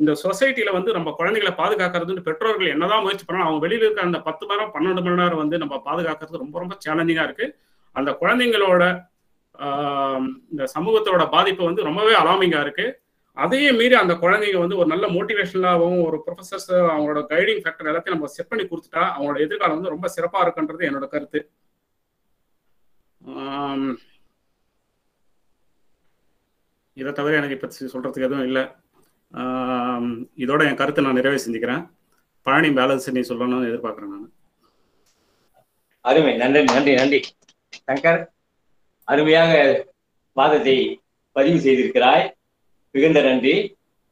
இந்த சொசைட்டில வந்து நம்ம குழந்தைகளை பாதுகாக்கிறதுன்னு பெற்றோர்கள் என்னதான் முயற்சி பண்ணாலும் அவங்க வெளியில இருக்க அந்த பத்து மணி நேரம் பன்னெண்டு மணி நேரம் வந்து நம்ம பாதுகாக்கிறது ரொம்ப ரொம்ப சேலஞ்சிங்கா இருக்கு. அந்த குழந்தைங்களோட இந்த சமூகத்தோட பாதிப்பு வந்து ரொம்பவே அலாமிங்கா இருக்கு. அதையே மீறி அந்த குழந்தைங்க வந்து ஒரு நல்ல மோட்டிவேஷனலாகவும் ஒரு ப்ரொஃபஸர்ஸ் அவங்களோட கைடிங் ஃபேக்டர் எல்லாத்தையும் நம்ம செட் பண்ணி கொடுத்துட்டா அவங்களோட எதிர்காலம் வந்து ரொம்ப சிறப்பாக இருக்குன்றது என்னோட கருத்து. இதை தவிர எனக்கு இப்போ சொல்றதுக்கு எதுவும் இல்லை. இதோட என் கருத்தை நான் நிறைவே செஞ்சுக்கிறேன். பழனி பேலன்ஸ் நீ சொல்லணும்னு எதிர்பார்க்குறேன் நான். அருமை. நன்றி நன்றி நன்றி. சங்கர் அருமையாக வாதத்தை பதிவு செய்திருக்கிறாய். மிகுந்த நன்றி.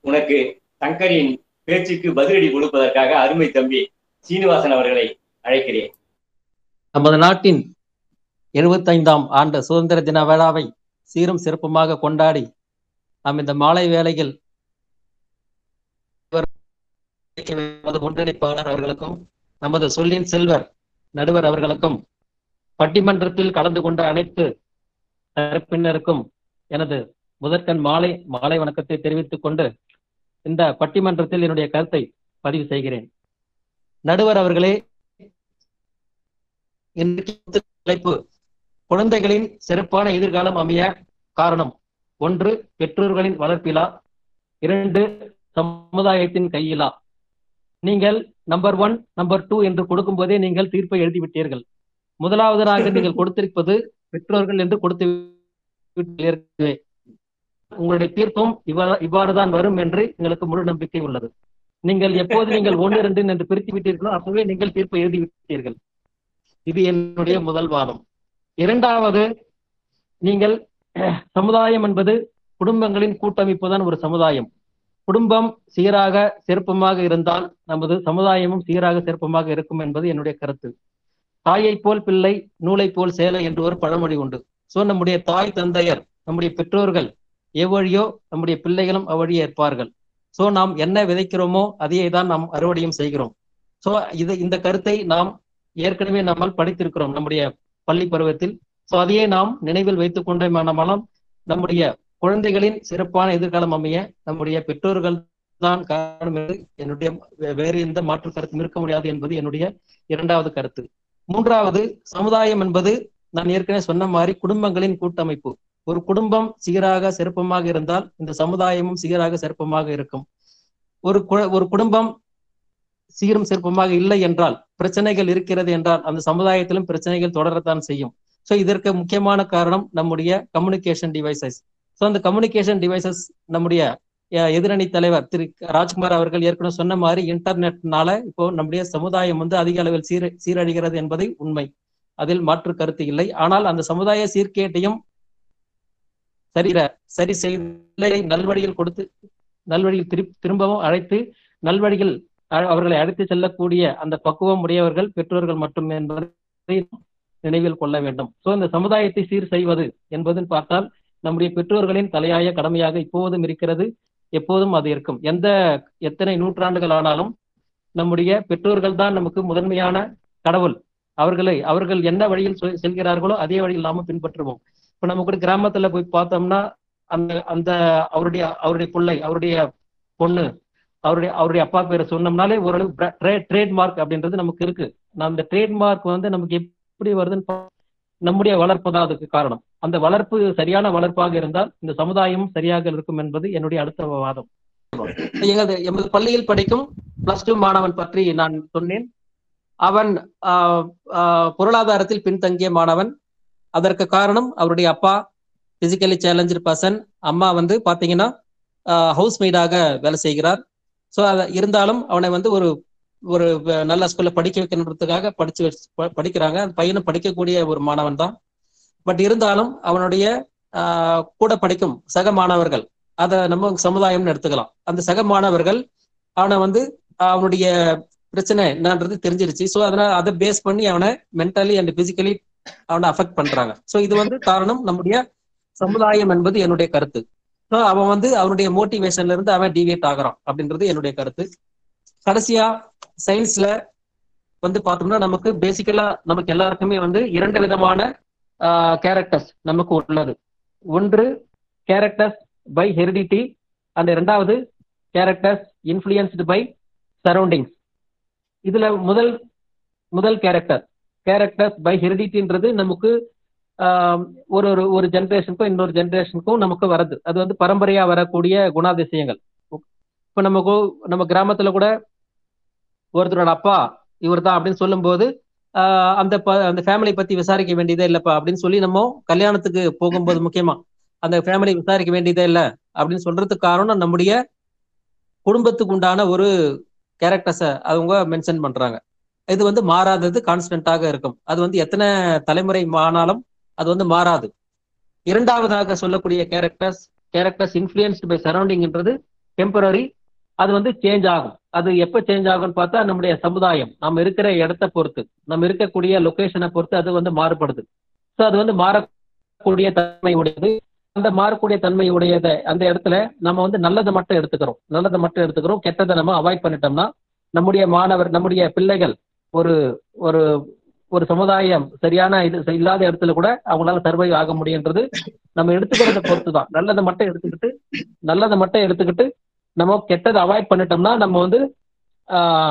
உனக்கு சங்கரின் பேச்சுக்கு பதிலடி கொடுப்பதற்காக அருமை தம்பி சீனிவாசன் அவர்களை அழைக்கிறேன். நமது நாட்டின் எழுபத்தைந்தாம் ஆண்டு சுதந்திர தின விழாவை சீரும் சிறப்புமாக கொண்டாடி நாம் இந்த மாலை வேளையில் நமது ஒன்றிணைப்பாளர் அவர்களுக்கும் நமது சொல்லின் செல்வர் நடுவர் அவர்களுக்கும் பட்டிமன்றத்தில் கலந்து கொண்ட அனைத்து தரப்பினருக்கும் எனது முதற்கண் மாலை மாலை வணக்கத்தை தெரிவித்துக் கொண்டு இந்த பட்டிமன்றத்தில் என்னுடைய கருத்தை பதிவு செய்கிறேன். நடுவர் அவர்களே தலைப்பு குழந்தைகளின் சிறப்பான எதிர்காலம் அமைய காரணம் ஒன்று பெற்றோர்களின் வளர்ப்பிலா இரண்டு சமுதாயத்தின் கையிலா. நீங்கள் நம்பர் ஒன் நம்பர் டூ என்று கொடுக்கும் போதே நீங்கள் தீர்ப்பை எழுதிவிட்டீர்கள். முதலாவதாக நீங்கள் கொடுத்திருப்பது பெற்றோர்கள் என்று கொடுத்து உங்களுடைய தீர்ப்பும் இவ்வாறு இவ்வாறுதான் வரும் என்று எங்களுக்கு முழு நம்பிக்கை உள்ளது. நீங்கள் எப்போது நீங்கள் ஒன்று இரண்டு என்று பிரித்து விட்டீர்களோ அப்பவே நீங்கள் தீர்ப்பு எழுதி விட்டீர்கள். இது என்னுடைய முதல் வாதம். இரண்டாவது நீங்கள் சமுதாயம் என்பது குடும்பங்களின் கூட்டமைப்பு தான் ஒரு சமுதாயம். குடும்பம் சீராக சிறப்பமாக இருந்தால் நமது சமுதாயமும் சீராக சிறப்பமாக இருக்கும் என்பது என்னுடைய கருத்து. தாயை போல் பிள்ளை நூலை போல் சேலை என்று ஒரு பழமொழி உண்டு. சோ நம்முடைய தாய் தந்தையர் நம்முடைய பெற்றோர்கள் எவ்வழியோ நம்முடைய பிள்ளைகளும் அவ்வழியே இருப்பார்கள். சோ நாம் என்ன விதைக்கிறோமோ அதையே தான் நாம் அறுவடையும் செய்கிறோம். சோ இது இந்த கருத்தை நாம் ஏற்கனவே நம்மால் படித்திருக்கிறோம் நம்முடைய பள்ளி பருவத்தில். சோ அதையே நாம் நினைவில் வைத்துக் கொண்டோமானாலும் நம்முடைய குழந்தைகளின் சிறப்பான எதிர்காலம் அமைய நம்முடைய பெற்றோர்கள் தான் காரணம் என்று என்னுடைய வேறு எந்த மாற்று கருத்தும் இருக்க முடியாது என்பது என்னுடைய இரண்டாவது கருத்து. மூன்றாவது சமுதாயம் என்பது நான் ஏற்கனவே சொன்ன மாதிரி குடும்பங்களின் கூட்டமைப்பு. ஒரு குடும்பம் சீராக சிறப்பமாக இருந்தால் இந்த சமுதாயமும் சீராக சிறப்பமாக இருக்கும். ஒரு ஒரு குடும்பம் சீரும் சிறப்பமாக இல்லை என்றால் பிரச்சனைகள் இருக்கிறது என்றால் அந்த சமுதாயத்திலும் பிரச்சனைகள் தொடரத்தான் செய்யும். ஸோ இதற்கு முக்கியமான காரணம் நம்முடைய கம்யூனிகேஷன் டிவைசஸ் ஸோ அந்த கம்யூனிகேஷன் டிவைசஸ் நம்முடைய அஹ், எதிரணி தலைவர் திரு ராஜ்குமார் அவர்கள் ஏற்கனவே சொன்ன மாதிரி இன்டர்நெட்னால இப்போ நம்முடைய சமுதாயம் வந்து அதிக அளவில் சீர சீரழிகிறது என்பதை உண்மை. அதில் மாற்று கருத்து இல்லை. ஆனால் அந்த சமுதாய சீர்கேட்டையும் சரி சரி செய்தலை நல்வழியில் கொடுத்து நல்வழியில் திரு திரும்பவும் அழைத்து நல்வழியில் அவர்களை அழைத்து செல்லக்கூடிய அந்த பக்குவம் உடையவர்கள் பெற்றோர்கள் மட்டும் என்பதை நினைவில் கொள்ள வேண்டும். சோ இந்த சமுதாயத்தை சீர் செய்வது என்பதுன்னு பார்த்தால் நம்முடைய பெற்றோர்களின் தலையாய கடமையாக இப்போதும் இருக்கிறது எப்போதும் அது இருக்கும். எந்த எத்தனை நூற்றாண்டுகள் ஆனாலும் நம்முடைய பெற்றோர்கள் தான் நமக்கு முதன்மையான கடவுள். அவர்களை அவர்கள் என்ன வழியில் செல்கிறார்களோ அதே வழியில் நாம பின்பற்றுவோம். இப்ப நம்ம கூட கிராமத்துல போய் பார்த்தோம்னா அந்த அந்த அவருடைய அவருடைய பிள்ளை அவருடைய பொண்ணு அவருடைய அவருடைய அப்பா பேரை சொன்னோம்னாலே ஓரளவு ட்ரேட்மார்க் அப்படின்றது நமக்கு இருக்கு. நான் அந்த ட்ரேட்மார்க் வந்து நமக்கு எப்படி வருதுன்னு நம்முடைய வளர்ப்பு தான் அதுக்கு காரணம். அந்த வளர்ப்பு சரியான வளர்ப்பாக இருந்தால் இந்த சமுதாயம் சரியாக இருக்கும் என்பது என்னுடைய அடுத்த வாதம். எங்களது எமது பள்ளியில் படிக்கும் பிளஸ் டூ மாணவன் பற்றி நான் சொன்னேன். அவன் ஆஹ், ஆஹ், பொருளாதாரத்தில் பின்தங்கிய மாணவன். அதற்கு காரணம் அவருடைய அப்பா பிசிக்கலி சேலஞ்சு பர்சன் அம்மா வந்து பாத்தீங்கன்னா ஹவுஸ் மெய்டாக வேலை செய்கிறார். ஸோ அதை இருந்தாலும் அவனை வந்து ஒரு ஒரு நல்ல ஸ்கூல்ல படிக்க வைக்கணுன்றதுக்காக படிச்சு வச்சு- ப- படிக்கிறாங்க. அந்த பையனும் படிக்கக்கூடிய ஒரு மாணவன் தான். பட் இருந்தாலும் அவனுடைய கூட படிக்கும் சக மாணவர்கள் அதை நம்ம சமுதாயம்னு எடுத்துக்கலாம். அந்த சக மாணவர்கள் அவனை வந்து அவனுடைய பிரச்சனை என்னன்றது தெரிஞ்சிருச்சு. ஸோ அதனால அதை பேஸ் பண்ணி அவனை மென்டலி அண்ட் பிசிக்கலி அவனை அஃபெக்ட் பண்றாங்க. ஸோ இது வந்து காரணம் நம்முடைய சமுதாயம் என்பது என்னுடைய கருத்து. ஸோ அவன் வந்து அவனுடைய மோட்டிவேஷன்ல இருந்து அவன் டிவியேட் ஆகுறான் அப்படின்றது என்னுடைய கருத்து. கடைசியா சயின்ஸ்ல வந்து பார்த்தோம்னா நமக்கு பேசிக்கலா நமக்கு எல்லாருக்குமே வந்து இரண்டு விதமான கேரக்டர்ஸ் நமக்கு உள்ளது. ஒன்று கேரக்டர்ஸ் பை ஹெரிடிட்டி அந்த இரண்டாவது கேரக்டர்ஸ் இன்ஃப்ளூயன்ஸ்டு பை சரௌண்டிங்ஸ் இதுல முதல் முதல் கேரக்டர் கேரக்டர்ஸ் பை ஹெரிடிட்டின்றது நமக்கு ஒரு ஒரு ஒரு ஜென்ரேஷனுக்கும் இன்னொரு ஜென்ரேஷனுக்கும் நமக்கு வருது அது வந்து பரம்பரையா வரக்கூடிய குணாதிசயங்கள். இப்ப நமக்கு நம்ம கிராமத்துல கூட ஒருத்தரோட அப்பா இவர் தான் அப்படின்னு சொல்லும்போது அந்த ப- அந்த ஃபேமிலி பத்தி விசாரிக்க வேண்டியதே இல்லப்பா அப்படின்னு சொல்லி நம்ம கல்யாணத்துக்கு போகும்போது முக்கியமா அந்த ஃபேமிலி விசாரிக்க வேண்டியதே இல்லை அப்படின்னு சொல்றதுக்கு காரணம் நம்முடைய குடும்பத்துக்கு உண்டான ஒரு கேரக்டர்ஸை அவங்க மென்ஷன் பண்றாங்க. இது வந்து மாறாதது கான்ஸ்டன்டாக இருக்கும். அது வந்து எத்தனை தலைமுறை ஆனாலும் அது வந்து மாறாது. இரண்டாவதாக சொல்லக்கூடிய கேரக்டர்ஸ் கேரக்டர்ஸ் இன்ஃப்ளூயன்ஸ்டு பை சரௌண்டிங்ன்றது டெம்பரரி அது வந்து சேஞ்ச் ஆகும். அது எப்ப சேஞ்ச் ஆகும்னு பார்த்தா நம்முடைய சமுதாயம். நம்ம இருக்கிற இடத்த பொறுத்து நம்ம இருக்கக்கூடிய லொகேஷனை பொறுத்து அது வந்து மாறுபடுது. ஸோ அது வந்து மாறக்கூடிய தன்மை உடையது. அந்த மாறக்கூடிய தன்மை உடையதை அந்த இடத்துல நம்ம வந்து நல்லதை மட்டும் எடுத்துக்கிறோம். நல்லதை மட்டும் எடுத்துக்கிறோம். கெட்டதை நம்ம அவாய்ட் பண்ணிட்டோம்னா நம்முடைய மாணவர் நம்முடைய பிள்ளைகள் ஒரு ஒரு ஒரு சமுதாயம் சரியான இது இல்லாத இடத்துல கூட அவங்களால சர்வை ஆக முடியுன்றது நம்ம எடுத்துக்கிறத பொறுத்து தான் நல்லதை மட்டும் எடுத்துக்கிட்டு நல்லதை மட்டும் எடுத்துக்கிட்டு நம்ம கெட்டதை அவாய்ட் பண்ணிட்டோம்னா நம்ம வந்து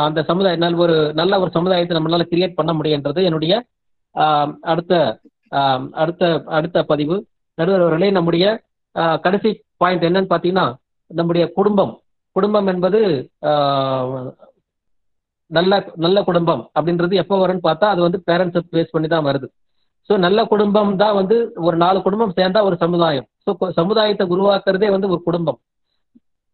அந்த சமுதாய நல்ல ஒரு நல்ல ஒரு சமுதாயத்தை நம்மளால கிரியேட் பண்ண முடியுன்றது என்னுடைய அடுத்த அடுத்த அடுத்த பதிவு. நடுவர் அவர்களே நம்முடைய கடைசி பாயிண்ட் என்னன்னு பாத்தீங்கன்னா நம்முடைய குடும்பம். குடும்பம் என்பது நல்ல நல்ல குடும்பம் அப்படின்றது எப்போ வரும்னு பார்த்தா அது வந்து பேரண்ட்ஸை பேஸ் பண்ணி தான் வருது. ஸோ நல்ல குடும்பம் தான் வந்து ஒரு நாலு குடும்பம் சேர்ந்தா ஒரு சமுதாயம். ஸோ சமுதாயத்தை உருவாக்குறதே வந்து ஒரு குடும்பம்.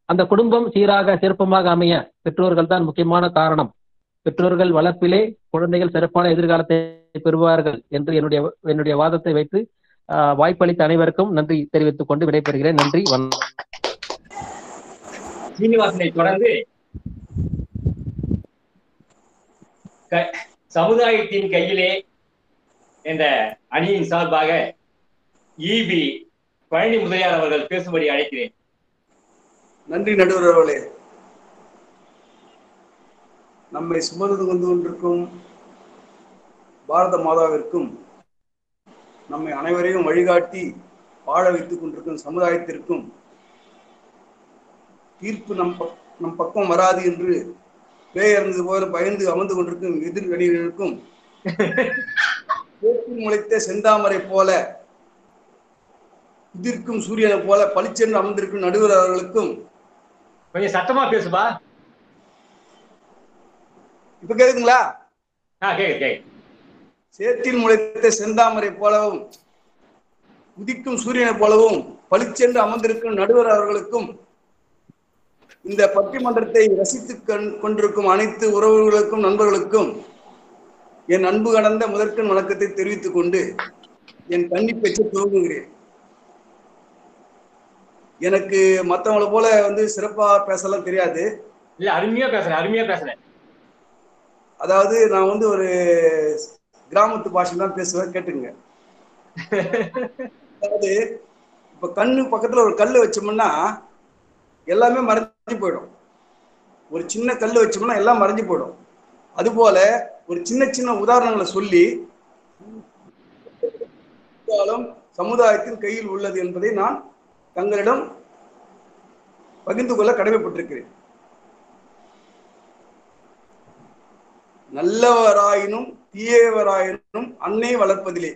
அந்த குடும்பம் சீராக சிறப்பமாக அமைய பெற்றோர்கள் தான் முக்கியமான காரணம். பெற்றோர்கள் வளர்ப்பிலே குழந்தைகள் சிறப்பான எதிர்காலத்தை பெறுவார்கள் என்று என்னுடைய என்னுடைய வாதத்தை வைத்து வாய்ப்பளித்த அனைவருக்கும் நன்றி தெரிவித்துக் கொண்டு விடைபெறுகிறேன். நன்றி வணக்கம். சீனிவாசனை தொடர்ந்து க- சமுதாயத்தின் கையிலே என்ற அணியின் சார்பாக இபி பழனி முதலியார் அவர்கள் பேசும்படி அழைக்கிறேன். நன்றி நடுவர் அவர்களே. நம்மை சுமந்து கொண்டு கொண்டிருக்கும் பாரத மாதாவிற்கும் நம்மை அனைவரையும் வழிகாட்டி வாழ வைத்துக் கொண்டிருக்கும் சமுதாயத்திற்கும் தீர்ப்பு நம் பக்- நம் பக்கம் வராது என்று பேயர்ந்தது போல பயந்து அமர்ந்து கொண்டிருக்கும் எதிர்கணிகளுக்கும் சேற்றில் முளைத்த செந்தாமரை போல உதிர்க்கும் சூரியனை போல பளிச்சென்று அமர்ந்திருக்கும் நடுவர் அவர்களுக்கும் கொஞ்சம் சத்தமா பேசுபா இப்ப கேக்குதுங்களா? சேற்றில் முளைத்த செந்தாமரை போலவும் உதிக்கும் சூரியனை போலவும் பளிச்சென்று அமர்ந்திருக்கும் நடுவர் அவர்களுக்கும் இந்த பட்டிமன்றத்தை ரசித்து கண்- கொண்டிருக்கும் அனைத்து உறவுகளுக்கும் நண்பர்களுக்கும் என் அன்பு கடந்த முதற்கண் வணக்கத்தை தெரிவித்துக் கொண்டு என் கன்னி பேச்சை துவங்குகிறேன். எனக்கு மத்தவங்கள போல வந்து சிறப்பா பேசலாம் தெரியாது. இல்ல அருமையா பேசுறேன் அருமையா பேசுறேன். அதாவது நான் வந்து ஒரு கிராமத்து பாஷை தான் பேசுவேன் கேட்டுங்க அதாவது இப்ப கண்ணு பக்கத்துல ஒரு கல் வச்சோம்னா எல்லாமே மறைஞ்சு போயிடும். ஒரு சின்ன கல் வச்சோம்னா எல்லாம் மறைஞ்சு போயிடும். அதுபோல ஒரு சின்ன சின்ன உதாரணங்களை சொல்லி காலம் சமுதாயத்தின் கையில் உள்ளது என்பதை நான் தங்களிடம் பகிர்ந்து கொள்ள கடமைப்பட்டிருக்கிறேன். நல்லவராயினும் தீயவராயினும் அன்னை வளர்ப்பதிலே.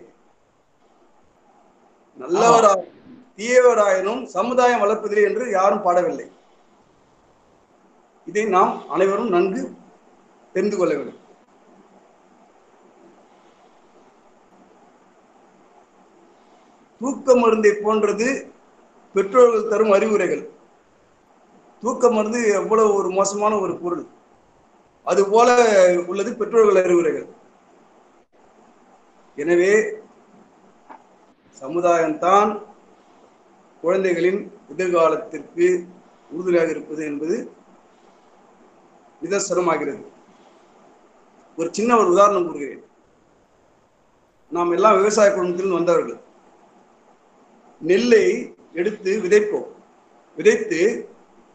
நல்லவராயினும் தீயவராயினும் சமுதாயம் வளர்ப்பதில்லை என்று யாரும் பாடவில்லை. இதை நாம் அனைவரும் நன்கு தெரிந்து கொள்ள வேண்டும். தூக்க மருந்தை போன்றது பெற்றோர்கள் தரும் அறிவுரைகள். தூக்க மருந்து எவ்வளவு ஒரு மோசமான ஒரு பொருள். அது போல உள்ளது பெற்றோர்கள் அறிவுரைகள். எனவே சமுதாயம்தான் குழந்தைகளின் எதிர்காலத்திற்கு உறுதுணையாக இருப்பது என்பது நிதர்சனமாகிறது. ஒரு சின்ன ஒரு உதாரணம் கூறுகிறேன். நாம் எல்லாம் விவசாய குடும்பத்தில் வந்தவர்கள். நெல்லை எடுத்து விதைப்போம். விதைத்து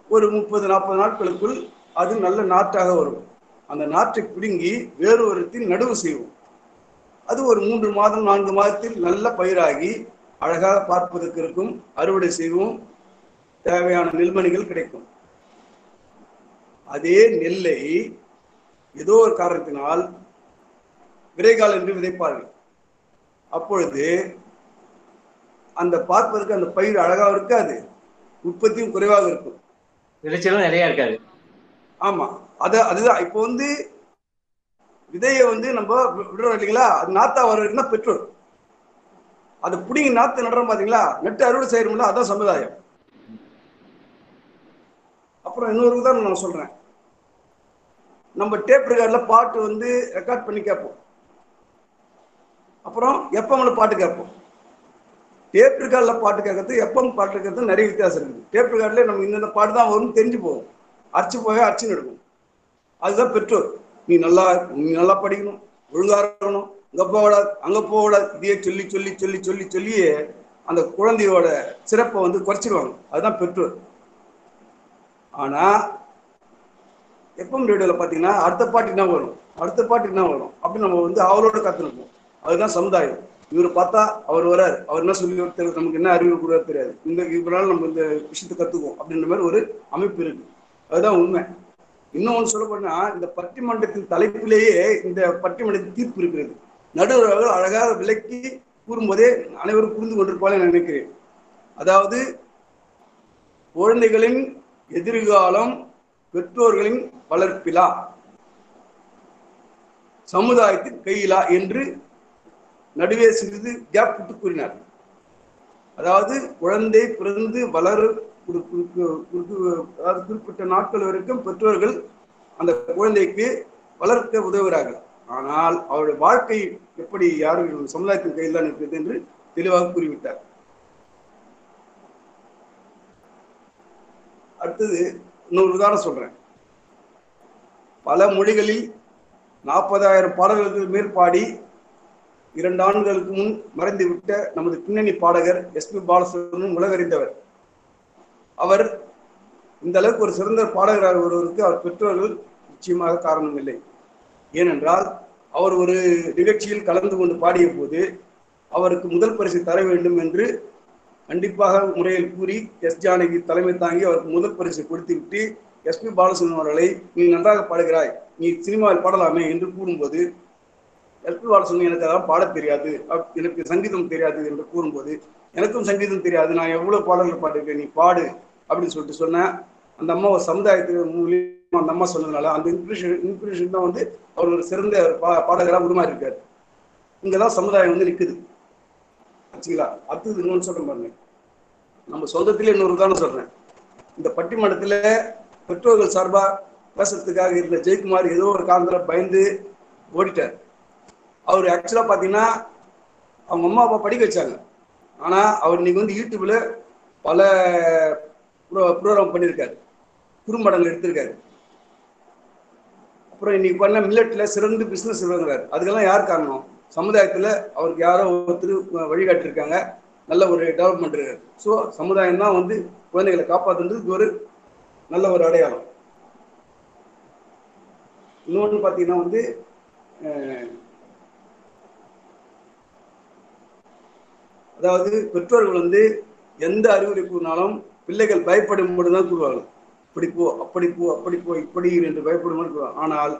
ஒரு முப்பது நாற்பது நாட்களுக்குள் அது நல்ல நாற்றாக வரும். அந்த நாற்றை பிடுங்கி வேறு ஒருத்தில் நடுவு செய்வோம். அது ஒரு மூன்று மாதம் நான்கு மாதத்தில் நல்ல பயிராகி அழகாக பார்ப்பதற்கு இருக்கும் அறுவடை செய்வோம் தேவையான நெல்மணிகள் கிடைக்கும். அதே நெல்லை ஏதோ ஒரு காரணத்தினால் விரைகால் என்று விதைப்பார்கள். அப்பொழுது அந்த பார்ப்பதற்கு அந்த பயிர் அழகாக இருக்காது. உற்பத்தியும் குறைவாக இருக்கும். விளைச்சலும் நிறைய இருக்காது. ஆமா. அத அதுதான். இப்போ வந்து விதையை வந்து நம்ம விடுறோம் இல்லைங்களா? அது நாத்தா வர வரைக்கும் தான் பெற்றோர். அதை பிடிங்கி நாத்து நடுறோம் பாத்தீங்களா? நெட்டு அறுவடை செய்யறோம்ல அதான் சமுதாயம். அப்புறம் இன்னொரு உதாரணம் நான் சொல்றேன். நம்ம டேப் ரெக்கார்ட்ல பாட்டு வந்து ரெக்கார்ட் பண்ணி கேட்போம். அப்புறம் எஃப்எம்ல பாட்டு கேட்போம். டேப் ரெக்கார்ட்ல பாட்டு கேட்கறது எஃப்எம் பாட்டு கேட்கறது நிறைய வித்தியாசம் இருக்குது. டேப் ரெக்கார்ட்ல நம்ம இந்த பாட்டு தான் வரும்னு தெரிஞ்சு போகும். அரைச்சு போய் அரைச்சு எடுக்கும். அதுதான் பெற்றோர். நீ நல்லா நீ நல்லா படிக்கணும் ஒழுங்காக இருக்கணும். இங்க போகக்கூடாது அங்க போகக்கூடாது இதையே சொல்லி சொல்லி சொல்லி சொல்லி சொல்லியே அந்த குழந்தையோட சிறப்பை வந்து குறைச்சிருவாங்க. அதுதான் பெற்றோர். ஆனா எஃப்எம் ரேடியோல பாத்தீங்கன்னா அடுத்த பாட்டு என்ன வரும்? அடுத்த பாட்டு என்ன வரும்? அப்படின்னு நம்ம வந்து அவரோட கத்துனுப்போம் அதுதான் சமுதாயம். இவர் பார்த்தா அவர் வராரு. அவர் என்ன சொல்லி ஒருத்தர் நமக்கு என்ன அறிவு கூட தெரியாது. இந்த இவரால் நம்ம இந்த விஷயத்தை கத்துக்குவோம் அப்படின்ற மாதிரி ஒரு அமைப்பு இருக்கு. அதுதான் உண்மை. இன்னொன்று சொல்ல போனா இந்த பட்டிமன்றத்தின் தலைப்பிலேயே இந்த பட்டிமன்றத்தின் தீர்ப்பு இருக்கிறது. நடுவர்கள் அழகாக விளக்கி கூறும்போதே அனைவரும் புரிந்து கொண்டிருப்பாங்க நினைக்கிறேன். அதாவது குழந்தைகளின் எதிர்காலம் பெற்றோர்களின் வளர்ப்பிலா சமுதாயத்தின் கையிலா என்று நடுவே சிறிது கேப் விட்டு கூறினார். அதாவது குழந்தை பிறந்து வளர் அதாவது குறிப்பிட்ட நாட்கள் வரைக்கும் பெற்றோர்கள் அந்த குழந்தைக்கு வளர்க்க உதவுகிறார்கள். ஆனால் அவருடைய வாழ்க்கை எப்படி யாரும் சமுதாயத்தின் கையில் தான் இருக்கிறது என்று தெளிவாக கூறிவிட்டார். அடுத்தது இன்னொரு உதாரணம் சொல்றேன். பல மொழிகளில் நாற்பதாயிரம் பாடல்களுக்கு மேற்பாடி இரண்டு ஆண்டுகளுக்கு முன் மறைந்து விட்ட நமது பின்னணி பாடகர் எஸ் பி பாலசுப்ரமணியன் உலகறிந்தவர். அவர் இந்த அளவுக்கு ஒரு சிறந்த பாடகராக ஒருவருக்கு அவர் பெற்றோர்கள் நிச்சயமாக காரணம் இல்லை. ஏனென்றால் அவர் ஒரு நிகழ்ச்சியில் கலந்து கொண்டு பாடிய போது அவருக்கு முதல் பரிசு தர வேண்டும் என்று கண்டிப்பாக முறையில் கூறி எஸ் ஜானகி தலைமை தாங்கி அவருக்கு முதல் பரிசு கொடுத்து விட்டு பாலசுந்தரம் அவர்களை நீ நன்றாக பாடுகிறாய் நீ சினிமாவில் பாடலாமே என்று கூறும்போது எஸ்பி பாலசுந்தரம் எனக்கு அதெல்லாம் பாட தெரியாது. அப்- எனக்கு சங்கீதம் தெரியாது என்று கூறும்போது எனக்கும் சங்கீதம் தெரியாது. நான் எவ்வளவு பாடல்கள் பாடிருக்கேன் நீ பாடு அப்படின்னு சொல்லிட்டு சொன்னேன் அந்த அம்மாவை சமுதாயத்தின் சமுதாயத்துக்கு அந்த அம்மா சொன்னதுனால அந்த இன்ஸ்பிரேஷன் இன்ஸ்பிரேஷன் தான் வந்து அவர் ஒரு சிறந்த பா பாடகராக உருமாறி இருக்காரு இங்கதான் சமுதாயம் வந்து நிற்குது ஆச்சுங்களா? அடுத்தது இன்னொன்று சொல்றேன் பாருங்க. நம்ம சொந்தத்திலே இன்னொரு உதாரணம் சொல்றேன். இந்த பட்டிமன்றத்தில் பெற்றோர்கள் சார்பாக பேசுறதுக்காக இருந்த ஜெயக்குமார் ஏதோ ஒரு காலத்தில் பயந்து ஓடிட்டார். அவர் ஆக்சுவலாக பார்த்தீங்கன்னா அவங்க அம்மா அப்பா படிக்க வச்சாங்க. ஆனால் அவர் இன்னைக்கு வந்து யூடியூப்பில் பல ப்ரோ ப்ரோக்ராம் பண்ணியிருக்காரு. குறும்படங்கள் எடுத்திருக்காரு. அப்புறம் இன்னைக்கு பண்ண மில்லட்ல சிறந்து பிசினஸ் இருக்கிறார் அதுக்கெல்லாம் யார் காரணம்? சமுதாயத்துல அவருக்கு யாரோ ஒருத்தர் வழிகாட்டிருக்காங்க நல்ல ஒரு டெவலப்மெண்ட் இருக்கு. ஸோ சமுதாயம் தான் வந்து குழந்தைகளை காப்பாத்துறதுக்கு ஒரு நல்ல ஒரு அடையாளம். இன்னொன்று பார்த்தீங்கன்னா வந்து அதாவது பெற்றோர்கள் வந்து எந்த அறிவுரை கூறினாலும் பிள்ளைகள் பயப்படும் மட்டும்தான் கூறுவார்கள் இப்படி போ அப்படி போ அப்படி போ இப்படி என்று பயப்படும் ஆனால்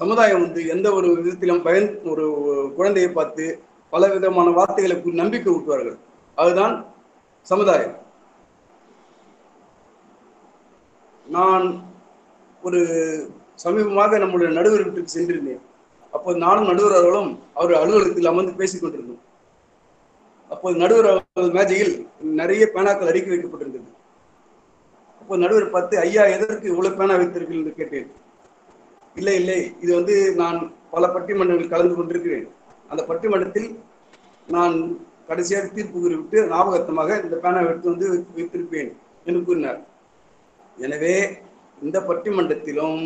சமுதாயம் வந்து எந்த ஒரு விதத்திலும் பயன் ஒரு குழந்தையை பார்த்து பல விதமான வார்த்தைகளை நம்பிக்கை ஊட்டுவார்கள். அதுதான் சமுதாயம். நான் ஒரு சமீபமாக நம்முடைய நடுவர் வீட்டுக்கு சென்றிருந்தேன். அப்போது நானும் நடுவர் அவர்களும் அவர் அலுவலகத்தில் அமர்ந்து பேசிக் கொண்டிருந்தோம். அப்போது நடுவர் அவர்கள் மேஜையில் நிறைய பேனாக்கள் அடுக்கி வைக்கப்பட்டிருந்தது. அப்போ நடுவர் பார்த்து ஐயா எதற்கு இவ்வளவு பேனா வைத்திருக்கீர்கள் என்று கேட்டேன். இல்லை இல்லை இது வந்து நான் பல பட்டிமன்றங்களில் கலந்து கொண்டிருக்கிறேன். அந்த பட்டிமன்றத்தில் நான் கடைசியாக தீர்ப்பு கூறிவிட்டு ஞாபகத்தமாக இந்த பேனாவை எடுத்து வந்து வைத்திருப்பேன் என்று கூறினார். எனவே இந்த பட்டிமன்றத்திலும்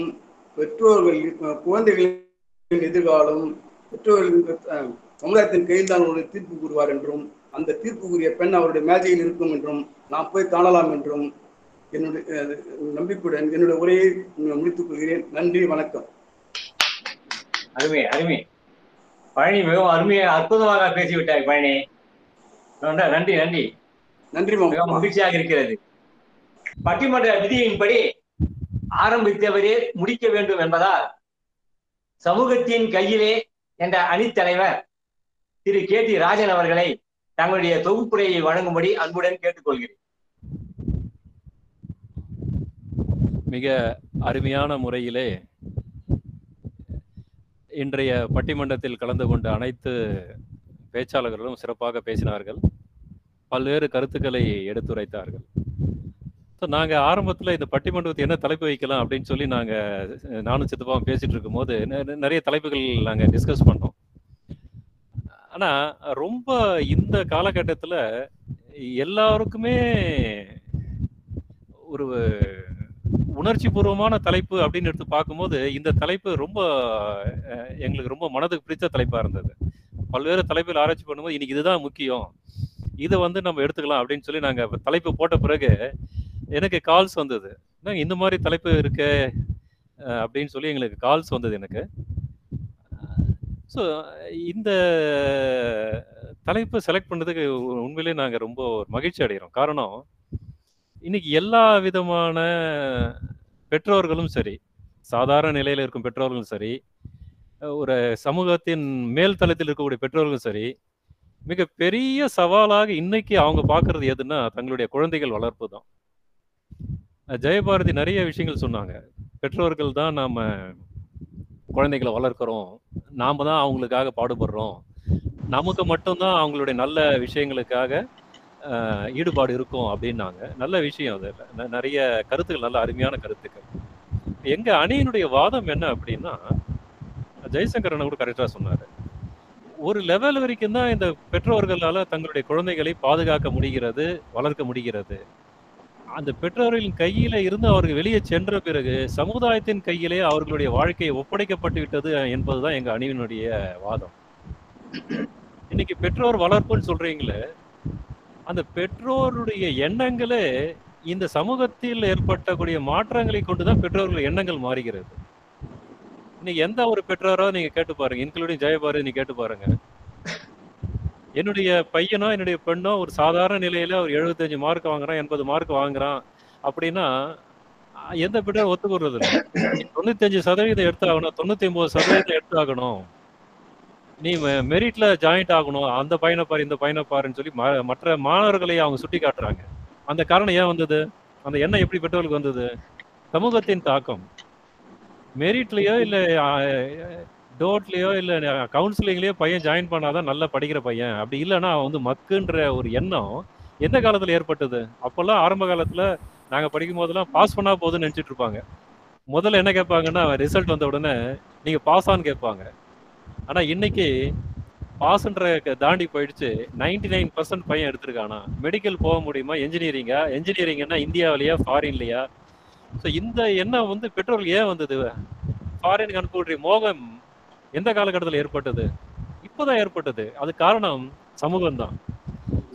பெற்றோர்கள் குழந்தைகளின் எதிர்காலம் பெற்றோர்களின் சமுதாயத்தின் கையில் தான் ஒரு தீர்ப்பு கூறுவார் என்றும் அந்த தீர்ப்பு கூறிய பெண் அவருடைய மேஜையில் இருக்கும் என்றும் நாம் போய் காணலாம் என்றும் என்னுடைய நம்பிக்கையுடன் என்னுடைய உரையை முடித்துக் கொள்கிறேன். நன்றி வணக்கம். அருமை அருமை. பழனி மிகவும் அருமையாக அற்புதமாக பேசிவிட்டாய் பழனி. நன்றி நன்றி நன்றி. மகிழ்ச்சியாக இருக்கிறது. பட்டிமன்ற விதியின்படி ஆரம்பித்தவரே முடிக்க வேண்டும் என்பதால் சமூகத்தின் கையிலே என்ற அணித்தலைவர் திரு கே டி ராஜன் அவர்களை தங்களுடைய தொகுப்புரையை வழங்கும்படி அன்புடன் கேட்டுக்கொள்கிறேன். மிக அருமையான முறையிலே இன்றைய பட்டிமன்றத்தில் கலந்து கொண்ட அனைத்து பேச்சாளர்களும் சிறப்பாக பேசினார்கள். பல்வேறு கருத்துக்களை எடுத்துரைத்தார்கள். ஸோ நாங்கள் ஆரம்பத்தில் இந்த பட்டிமன்றத்தை என்ன தலைப்பு வைக்கலாம் அப்படின்னு சொல்லி நாங்கள் நானும் சித்தப்பாவும் பேசிகிட்டு இருக்கும்போது நிறைய தலைப்புகள் நாங்கள் டிஸ்கஸ் பண்ணோம். ஆனால் ரொம்ப இந்த காலகட்டத்தில் எல்லாருக்குமே ஒரு உணர்ச்சி பூர்வமான தலைப்பு அப்படின்னு எடுத்து பார்க்கும்போது இந்த தலைப்பு ரொம்ப எங்களுக்கு ரொம்ப மனதுக்கு பிடித்த தலைப்பா இருந்தது. பல்வேறு தலைப்பில் ஆராய்ச்சி பண்ணும்போது இன்னைக்கு இதுதான் முக்கியம். இதை வந்து நம்ம எடுத்துக்கலாம் அப்படின்னு சொல்லி நாங்க தலைப்பு போட்ட பிறகு எனக்கு கால்ஸ் வந்தது. இந்த மாதிரி தலைப்பு இருக்கு? அப்படின்னு சொல்லி எங்களுக்கு கால்ஸ் வந்தது எனக்கு. ஸோ இந்த தலைப்பு செலக்ட் பண்ணதுக்கு உ- உண்மையிலேயே நாங்கள் ரொம்ப ஒரு மகிழ்ச்சி அடைகிறோம் காரணம் இன்னைக்கு எல்லா விதமான பெற்றோர்களும் சரி சாதாரண நிலையில் இருக்கும் பெற்றோர்களும் சரி ஒரு சமூகத்தின் மேல் தளத்தில் இருக்கக்கூடிய பெற்றோர்களும் சரி மிக பெரிய சவாலாக இன்னைக்கு அவங்க பார்க்கறது எதுன்னா தங்களுடைய குழந்தைகள் வளர்ப்பு தான். ஜெயபாரதி நிறைய விஷயங்கள் சொன்னாங்க. பெற்றோர்கள் தான் நாம் குழந்தைகளை வளர்க்குறோம். நாம தான் அவங்களுக்காக பாடுபடுறோம். நமக்கு மட்டும்தான் அவங்களுடைய நல்ல விஷயங்களுக்காக ஈடுபாடு இருக்கும் அப்படின்னாங்க. நல்ல விஷயம் அது. ந- நிறைய கருத்துக்கள் நல்ல அருமையான கருத்துக்கள். எங்க அணியினுடைய வாதம் என்ன அப்படின்னா ஜெய்சங்கரன் கூட கரெக்டாக சொன்னார். ஒரு லெவல் வரைக்கும் தான் இந்த பெற்றோர்களால் தங்களுடைய குழந்தைகளை பாதுகாக்க முடிகிறது வளர்க்க முடிகிறது. அந்த பெற்றோர்களின் கையில இருந்து அவர்கள் வெளியே சென்ற பிறகு சமுதாயத்தின் கையிலே அவர்களுடைய வாழ்க்கை ஒப்படைக்கப்பட்டு விட்டது என்பதுதான் எங்க அணியினுடைய வாதம். இன்னைக்கு பெற்றோர் வளர்ப்புன்னு சொல்றீங்களே அந்த பெற்றோருடைய எண்ணங்களே இந்த சமூகத்தில் ஏற்பட்டக்கூடிய மாற்றங்களை கொண்டுதான் பெற்றோர்கள் எண்ணங்கள் மாறுகிறது. இன்னைக்கு எந்த ஒரு பெற்றோரோ நீங்க கேட்டு பாருங்க இன்க்ளூடிங் ஜெயபாரதி நீங்க கேட்டு பாருங்க. என்னுடைய பையனோ என்னுடைய பெண்ணோ ஒரு சாதாரண நிலையில ஒரு 75 மார்க் வாங்குறான் எண்பது மார்க் வாங்குறான் அப்படின்னா எந்த பிள்ளை ஒத்துக்கொடுறது இல்லை. நீ தொண்ணூத்தஞ்சு சதவீதம் எடுத்தாகணும் தொண்ணூத்தி ஒன்பது சதவீதம் எடுத்தாகணும். நீ மெரிட்ல ஜாயிண்ட் ஆகணும் அந்த பையனை பாரு இந்த பையனை பாருன்னு சொல்லி மற்ற மாணவர்களை அவங்க சுட்டி காட்டுறாங்க. அந்த காரணம் ஏன் வந்தது? அந்த எண்ணம் எப்படி பெற்றோருக்கு வந்தது? சமூகத்தின் தாக்கம். மெரிட்லயோ இல்லை டோட்லயோ இல்லை கவுன்சிலிங்லேயோ பையன் ஜாயின் பண்ணாதான் நல்லா படிக்கிற பையன். அப்படி இல்லைன்னா அவன் வந்து மக்குன்ற ஒரு எண்ணம் எந்த காலத்தில் ஏற்பட்டது? அப்போல்லாம் ஆரம்ப காலத்தில் நாங்கள் படிக்கும் போதெல்லாம் பாஸ் பண்ணா போதும்னு நினச்சிட்டு இருப்பாங்க. முதல்ல என்ன கேட்பாங்கன்னா ரிசல்ட் வந்த உடனே நீங்கள் பாஸ் ஆன்னு கேட்பாங்க. ஆனால் இன்னைக்கு பாஸ்ன்ற தாண்டி போயிடுச்சு. 99% நைன் பர்சன்ட் பையன் எடுத்திருக்கானா? மெடிக்கல் போக முடியுமா? என்ஜினியரிங்கா என்ஜினியரிங்னா இந்தியாவிலயா ஃபாரின்லையா ஸோ இந்த எண்ணம் வந்து பெட்ரோல் ஏன் வந்தது? ஃபாரினுக்கு அனுப்பக்கூடிய மோகம் எந்த காலகட்டத்தில் ஏற்பட்டது? இப்போதான் ஏற்பட்டது. அது காரணம் சமூகம் தான்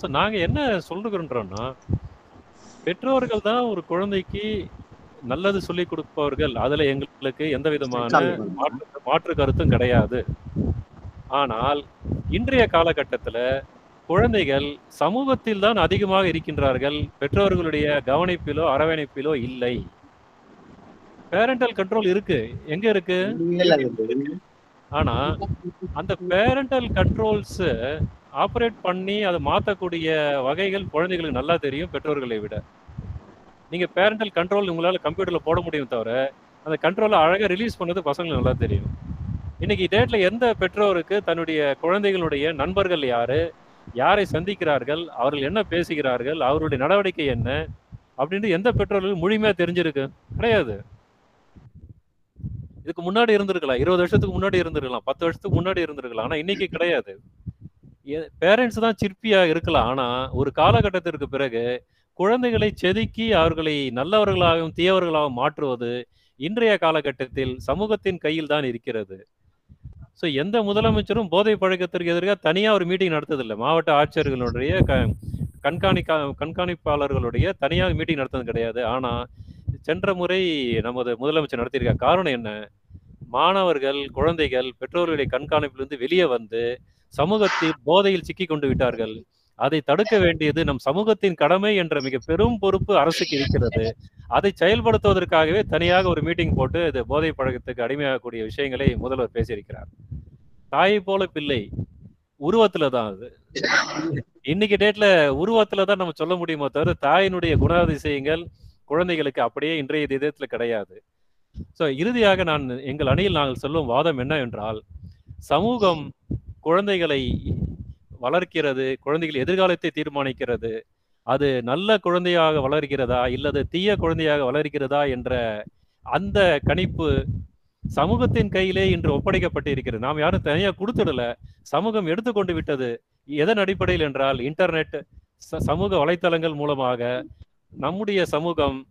ஸோ நாங்க என்ன சொல்லுகிறோம்னா பெற்றோர்கள் தான் ஒரு குழந்தைக்கு நல்லது சொல்லி கொடுப்பவர்கள். அதுல எங்களுக்கு எந்த விதமான மாற்று மாற்று கருத்தும் கிடையாது. ஆனால் இன்றைய காலகட்டத்துல குழந்தைகள் சமூகத்தில் தான் அதிகமாக இருக்கின்றார்கள். பெற்றோர்களுடைய கவனிப்பிலோ அரவணைப்பிலோ இல்லை. பேரண்டல் கண்ட்ரோல் இருக்கு. எங்க இருக்கு. ஆனா அந்த பேரண்டல் கண்ட்ரோல்ஸ் ஆப்ரேட் பண்ணி அதை மாத்தக்கூடிய வகைகள் குழந்தைகளுக்கு நல்லா தெரியும் பெற்றோர்களை விட. நீங்க பேரண்டல் கண்ட்ரோல் உங்களால கம்ப்யூட்டர்ல போட முடியும் தவிர அந்த கண்ட்ரோலை அழகா ரிலீஸ் பண்ணது பசங்களுக்கு நல்லா தெரியும். இன்னைக்கு டேட்ல எந்த பெற்றோருக்கு தன்னுடைய குழந்தைகளுடைய நண்பர்கள் யாரு யாரை சந்திக்கிறார்கள் அவர்கள் என்ன பேசுகிறார்கள் அவருடைய நடவடிக்கை என்ன அப்படின்னு எந்த பெற்றோர்களுக்கு முழுமையா தெரிஞ்சிருக்கு? கிடையாது. இதுக்கு முன்னாடி இருந்திருக்கலாம். இருபது வருஷத்துக்கு முன்னாடி இருந்திருக்கலாம். பத்து வருஷத்துக்கு முன்னாடி இருந்திருக்கலாம். ஆனா இன்னைக்கு கிடையாது. பேரண்ட்ஸ் தான் சிற்பியா இருக்கலாம். ஆனா ஒரு காலகட்டத்திற்கு பிறகு குழந்தைகளை செதுக்கி அவர்களை நல்லவர்களாகவும் தீயவர்களாகவும் மாற்றுவது இன்றைய காலகட்டத்தில் சமூகத்தின் கையில் தான் இருக்கிறது. ஸோ எந்த முதலமைச்சரும் போதை பழக்கத்திற்கு எதிராக தனியாக ஒரு மீட்டிங் நடத்ததில்லை. மாவட்ட ஆட்சியர்களுடைய க கண்காணிக்கா கண்காணிப்பாளர்களுடைய தனியாக மீட்டிங் நடத்தது கிடையாது. ஆனால் சென்ற முறை நமது முதலமைச்சர் நடத்தியிருக்க காரணம் என்ன? மாணவர்கள் குழந்தைகள் பெற்றோர்களுடைய கண்காணிப்பிலிருந்து வெளியே வந்து சமூகத்தில் போதையில் சிக்கி கொண்டு விட்டார்கள். அதை தடுக்க வேண்டியது நம் சமூகத்தின் கடமை என்ற மிக பெரும் பொறுப்பு அரசுக்கு இருக்கிறது. அதை செயல்படுத்துவதற்காகவே தனியாக ஒரு மீட்டிங் போட்டு இது போதை பழக்கத்துக்கு அடிமையாகக்கூடிய விஷயங்களை முதல்வர் பேசியிருக்கிறார். தாயை போல பிள்ளை. உருவத்துல தான் அது. இன்னைக்கு டேட்ல உருவத்துல தான் நம்ம சொல்ல முடியுமோ தவிர தாயினுடைய குணாதிசயங்கள் குழந்தைகளுக்கு அப்படியே இன்றைய தினத்தில் கிடையாது. ஸோ இறுதியாக நான் எங்கள் அணியில் நாங்கள் சொல்லும் வாதம் என்ன என்றால் சமூகம் குழந்தைகளை வளர்க்கிறது குழந்தைகள் எதிர்காலத்தை தீர்மானிக்கிறது. அது நல்ல குழந்தையாக வளர்கிறதா இல்லது தீய குழந்தையாக வளர்கிறதா என்ற அந்த கணிப்பு சமூகத்தின் கையிலே இன்று ஒப்படைக்கப்பட்டிருக்கிறது. நாம் யாரும் தனியாக கொடுத்துடல. சமூகம் எடுத்துக்கொண்டு விட்டது எதன் அடிப்படையில் என்றால் இன்டர்நெட் ச- சமூக வலைத்தளங்கள் மூலமாக நம்முடைய சமூகம்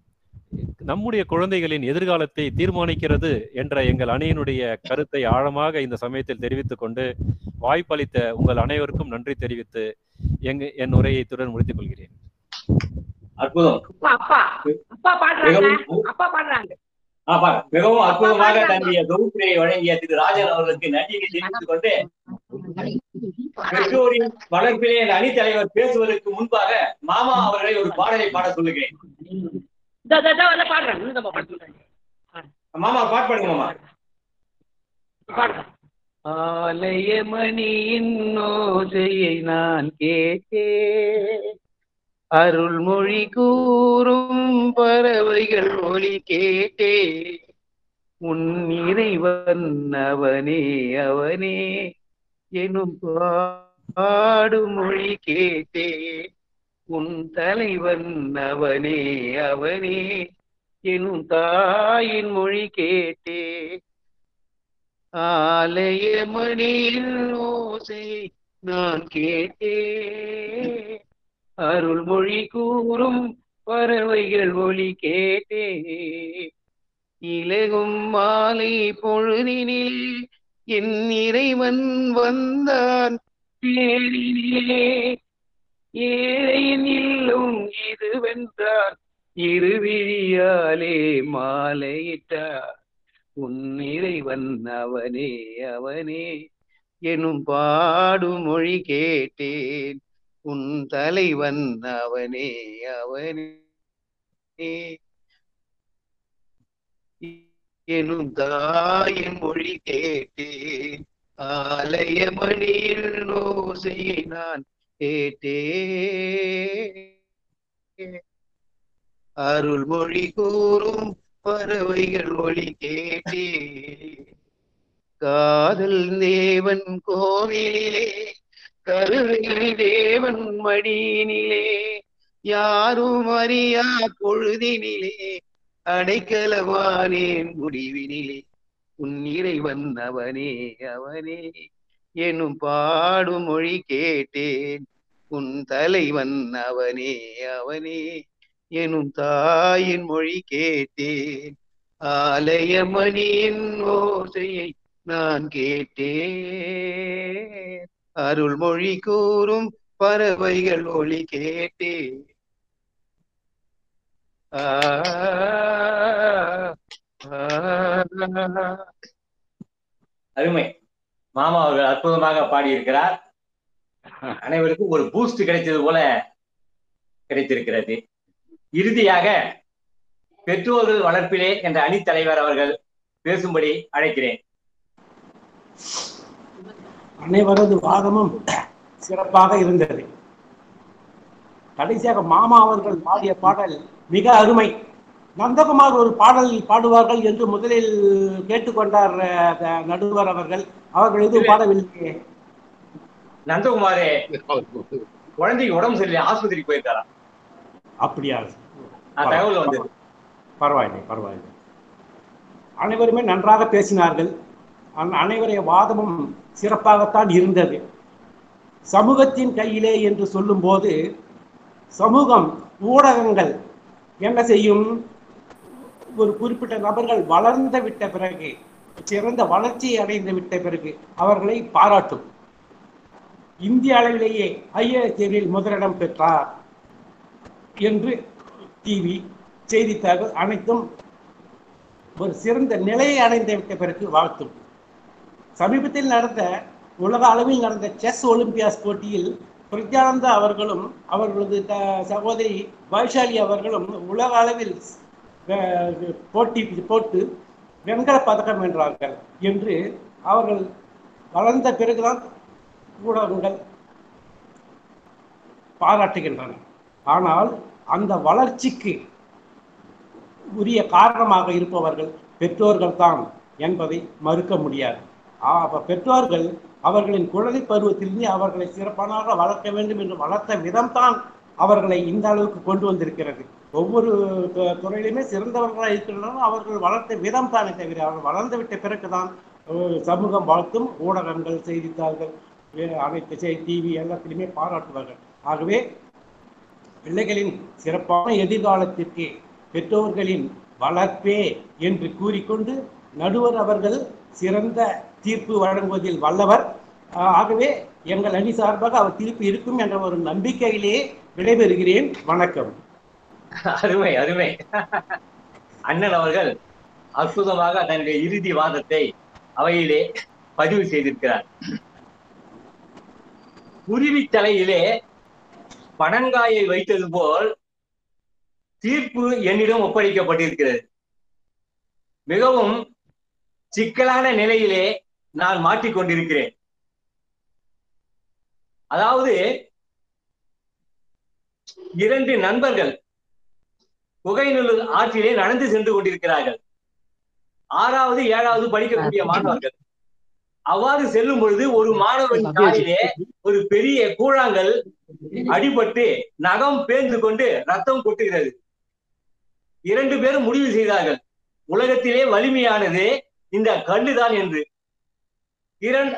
நம்முடைய குழந்தைகளின் எதிர்காலத்தை தீர்மானிக்கிறது என்ற எங்கள் அணியினுடைய கருத்தை ஆழமாக இந்த சமயத்தில் தெரிவித்துக் கொண்டு வாய்ப்பளித்த உங்கள் அனைவருக்கும் நன்றி தெரிவித்து எங்க என் உரையை இத்துடன் முடித்துக் கொள்கிறேன். அற்புதம். மிகவும் அற்புதமாக தன்னுடைய தொகுப்பினை வழங்கிய திரு ராஜன் அவர்களுக்கு நன்றியை தெரிவித்துக் கொண்டு பெற்றோரின் வளர்ப்பிலே என் அணித் தலைவர் பேசுவதற்கு முன்பாக மாமா அவர்களை ஒரு பாடலை பாட சொல்லுகிறேன். மாமா பாட்டு பாடுங்க மாமா. பாடுறாங்க ஆலயமணியின் ஓசையை நான் கேட்டேன். அருள்மொழி கூறும் பறவைகள் ஒளி கேட்டே உன் இறைவன் அவனே அவனே எனும் பாடும் மொழி கேட்டே உன் தலைவன் அவனே அவனே எனும் தாயின் மொழி கேட்டே ஆலயமணியின் ஓசை நான் கேட்டேன் அருள்மொழி கூறும் பறவைகள் ஒளி கேட்டே. இலகும் மாலை பொழுதினில் என் இறைவன் வந்தான் பேரினிலே ஏழையின் இல்லும் இது இருவிழியாலே மாலையிட்டார். உன் இறைவன் அவனே அவனே. எனும் பாடும் மொழி கேட்டேன். உன் தலைவன் அவனே அவனே. எனும் தாயின் மொழி கேட்டேன். ஆலய மணியில் ஓசையை நான் கேட்டேன் அருள்மொழி கூறும் பறவைகள் மொழி கேட்டே காதல் தேவன் கோவிலே கருவில் தேவன் மடியினிலே யாரும் அறியா பொழுதினிலே அடைக்கலவானேன் முடிவினிலே. உன் இறைவன் அவனே அவனே எனும் பாடும் மொழி கேட்டேன். உன் தலைவன் அவனே அவனே எனும் தாயின் மொழி கேட்டேன். ஆலயமணியின் ஓசையை நான் கேட்டேன். அருள்மொழி கூறும் பறவைகள் ஒளி கேட்டேன் அருமை. மாமா அவர்கள் அற்புதமாக பாடியிருக்கிறார். அனைவருக்கும் ஒரு பூஸ்ட் கிடைத்தது போல கிடைத்திருக்கிறது. இறுதியாக பெற்றோர்கள் வளர்ப்பிலே என்ற அணித்தலைவர் அவர்கள் பேசும்படி அழைக்கிறேன். அனைவரது வாதமும் சிறப்பாக இருந்தது. கடைசியாக மாமா அவர்கள் பாடிய பாடல் மிக அருமை. நந்தகுமார் ஒரு பாடல் பாடுவார்கள் என்று முதலில் கேட்டுக்கொண்டார் நடுவர் அவர்கள். அவர்கள் எதுவும் பாடவில்லையே. நந்தகுமாரே குழந்தைக்கு உடம்பு சரியில்லை ஆஸ்பத்திரிக்கு போயிருக்காரா? அப்படியா? தகவல் வந்தது. பரவாயில்லை பரவாயில்லை. அனைவருமே நன்றாக பேசினார்கள். அனைவரைய வாதமும் சிறப்பாகத்தான் இருந்தது. சமூகத்தின் கையிலே என்று சொல்லும்போது சமூகம் ஊடகங்கள் என்ன செய்யும்? ஒரு குறிப்பிட்ட நபர்கள் வளர்ந்து விட்ட பிறகு சிறந்த வளர்ச்சியை அடைந்து விட்ட பிறகு அவர்களை பாராட்டும். இந்திய அளவிலேயே ஐஏஎஸ் தேர்வில் முதலிடம் பெற்றார் என்று டிவி செய்தித்தாள்கள் அனைத்தும் ஒரு சிறந்த நிலையை அடைந்து விட்ட பிறகு வாழ்த்தும். சமீபத்தில் நடந்த உலக அளவில் நடந்த செஸ் ஒலிம்பியாஸ் போட்டியில் பிரத்யானந்தா அவர்களும் அவர்களது த- சகோதரி வைஷாலி அவர்களும் உலக அளவில் போட்டி போட்டு வெண்கல பதக்கம் வென்றார்கள் என்று அவர்கள் வளர்ந்த பிறகுதான் ஊடகங்கள் பாராட்டுகின்றன. ஆனால் அந்த வளர்ச்சிக்கு உரிய காரணமாக இருப்பவர்கள் பெற்றோர்கள் தான் என்பதை மறுக்க முடியாது. பெற்றோர்கள் அவர்களின் குழந்தை பருவத்திலிருந்து அவர்களை சிறப்பானாக வளர்க்க வேண்டும் என்று வளர்த்த விதம்தான் அவர்களை இந்த அளவுக்கு கொண்டு வந்திருக்கிறது. ஒவ்வொரு துறையிலுமே சிறந்தவர்களாக இருக்கின்றனர் அவர்கள் வளர்த்த விதம் தானே தவிர அவர்கள் வளர்ந்து விட்ட பிறகுதான் சமூகம் வாழ்த்தும் ஊடகங்கள் செய்தித்தாள்கள் அனைத்து செய்தி டிவி எல்லாத்திலுமே பாராட்டுவார்கள். ஆகவே பிள்ளைகளின் சிறப்பான எதிர்காலத்திற்கு பெற்றோர்களின் வளர்ப்பே என்று கூறிக்கொண்டு நடுவர் அவர்கள் சிறந்த தீர்ப்பு வழங்குவதில் வல்லவர். ஆகவே எங்கள் அணி சார்பாக அவர் தீர்ப்பு இருக்கும் என்ற ஒரு நம்பிக்கையிலேயே விடைபெறுகிறேன். வணக்கம். அருமை அருமை. அண்ணன் அவர்கள் அற்புதமாக தன்னுடைய இறுதி வாதத்தை அவையிலே பதிவு செய்திருக்கிறார். குருவி தலையிலே பனங்காயை வைத்தது போல் தீர்ப்பு என்னிடம் ஒப்படைக்கப்பட்டிருக்கிறது. மிகவும் சிக்கலான நிலையிலே நான் மாட்டிக்கொண்டிருக்கிறேன். அதாவது இரண்டு நண்பர்கள் புகைநல்லூர் ஆற்றிலே நடந்து சென்று கொண்டிருக்கிறார்கள். ஆறாவது ஏழாவது படிக்கக்கூடிய மாணவர்கள். அவ்வாறு செல்லும் பொழுது ஒரு மாணவன் காலிலே ஒரு பெரிய கூழாங்கல் அடிபட்டு நகம் பேர்ந்து கொண்டு ரத்தம் கொட்டுகிறது. இரண்டு பேரும் முடிவு செய்தார்கள். உலகத்திலே வலிமையானது இந்த கல்லுதான் என்று. இரண்டு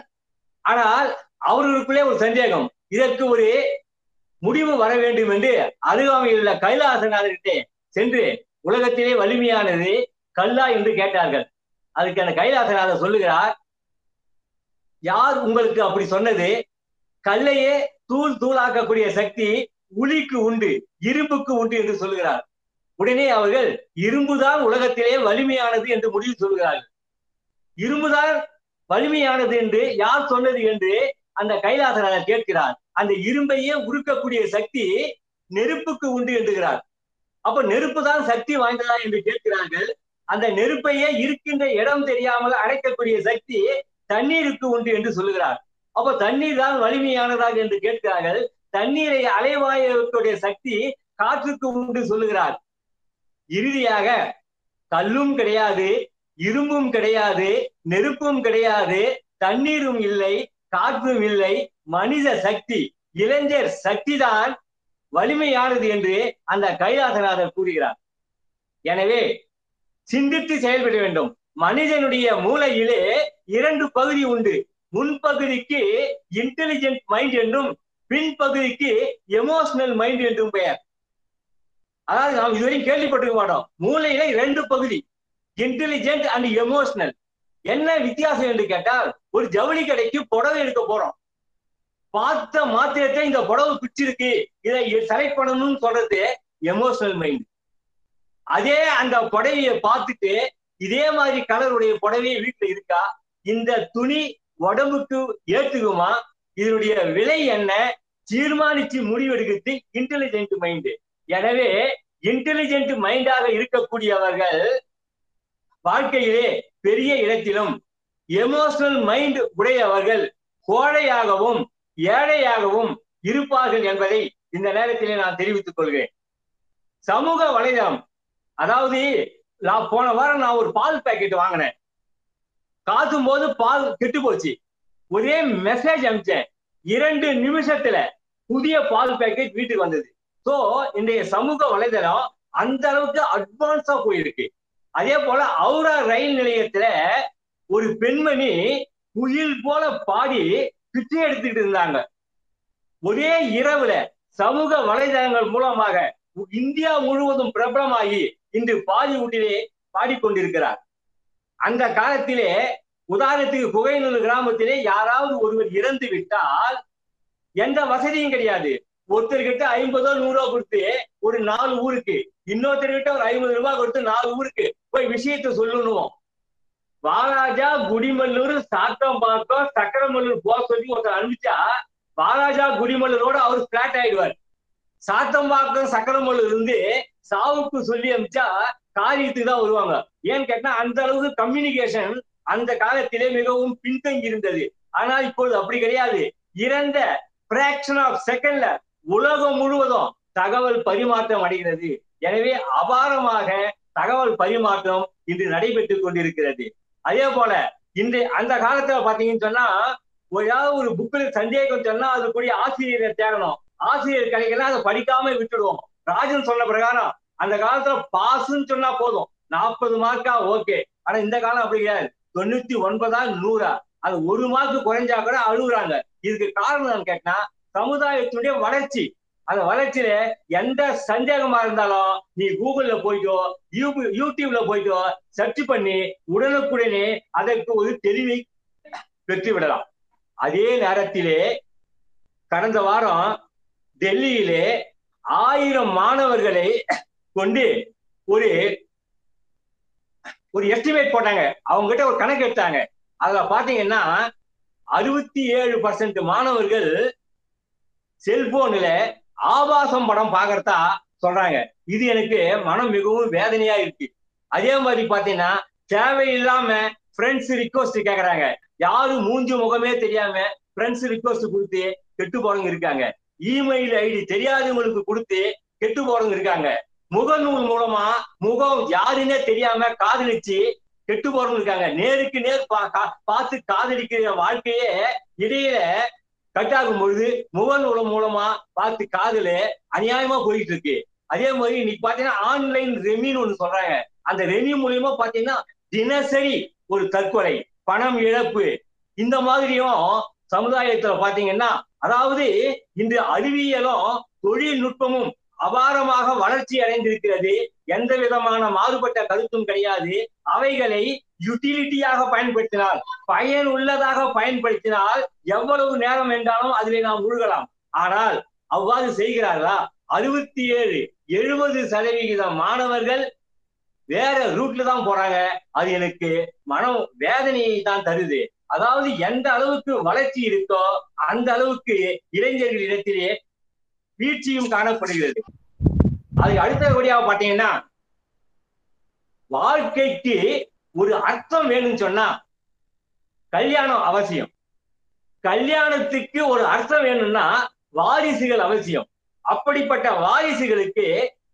ஆனால் அவர்களுக்குள்ளே ஒரு சந்தேகம். இதற்கு ஒரு முடிவு வர வேண்டும் என்று அருகாமையில் உள்ள கைலாசநாதர்கிட்டே சென்று உலகத்திலே வலிமையானது கல்லா என்று கேட்டார்கள். அதுக்கு அந்த கைலாசநாதர் சொல்லுகிறார் யார் உங்களுக்கு அப்படி சொன்னது? கல்லையே தூள் தூளாக்கக்கூடிய சக்தி உளிக்கு உண்டு இரும்புக்கு உண்டு என்று சொல்லுகிறார். உடனே அவர்கள் இரும்புதான் உலகத்திலே வலிமையானது என்று முடிவு சொல்கிறார்கள். இரும்புதான் வலிமையானது என்று யார் சொன்னது என்று அந்த கைலாசராஜர் கேட்கிறார். அந்த இரும்பையே உருக்கக்கூடிய சக்தி நெருப்புக்கு உண்டு என்றுகிறார். அப்ப நெருப்பு தான் சக்தி வாய்ந்ததா என்று கேட்கிறார்கள். அந்த நெருப்பையே இருக்கின்ற இடம் தெரியாமல் அடைக்கக்கூடிய சக்தி தண்ணீருக்கு உண்டு என்று சொல்லுகிறார். அப்ப தண்ணீர் தான் வலிமையானதாக என்று கேட்கிறார்கள். தண்ணீரை அலைவாயுடைய சக்தி காற்றுக்கு உண்டு சொல்லுகிறார். இறுதியாக கல்லும் கிடையாது. இரும்பும் கிடையாது நெருப்பும் கிடையாது தண்ணீரும் இல்லை காற்றும் இல்லை. மனித சக்தி இளைஞர் சக்திதான் வலிமையானது என்று அந்த கைலாசநாதர் கூறுகிறார். எனவே சிந்தித்து செயல்பட வேண்டும். மனிதனுடைய மூளையிலே இரண்டு பகுதி உண்டு. முன்பகுதிக்கு இன்டெலிஜென்ட் மைண்ட் என்றும் பின்பகுதிக்கு எமோஷனல் மைண்ட் என்றும் பெயர். அதாவது நாம் இதுவரையும் கேள்விப்பட்டிருக்க மாட்டோம். மூளையில இரண்டு பகுதி. இன்டெலிஜென்ட் அண்ட் எமோஷனல் என்ன வித்தியாசம் என்று கேட்டால் ஒரு ஜவுளி கடைக்கு புடவை எடுக்க போறோம். பார்த்த மாத்திரத்தை இந்த புடவை பிடிச்சிருக்கு இதை செலக்ட் பண்ணணும்னு சொல்றது எமோஷனல் மைண்ட் அதே அந்த புடவையை பார்த்துட்டு இதே மாதிரி கலருடைய புடவையை வீட்டுல இருக்கா? இந்த துணி உடம்புக்கு ஏத்துக்குமா? இதனுடைய விலை என்ன? தீர்மானிச்சு முடிவெடுக்கிறது இன்டெலிஜென்ட் மைண்ட் எனவே இன்டெலிஜென்ட் மைண்டாக இருக்கக்கூடியவர்கள் வாழ்க்கையிலே பெரிய இடத்திலும் எமோஷனல் மைண்ட் உடையவர்கள் கோழையாகவும் ஏழையாகவும் இருப்பார்கள் என்பதை இந்த நேரத்திலே நான் தெரிவித்துக் கொள்கிறேன். சமூக வலைதளம் அதாவது நான் போன வாரம் நான் ஒரு பால் பேக்கெட் வாங்கினேன். காத்தும் போது பால் கெட்டு போச்சு. ஒரே மெசேஜ் அனுப்பிச்சேன். இரண்டு நிமிஷத்துல புதிய பால் பேக்கெட் வீட்டுக்கு வந்தது. சோ இன்றைய சமூக வலைதளம் அந்த அளவுக்கு அட்வான்ஸா போயிருக்கு. அதே போல அவுரா ரயில் நிலையத்துல ஒரு பெண்மணி குயில் போல பாடி பிச்சை எடுத்துக்கிட்டு இருந்தாங்க. ஒரே இரவுல சமூக வலைதளங்கள் மூலமாக இந்தியா முழுவதும் பிரபலமாகி இன்று பாலிவுட்டிலே பாடிக்கொண்டிருக்கிறார். அந்த காலத்திலே உதாரணத்துக்கு குகைநூல் கிராமத்திலே யாராவது ஒருவர் இறந்து விட்டால் எந்த வசதியும் கிடையாது. ஒருத்தர்கிட்ட ஐம்பதோ நூறோ கொடுத்து ஒரு நாலு ஊருக்கு இன்னொருத்தர்கிட்ட ஒரு ஐம்பது ரூபாய் கொடுத்து நாலு ஊருக்கு போய் விஷயத்த சொல்லணும் வாலாஜா குடிமல்லூர் சாத்தம் பார்த்தோம் சக்கரமல்லூர் போக சொல்லி ஒருத்தர் அனுப்பிச்சா வாலாஜா குடிமல்லூரோட அவர் பிளாட் ஆயிடுவார். சாத்தம்பாக்கம் சக்கரமல்லூர் இருந்து சாவுக்கு சொல்லி அனுப்பிச்சா காரியத்துக்கு தான் வருவாங்க. ஏன்னு கேட்டா அந்த அளவுக்கு கம்யூனிகேஷன் அந்த காலத்திலே மிகவும் பின்தங்கி இருந்தது. ஆனால் இப்பொழுது அப்படி கிடையாது. இறந்த பிராக்ஷன் ஆஃப் செகண்ட்ல உலகம் முழுவதும் தகவல் பரிமாற்றம் அடைகிறது. எனவே அபாரமாக தகவல் பரிமாற்றம் இன்று நடைபெற்றுக் கொண்டிருக்கிறது. அதே போல இன்று அந்த காலத்துல பாத்தீங்கன்னு சொன்னா ஏதாவது ஒரு புக்கில் சந்தேகம் சொன்னா அதுக்குரிய ஆசிரியரை தேடணும். ஆசிரியர் கிடைக்கல அதை படிக்காம விட்டுடுவோம். ராஜன் சொன்ன பிரகாரம் அந்த காலத்துல பாசுன்னு சொன்னா போதும். நாற்பது மார்க்கா ஓகே ஆனா இந்த காலம் அப்படி கிடையாது. தொண்ணூத்தி ஒன்பதா நூறா. அது ஒரு மார்க் குறைஞ்சா கூட அழுகுறாங்க. இதுக்கு காரணம் கேட்டா சமுதாயத்துடைய வளர்ச்சி. அந்த வளர்ச்சியில எந்த சந்தேகமா இருந்தாலும் நீ கூகுள்ல போயிட்டோ யூ- யூடியூப்ல போயிட்டோ சர்ச் பண்ணி உடனுக்குடனே அதற்கு ஒரு தெளிவை பெற்று விடலாம். அதே நேரத்திலே கடந்த வாரம் டெல்லியிலே ஆயிரம் மாணவர்களை கொண்டு ஒரு ஒரு எஸ்டிமேட் போட்டாங்க. அவங்க கிட்ட ஒரு கணக்கு எடுத்தாங்க. அதுல பாத்தீங்கன்னா அறுபத்தி ஏழு பர்சன்ட் மாணவர்கள் செல்போன்ல ஆபாசம் படம் பாக்குறதா சொல்றாங்க. இது எனக்கு மனம் மிகவும் வேதனையா இருக்கு. அதே மாதிரி பாத்தீங்கன்னா தேவையில்லாம ஃப்ரெண்ட்ஸ் ரிக்வஸ்ட் கேக்குறாங்க. யாரும் மூஞ்சு முகமே தெரியாம ஃப்ரெண்ட்ஸ் ரிக்வஸ்ட் கொடுத்து கெட்டு போறவங்க இருக்காங்க. இமெயில் ஐடி தெரியாதவங்களுக்கு கொடுத்து கெட்டு போறவங்க இருக்காங்க. முகநூல் மூலமா முகம் யாருன்னே தெரியாம காதலிச்சு கெட்டு போறவங்க இருக்காங்க. நேருக்கு நேர் பா- கா- பார்த்து காதலிக்கிற வாழ்க்கையே இடையில கட்டாகும் பொழுது முகநூல் மூலமா பார்த்து காதலு அநியாயமா போயிட்டு இருக்கு அதே மாதிரி இன்னைக்கு பாத்தீங்கன்னா ஆன்லைன் ரெமின்னு ஒண்ணு சொல்றாங்க. அந்த ரெமி மூலியமா பாத்தீங்கன்னா தினசரி ஒரு தற்கொலை பணம் இழப்பு இந்த மாதிரியும் சமுதாயத்துல பாத்தீங்கன்னா அதாவது இந்த அறிவியலும் தொழில்நுட்பமும் அபாரமாக வளர்ச்சி அடைந்திருக்கிறது. எந்த விதமான மாறுபட்ட கருத்தும் கிடையாது. அவைகளை யுட்டிலிட்டியாக பயன்படுத்தினால் பயன் உள்ளதாக பயன்படுத்தினால் எவ்வளவு நேரம் என்றாலும் அதிலே நாம் முழுகலாம். ஆனால் அவ்வாறு செய்கிறார்களா? அறுபத்தி ஏழு எழுபது சதவிகித மாணவர்கள் வேற ரூட்ல தான் போறாங்க. அது எனக்கு மனம் வேதனையை தான் தருது. அதாவது எந்த அளவுக்கு வளர்ச்சி இருக்கோ அந்த அளவுக்கு இளைஞர்களிடத்திலே வீழ்ச்சியும் காணப்படுகிறது. அது அடுத்தபடியாக பார்த்தீங்கன்னா வாழ்க்கைக்கு ஒரு அர்த்தம் வேணும்னு சொன்னா கல்யாணம் அவசியம். கல்யாணத்துக்கு ஒரு அர்த்தம் வேணும்னா வாரிசுகள் அவசியம். அப்படிப்பட்ட வாரிசுகளுக்கு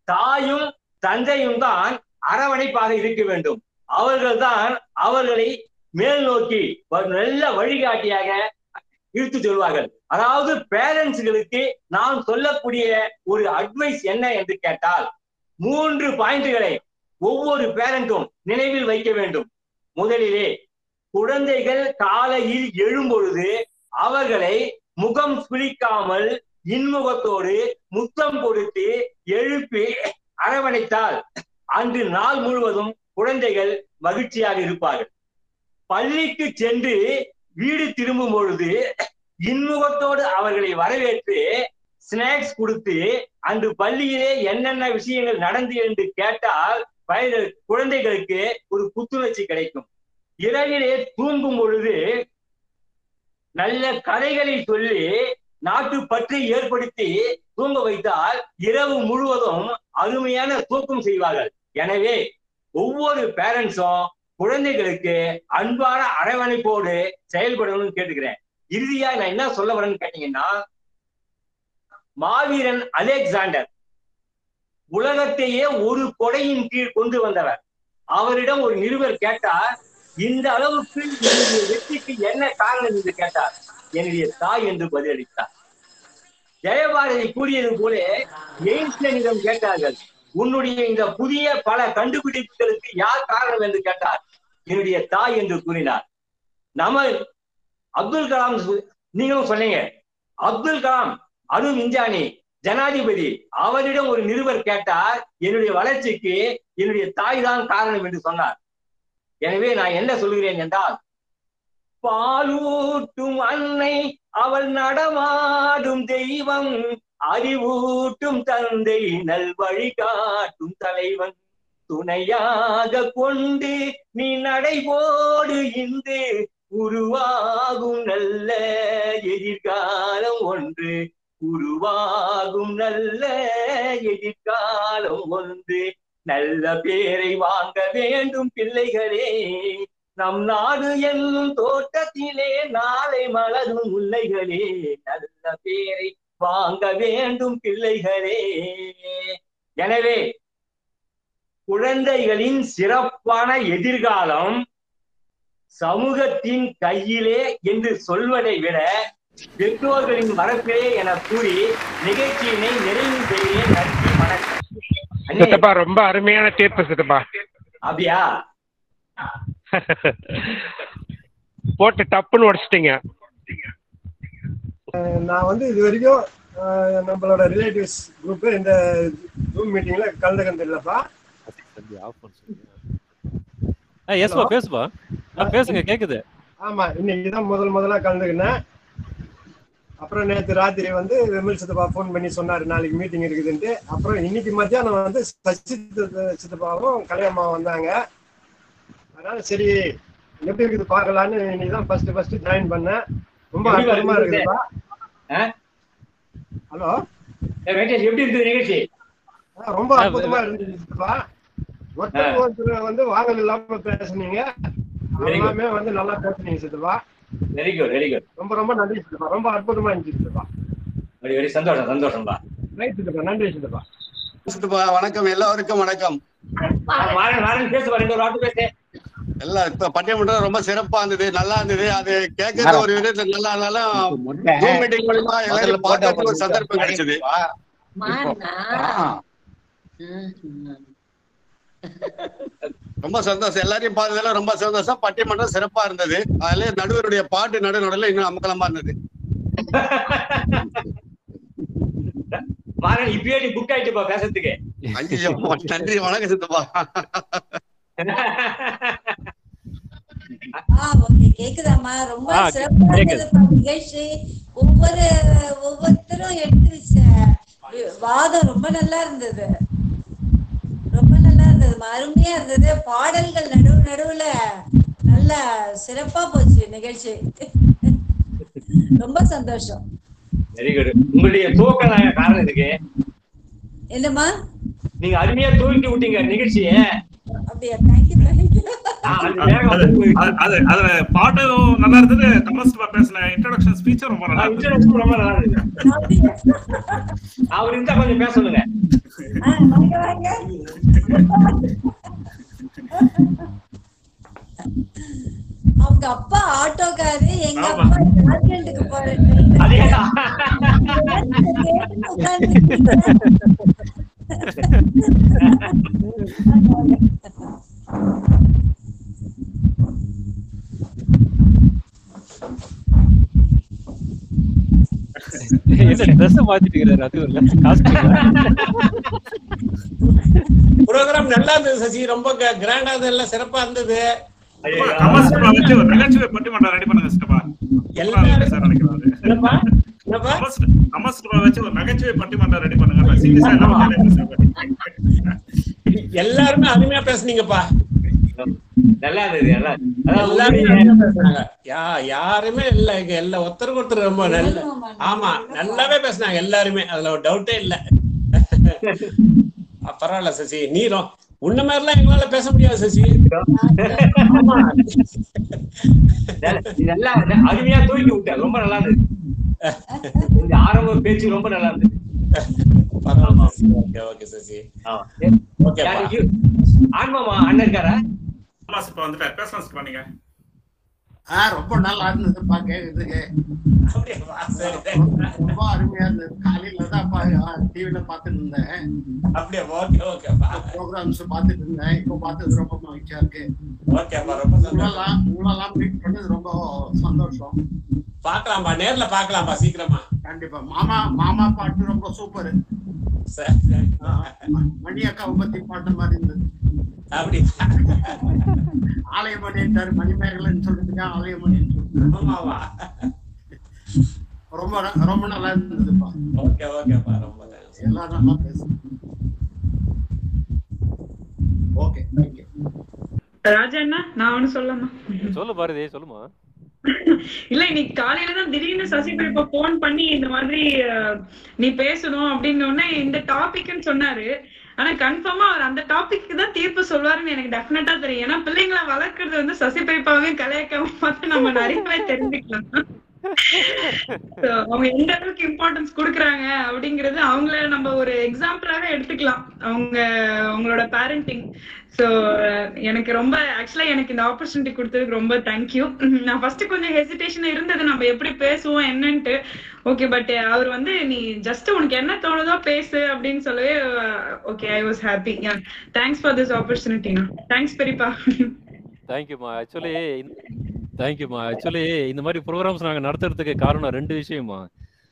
தாயும் தந்தையும் தான் அரவணைப்பாக இருக்க வேண்டும். அவர்கள் தான் அவர்களை மேல் நோக்கி ஒரு நல்ல வழிகாட்டியாக இழுத்து சொல்வார்கள். அதாவது பேரண்ட்ஸ்களுக்கு நான் சொல்லக்கூடிய ஒரு அட்வைஸ் என்ன என்று கேட்டால் மூன்று பாயிண்ட்களை ஒவ்வொரு பேரண்ட்டும் நினைவில் வைக்க வேண்டும். முதலிலே குழந்தைகள் காலையில் எழும்பொழுது அவர்களை முகம் சுழிக்காமல் இன்முகத்தோடு முத்தம் கொடுத்து எழுப்பி அரவணைத்தால் அன்று நாள் முழுவதும் குழந்தைகள் மகிழ்ச்சியாக இருப்பார்கள். பள்ளிக்கு சென்று வீடு திரும்பும் பொழுது இன்முகத்தோடு அவர்களை வரவேற்று ஸ்நாக்ஸ் கொடுத்து அன்று பள்ளியிலே என்னென்ன விஷயங்கள் நடந்து என்று கேட்டால் வயது குழந்தைகளுக்கு ஒரு புத்துணர்ச்சி கிடைக்கும். இரவிலே தூங்கும் பொழுது நல்ல கதைகளை சொல்லி நாட்டு பற்றி ஏற்படுத்தி தூங்க வைத்தால் இரவு முழுவதும் அருமையான தூக்கம் செய்வார்கள். எனவே ஒவ்வொரு பேரண்ட்ஸும் குழந்தைகளுக்கு அன்பான அரவணைப்போடு செயல்படணும்னு கேட்டுக்கிறேன். இறுதியா நான் என்ன சொல்ல வரேன்னு கேட்டீங்கன்னா மாவீரன் அலெக்சாண்டர் உலகத்தையே ஒரு கொடையின் கீழ் கொண்டு வந்தவர். அவரிடம் ஒரு நிருபர் கேட்டார் இந்த அளவுக்கு என்னுடைய வெற்றிக்கு என்ன காரணம்? என்று கேட்டார். என்னுடைய தாய் என்று பதிலளித்தார். ஜெயபாரதி கூறியது போல எயின்ஸ்டனிடம் கேட்டார்கள் உன்னுடைய இந்த புதிய பல கண்டுபிடிப்புகளுக்கு யார் காரணம்? என்று கேட்டார். என்னுடைய தாய் என்று கூறினார். நம அப்துல் கலாம் நீங்களும் சொன்னீங்க. அப்துல் கலாம் அணு விஞ்ஞானி ஜனாதிபதி அவரிடம் ஒரு நிருபர் கேட்டார் என்னுடைய வளர்ச்சிக்கு என்னுடைய தாய் தான் காரணம் என்று சொன்னார். எனவே நான் என்ன சொல்கிறேன் என்றால் பாலூட்டும் அன்னை அவள் நடமாடும் தெய்வம் அறிவூட்டும் தந்தை நல் வழிகாட்டும் தலைவன். துணையாக கொண்டு நீ நடைபோடு இன்று உருவாகும் நல்ல எதிர்காலம் ஒன்று. உருவாகும் நல்ல எதிர்காலம் ஒன்று. நல்ல பேரை வாங்க வேண்டும் பிள்ளைகளே. நம் நாடு என்னும் தோட்டத்திலே நாளை மலரும் முல்லைகளே. நல்ல பேரை வாங்க வேண்டும் பிள்ளைகளே. எனவே குழந்தைகளின் சிறப்பான எதிர்காலம் சமூகத்தின் கையிலே என்று சொல்வதை விட பெற்றோர்களின் வரப்பிலே என கூறி நிகழ்ச்சியினை நிறைவு செய்கிறேன். நன்றி வணக்கம். சித்தப்பா ரொம்ப அருமையான தீர்ப்பு சித்தப்பா. அப்படியா? போட்டு டப்புன்னு உடைச்சிட்டீங்க. நான் வந்து இது வரைக்கும் நம்மளோட ரிலேட்டிவ்ஸ் குரூப் இந்த ஜூம் மீட்டிங்ல கலந்துக்கிறது இல்லப்பா. எஸ்பா பேசுப்பா ஆ, பேசுங்க கேக்குது. ஆமா இன்னைக்கு தான் முதல் முதலா கலந்துக்கினேன். அப்புறம் நேத்து ராத்திரி வந்து விமல் சித்தப்பா ஃபோன் பண்ணி சொன்னாரு நாளைக்கு மீட்டிங் இருக்குதுன்ட்டு. அப்புறம் இன்னைக்கு மத்தியானம் வந்து சித்த- சித்தப்பாவும் கல்யாணமா வந்தாங்க. அதனால சரி எப்படி இருக்குது பார்க்கலான்னு இன்னைக்கு தான் ஃபர்ஸ்ட் ஃபர்ஸ்ட் ஜாயின் பண்ணேன். ரொம்ப அற்புதமா இருக்குது? இருக்குதுப்பா? ஹலோ? எப்படி இருக்குது நிகழ்ச்சி? ரொம்ப அற்புதமா இருந்துச்சுப்பா ஒருத்தர் ஒருத்தர் வந்து வாங்கல் இல்லாம பேசுனீங்க. எல்லாமே வந்து நல்லா பேசுனீங்க சித்தப்பா. வெரி குட் வெரி குட் ரொம்ப ரொம்ப நன்றி சித்தப்பா. ரொம்ப அற்புதமா இருந்துச்சு சித்தப்பா. வெரி வெரி சந்தோஷம் சந்தோஷம்பா ரைட் சித்தப்பா. நன்றி சித்தப்பா. சித்தப்பா வணக்கம். எல்லாருக்கும் வணக்கம். பட்டியமன்றம் ரொம்ப சிறப்பா இருந்தது நல்லா இருந்தது. அது கேட்கறது ஒரு விதத்துல நல்லா இருந்தாலும் ஜூம் மீட்டிங் மூலியமா எல்லாரும் பார்க்கறதுக்கு ஒரு சந்தர்ப்பம் கிடைச்சது. ரொம்ப சந்தோஷம். எல்லாரையும் பார்த்ததுல ரொம்ப சந்தோஷம். பட்டிமன்றம் சிறப்பா இருந்தது. அதுல நடுவருடைய பாட்டு நடு நடுல இன்னும் அமக்கலமா இருந்தது. மாறன் இப்பயே நீ புக் ஆயிட்டுப்பா பேசுறதுக்கு. ஐயோ நன்றி வணக்கம் சித்தப்பா. ஆ ஓகே கேக்குதாம்மா? ரொம்ப சிறப்பா நிகழ்ச்சி ஒவ்வொரு ஒவ்வொருத்தரும் எடுத்து வாதம் ரொம்ப நல்லா இருந்தது. ரொம்ப நல்லா இருந்தது அருமையா இருந்தது. பாடல்கள் நடுவு நடுவுல நல்லா சிறப்பா போச்சு நிகழ்ச்சி. ரொம்ப சந்தோஷம். வெரி குட் உங்களுடைய தான் காரணம் இதுக்கு? என்னம்மா? நீங்க அருமையா துவக்கி விட்டீங்க நிகழ்ச்சியை. பாட்டும் நல்லா இருந்தது. தமஸ் பேசின இன்ட்ரோடக்ஷன் ஸ்பீச்சும் ரொம்ப நல்லா இருந்தது. introduction ரொம்ப நல்லா இருந்துச்சு. அவர் இருந்தா கொஞ்சம் பேச சொல்லுங்க அவங்க அப்பா ஆட்டோக்காரு எங்க ஆமா. அப்பா ஜார்க்கண்டுக்கு போற ப்ரோக்ராம் நல்லா இருந்தது சசி. ரொம்ப கிராண்டா எல்லாம் சிறப்பா இருந்தது. எல்லாரும் எல்லாருமே அருமையா பேசுனீங்கப்பா. நல்லா யாருமே இல்ல இங்க எல்லா ஒருத்தருக்கு ஒருத்தர் ரொம்ப நல்ல ஆமா நல்லாவே பேசுனாங்க எல்லாருமே. அதுல ஒரு டவுட்டே இல்ல. பரவாயில்ல சசி. நீரும் உன்ன மாதிரிலாம் எங்களால பேச முடியாது சசி. நல்ல- அருமையா தூக்கி விட்ட ரொம்ப நல்லா இருந்தது. ஆரம்ப பேச்சு ரொம்ப நல்லா இருந்தது. பரவாயில்ல. Sasi okay okay Sasi. ஆமா. ஓகேப்பா. யாரு you? ஆன்மாமா அண்ணன் இருக்காரா தமஸ் இப்ப வந்துட்டார் பேசலாம் சித்தப்பா நீங்க ஆ ரொம்ப நல்லா இருந்ததுப்பா கேக்குறதுக்கு. ரொம்ப அருமையா இருந்தது. காலையில தான் டிவில பாத்துட்டு இருந்தேன். அப்படியே ஓகே ப்ரோக்ராம்ஸ் பாத்துட்டு இருந்தேன். இப்போ பார்த்தது ரொம்ப மகிழ்ச்சியா இருக்கு. ஓகேப்பா ரொம்ப சந்தோஷம். உங்களெல்லாம் உங்களெல்லாம் மீட் பண்ணது ரொம்ப சந்தோஷம். பாக்கலாம்பா நேர்ல பாக்கலாம்பா சீக்கிரமா. கண்டிப்பா. மாமா மாமா பாட்டு ரொம்ப சூப்பர் மணி அக்காவை பத்தி பாட்டு மாதிரி இருந்தது. அப்படி ஆலயமணின்றாரு மணிமேகலன்னு சொல்றதுக்கு ஆலயமணின்னு ஆமாவா? ரொம்ப ரொம்ப நல்லா இருந்ததுப்பா. ஓகே ஓகேப்பா ரொம்ப. எல்லாம் நல்லா பேசுங்க ஓகே தேங்க்யூ ராஜா அண்ணா நான் ஒண்ணு சொல்லமா சொல்லு பாரதி சொல்லுமா? இல்ல இன்னைக்கு காலையில தான் திடீர்னு சசிகலா இப்ப போன் பண்ணி இந்த மாதிரி நீ பேசணும் அப்படின்னு உடனே இந்த டாபிக்னு சொன்னாரு. ஆனா கன்ஃபார்மா அவர் அந்த டாபிக் தான் தீர்ப்பு சொல்வாருன்னு எனக்கு டெஃபினட்டா தெரியும். ஏன்னா பிள்ளைங்களை வளர்க்கறது வந்து சசி பெரியப்பாவையும் கலையக்காவும் பார்த்து நம்ம நிறையவே தெரிஞ்சுக்கலாம். அவங்க எந்த அளவுக்கு இம்பார்ட்டன்ஸ் கொடுக்குறாங்க அப்படிங்கறது அவங்கள நம்ம ஒரு எக்ஸாம்பிளாக எடுத்துக்கலாம். அவங்க அவங்களோட பேரண்டிங் ஸோ எனக்கு ரொம்ப ஆக்சுவலா எனக்கு இந்த ஆப்பர்ச்சுனிட்டி கொடுத்ததுக்கு ரொம்ப தேங்க்யூ நான் ஃபர்ஸ்ட் கொஞ்சம் ஹெசிடேஷன் இருந்தது நம்ம எப்படி பேசுவோம் என்னன்ட்டு. ஓகே பட் அவர் வந்து நீ ஜஸ்ட் உனக்கு என்ன தோணுதோ பேசு அப்படின்னு சொல்லவே okay I was happy thanks for this ஆப்பர்ச்சுனிட்டினா thanks பெரியப்பா. தேங்க்யூமா ஆக்சுவலி தேங்க்யூமா ஆக்சுவலி இந்த மாதிரி ப்ரோக்ராம்ஸ் நாங்கள் நடத்துறதுக்கு காரணம் ரெண்டு விஷயமா.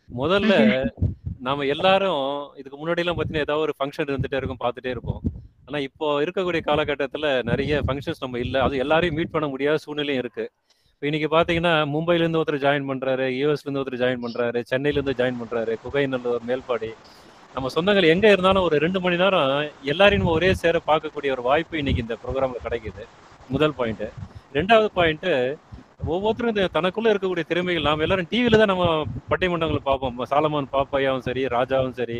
முதல்ல நாம எல்லாரும் இதுக்கு முன்னாடி எல்லாம் பார்த்தீங்கன்னா ஏதாவது ஒரு ஃபங்க்ஷன் இருந்துட்டே இருக்கும் பார்த்துட்டே இருப்போம். ஆனா இப்போ இருக்கக்கூடிய காலகட்டத்துல நிறைய ஃபங்க்ஷன்ஸ் நம்ம இல்லை. அது எல்லாரையும் மீட் பண்ண முடியாத சூழ்நிலையும் இருக்கு. இப்போ இன்னைக்கு பாத்தீங்கன்னா மும்பைல இருந்து ஒருத்தர் ஜாயின் பண்றாரு யூஎஸ்ல இருந்து ஒருத்தர் ஜாயின் பண்றாரு சென்னையில இருந்து ஜாயின் பண்றாரு குகைநல்லூர் மேல்பாடி. நம்ம சொந்தங்கள் எங்க இருந்தாலும் ஒரு ரெண்டு மணி நேரம் எல்லாரையும் ஒரே சேர பார்க்கக்கூடிய ஒரு வாய்ப்பு இன்னைக்கு இந்த ப்ரோக்ராம்ல கிடைக்குது. முதல் பாயிண்ட் ரெண்டாவது பாயிண்ட் ஒவ்வொருத்தரும் இந்த தனக்குள்ள இருக்கக்கூடிய திறமைகள் நாம எல்லாரும் டிவியில தான் நம்ம பட்டிமன்றங்களை பார்ப்போம். சாலமான் பாப்பையாவும் சரி ராஜாவும் சரி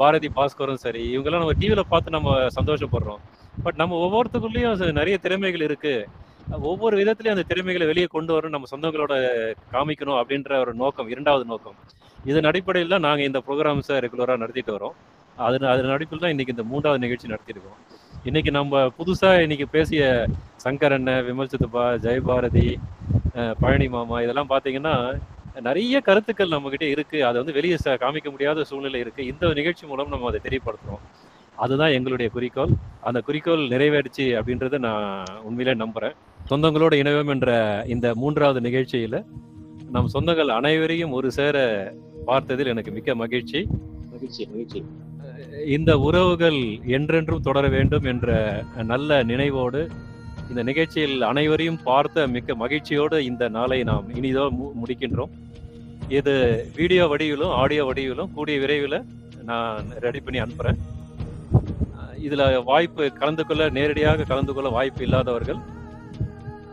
பாரதி பாஸ்கரும் சரி இவங்கெல்லாம் நம்ம டிவியில் பார்த்து நம்ம சந்தோஷப்படுறோம். பட் நம்ம ஒவ்வொருத்தருக்குள்ளேயும் நிறைய திறமைகள் இருக்கு. ஒவ்வொரு விதத்துலையும் அந்த திறமைகளை வெளியே கொண்டு வரணும் நம்ம சொந்தங்களோட காமிக்கணும் அப்படின்ற ஒரு நோக்கம் இரண்டாவது நோக்கம். இதன் அடிப்படையில் தான் நாங்கள் இந்த ப்ரோக்ராம்ஸை ரெகுலராக நடத்திட்டு வரோம். அது அதன் அடிப்பில் தான் இன்னைக்கு இந்த மூன்றாவது நிகழ்ச்சி நடத்திருக்கோம் இன்னைக்கு நம்ம புதுசாக இன்னைக்கு பேசிய சங்கர் அண்ணன் விமல் சித்தப்பா ஜெயபாரதி பழனி மாமா இதெல்லாம் பார்த்தீங்கன்னா நிறைய கருத்துக்கள் நம்ம கிட்ட இருக்கு. அதை வந்து வெளியே காமிக்க முடியாத சூழ்நிலை இருக்கு. இந்த நிகழ்ச்சி மூலம் நம்ம அதை தெரியப்படுத்துறோம். அதுதான் எங்களுடைய குறிக்கோள். அந்த குறிக்கோள் நிறைவேறுச்சு அப்படின்றத நான் உண்மையிலே நம்புறேன். சொந்தங்களோட இணைவோம் என்ற இந்த மூன்றாவது நிகழ்ச்சியில நம் சொந்தங்கள் அனைவரையும் ஒரு சேர பார்த்ததில் எனக்கு மிக்க மகிழ்ச்சி. மகிழ்ச்சி மகிழ்ச்சி. இந்த உறவுகள் என்றென்றும் தொடர வேண்டும் என்ற நல்ல நினைவோடு இந்த நிகழ்ச்சியில் அனைவரையும் பார்த்த மிக்க மகிழ்ச்சியோடு இந்த நாளை நாம் இனிதோ மு- முடிக்கின்றோம். இது வீடியோ வடிவிலும் ஆடியோ வடிவிலும் கூடிய விரைவில் நான் ரெடி பண்ணி அனுப்புகிறேன் இதில் வாய்ப்பு கலந்து கொள்ள நேரடியாக கலந்து கொள்ள வாய்ப்பு இல்லாதவர்கள்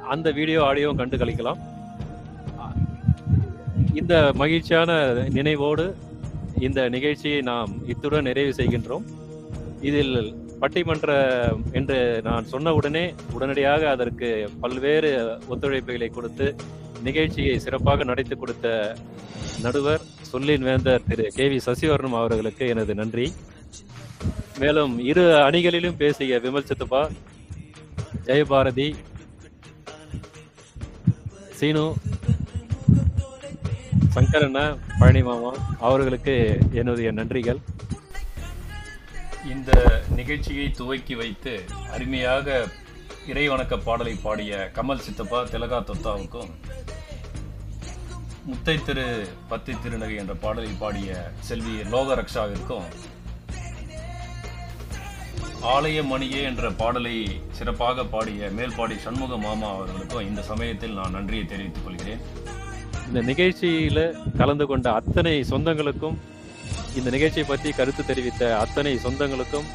அந்த வீடியோ ஆடியோவும் கண்டு கழிக்கலாம். இந்த மகிழ்ச்சியான நினைவோடு இந்த நிகழ்ச்சியை நாம் இத்துடன் நிறைவு செய்கின்றோம். இதில் பட்டிமன்ற என்று நான் சொன்ன உடனே உடனடியாக அதற்கு பல்வேறு ஒத்துழைப்புகளை கொடுத்து நிகழ்ச்சியை சிறப்பாக நடத்தி கொடுத்த நடுவர் சொல்லின் வேந்தர் திரு கே வி சசிவர்ணம் அவர்களுக்கு எனது நன்றி. மேலும் இரு அணிகளிலும் பேசிய விமல் சித்தப்பா ஜெயபாரதி சீனு சங்கரண்ணா பழனி மாமா அவர்களுக்கு என்னுடைய நன்றிகள். இந்த நிகழ்ச்சியை துவக்கி வைத்து அருமையாக இறைவணக்க பாடலை பாடிய கமல் சித்தப்பா திலகா தொத்தாவுக்கும் முத்தை திரு பத்தி திருநகை என்ற பாடலை பாடிய செல்வி லோகரக்ஷாவிற்கும் ஆலய மணியே என்ற பாடலை சிறப்பாக பாடிய மேல்பாடி சண்முக மாமா அவர்களுக்கும் இந்த சமயத்தில் நான் நன்றியை தெரிவித்துக் கொள்கிறேன். இந்த நிகழ்ச்சியில கலந்து கொண்ட அத்தனை சொந்தங்களுக்கும் இந்த நிகழ்ச்சியை பற்றி கருத்து தெரிவித்த அத்தனை சொந்தங்களுக்கும்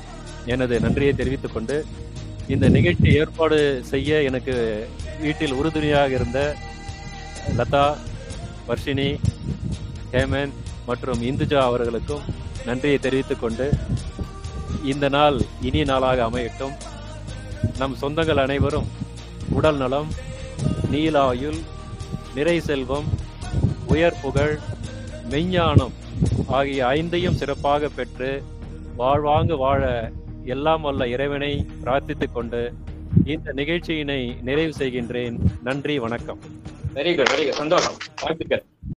எனது நன்றியை தெரிவித்துக் கொண்டு இந்த நிகழ்ச்சி ஏற்பாடு செய்ய எனக்கு வீட்டில் உறுதுணையாக இருந்த லதா வர்ஷினி ஹேமந்த் மற்றும் இந்துஜா அவர்களுக்கும் நன்றியை தெரிவித்துக் கொண்டு இந்த நாள் இனிய நாளாக அமையட்டும். நம் சொந்தங்கள் அனைவரும் உடல் நலம் நீலாயுள் நிறை செல்வம் உயர் புகழ் மெய்ஞானம் ஆகிய ஐந்தையும் சிறப்பாக பெற்று வாழ்வாங்கு வாழ எல்லாம் வல்ல இறைவனை பிரார்த்தித்துக் கொண்டு இந்த நிகழ்ச்சியினை நிறைவு செய்கின்றேன். நன்றி வணக்கம். வெரி குட் வெரி குட் சந்தோஷம். வாழ்த்துக்கள்.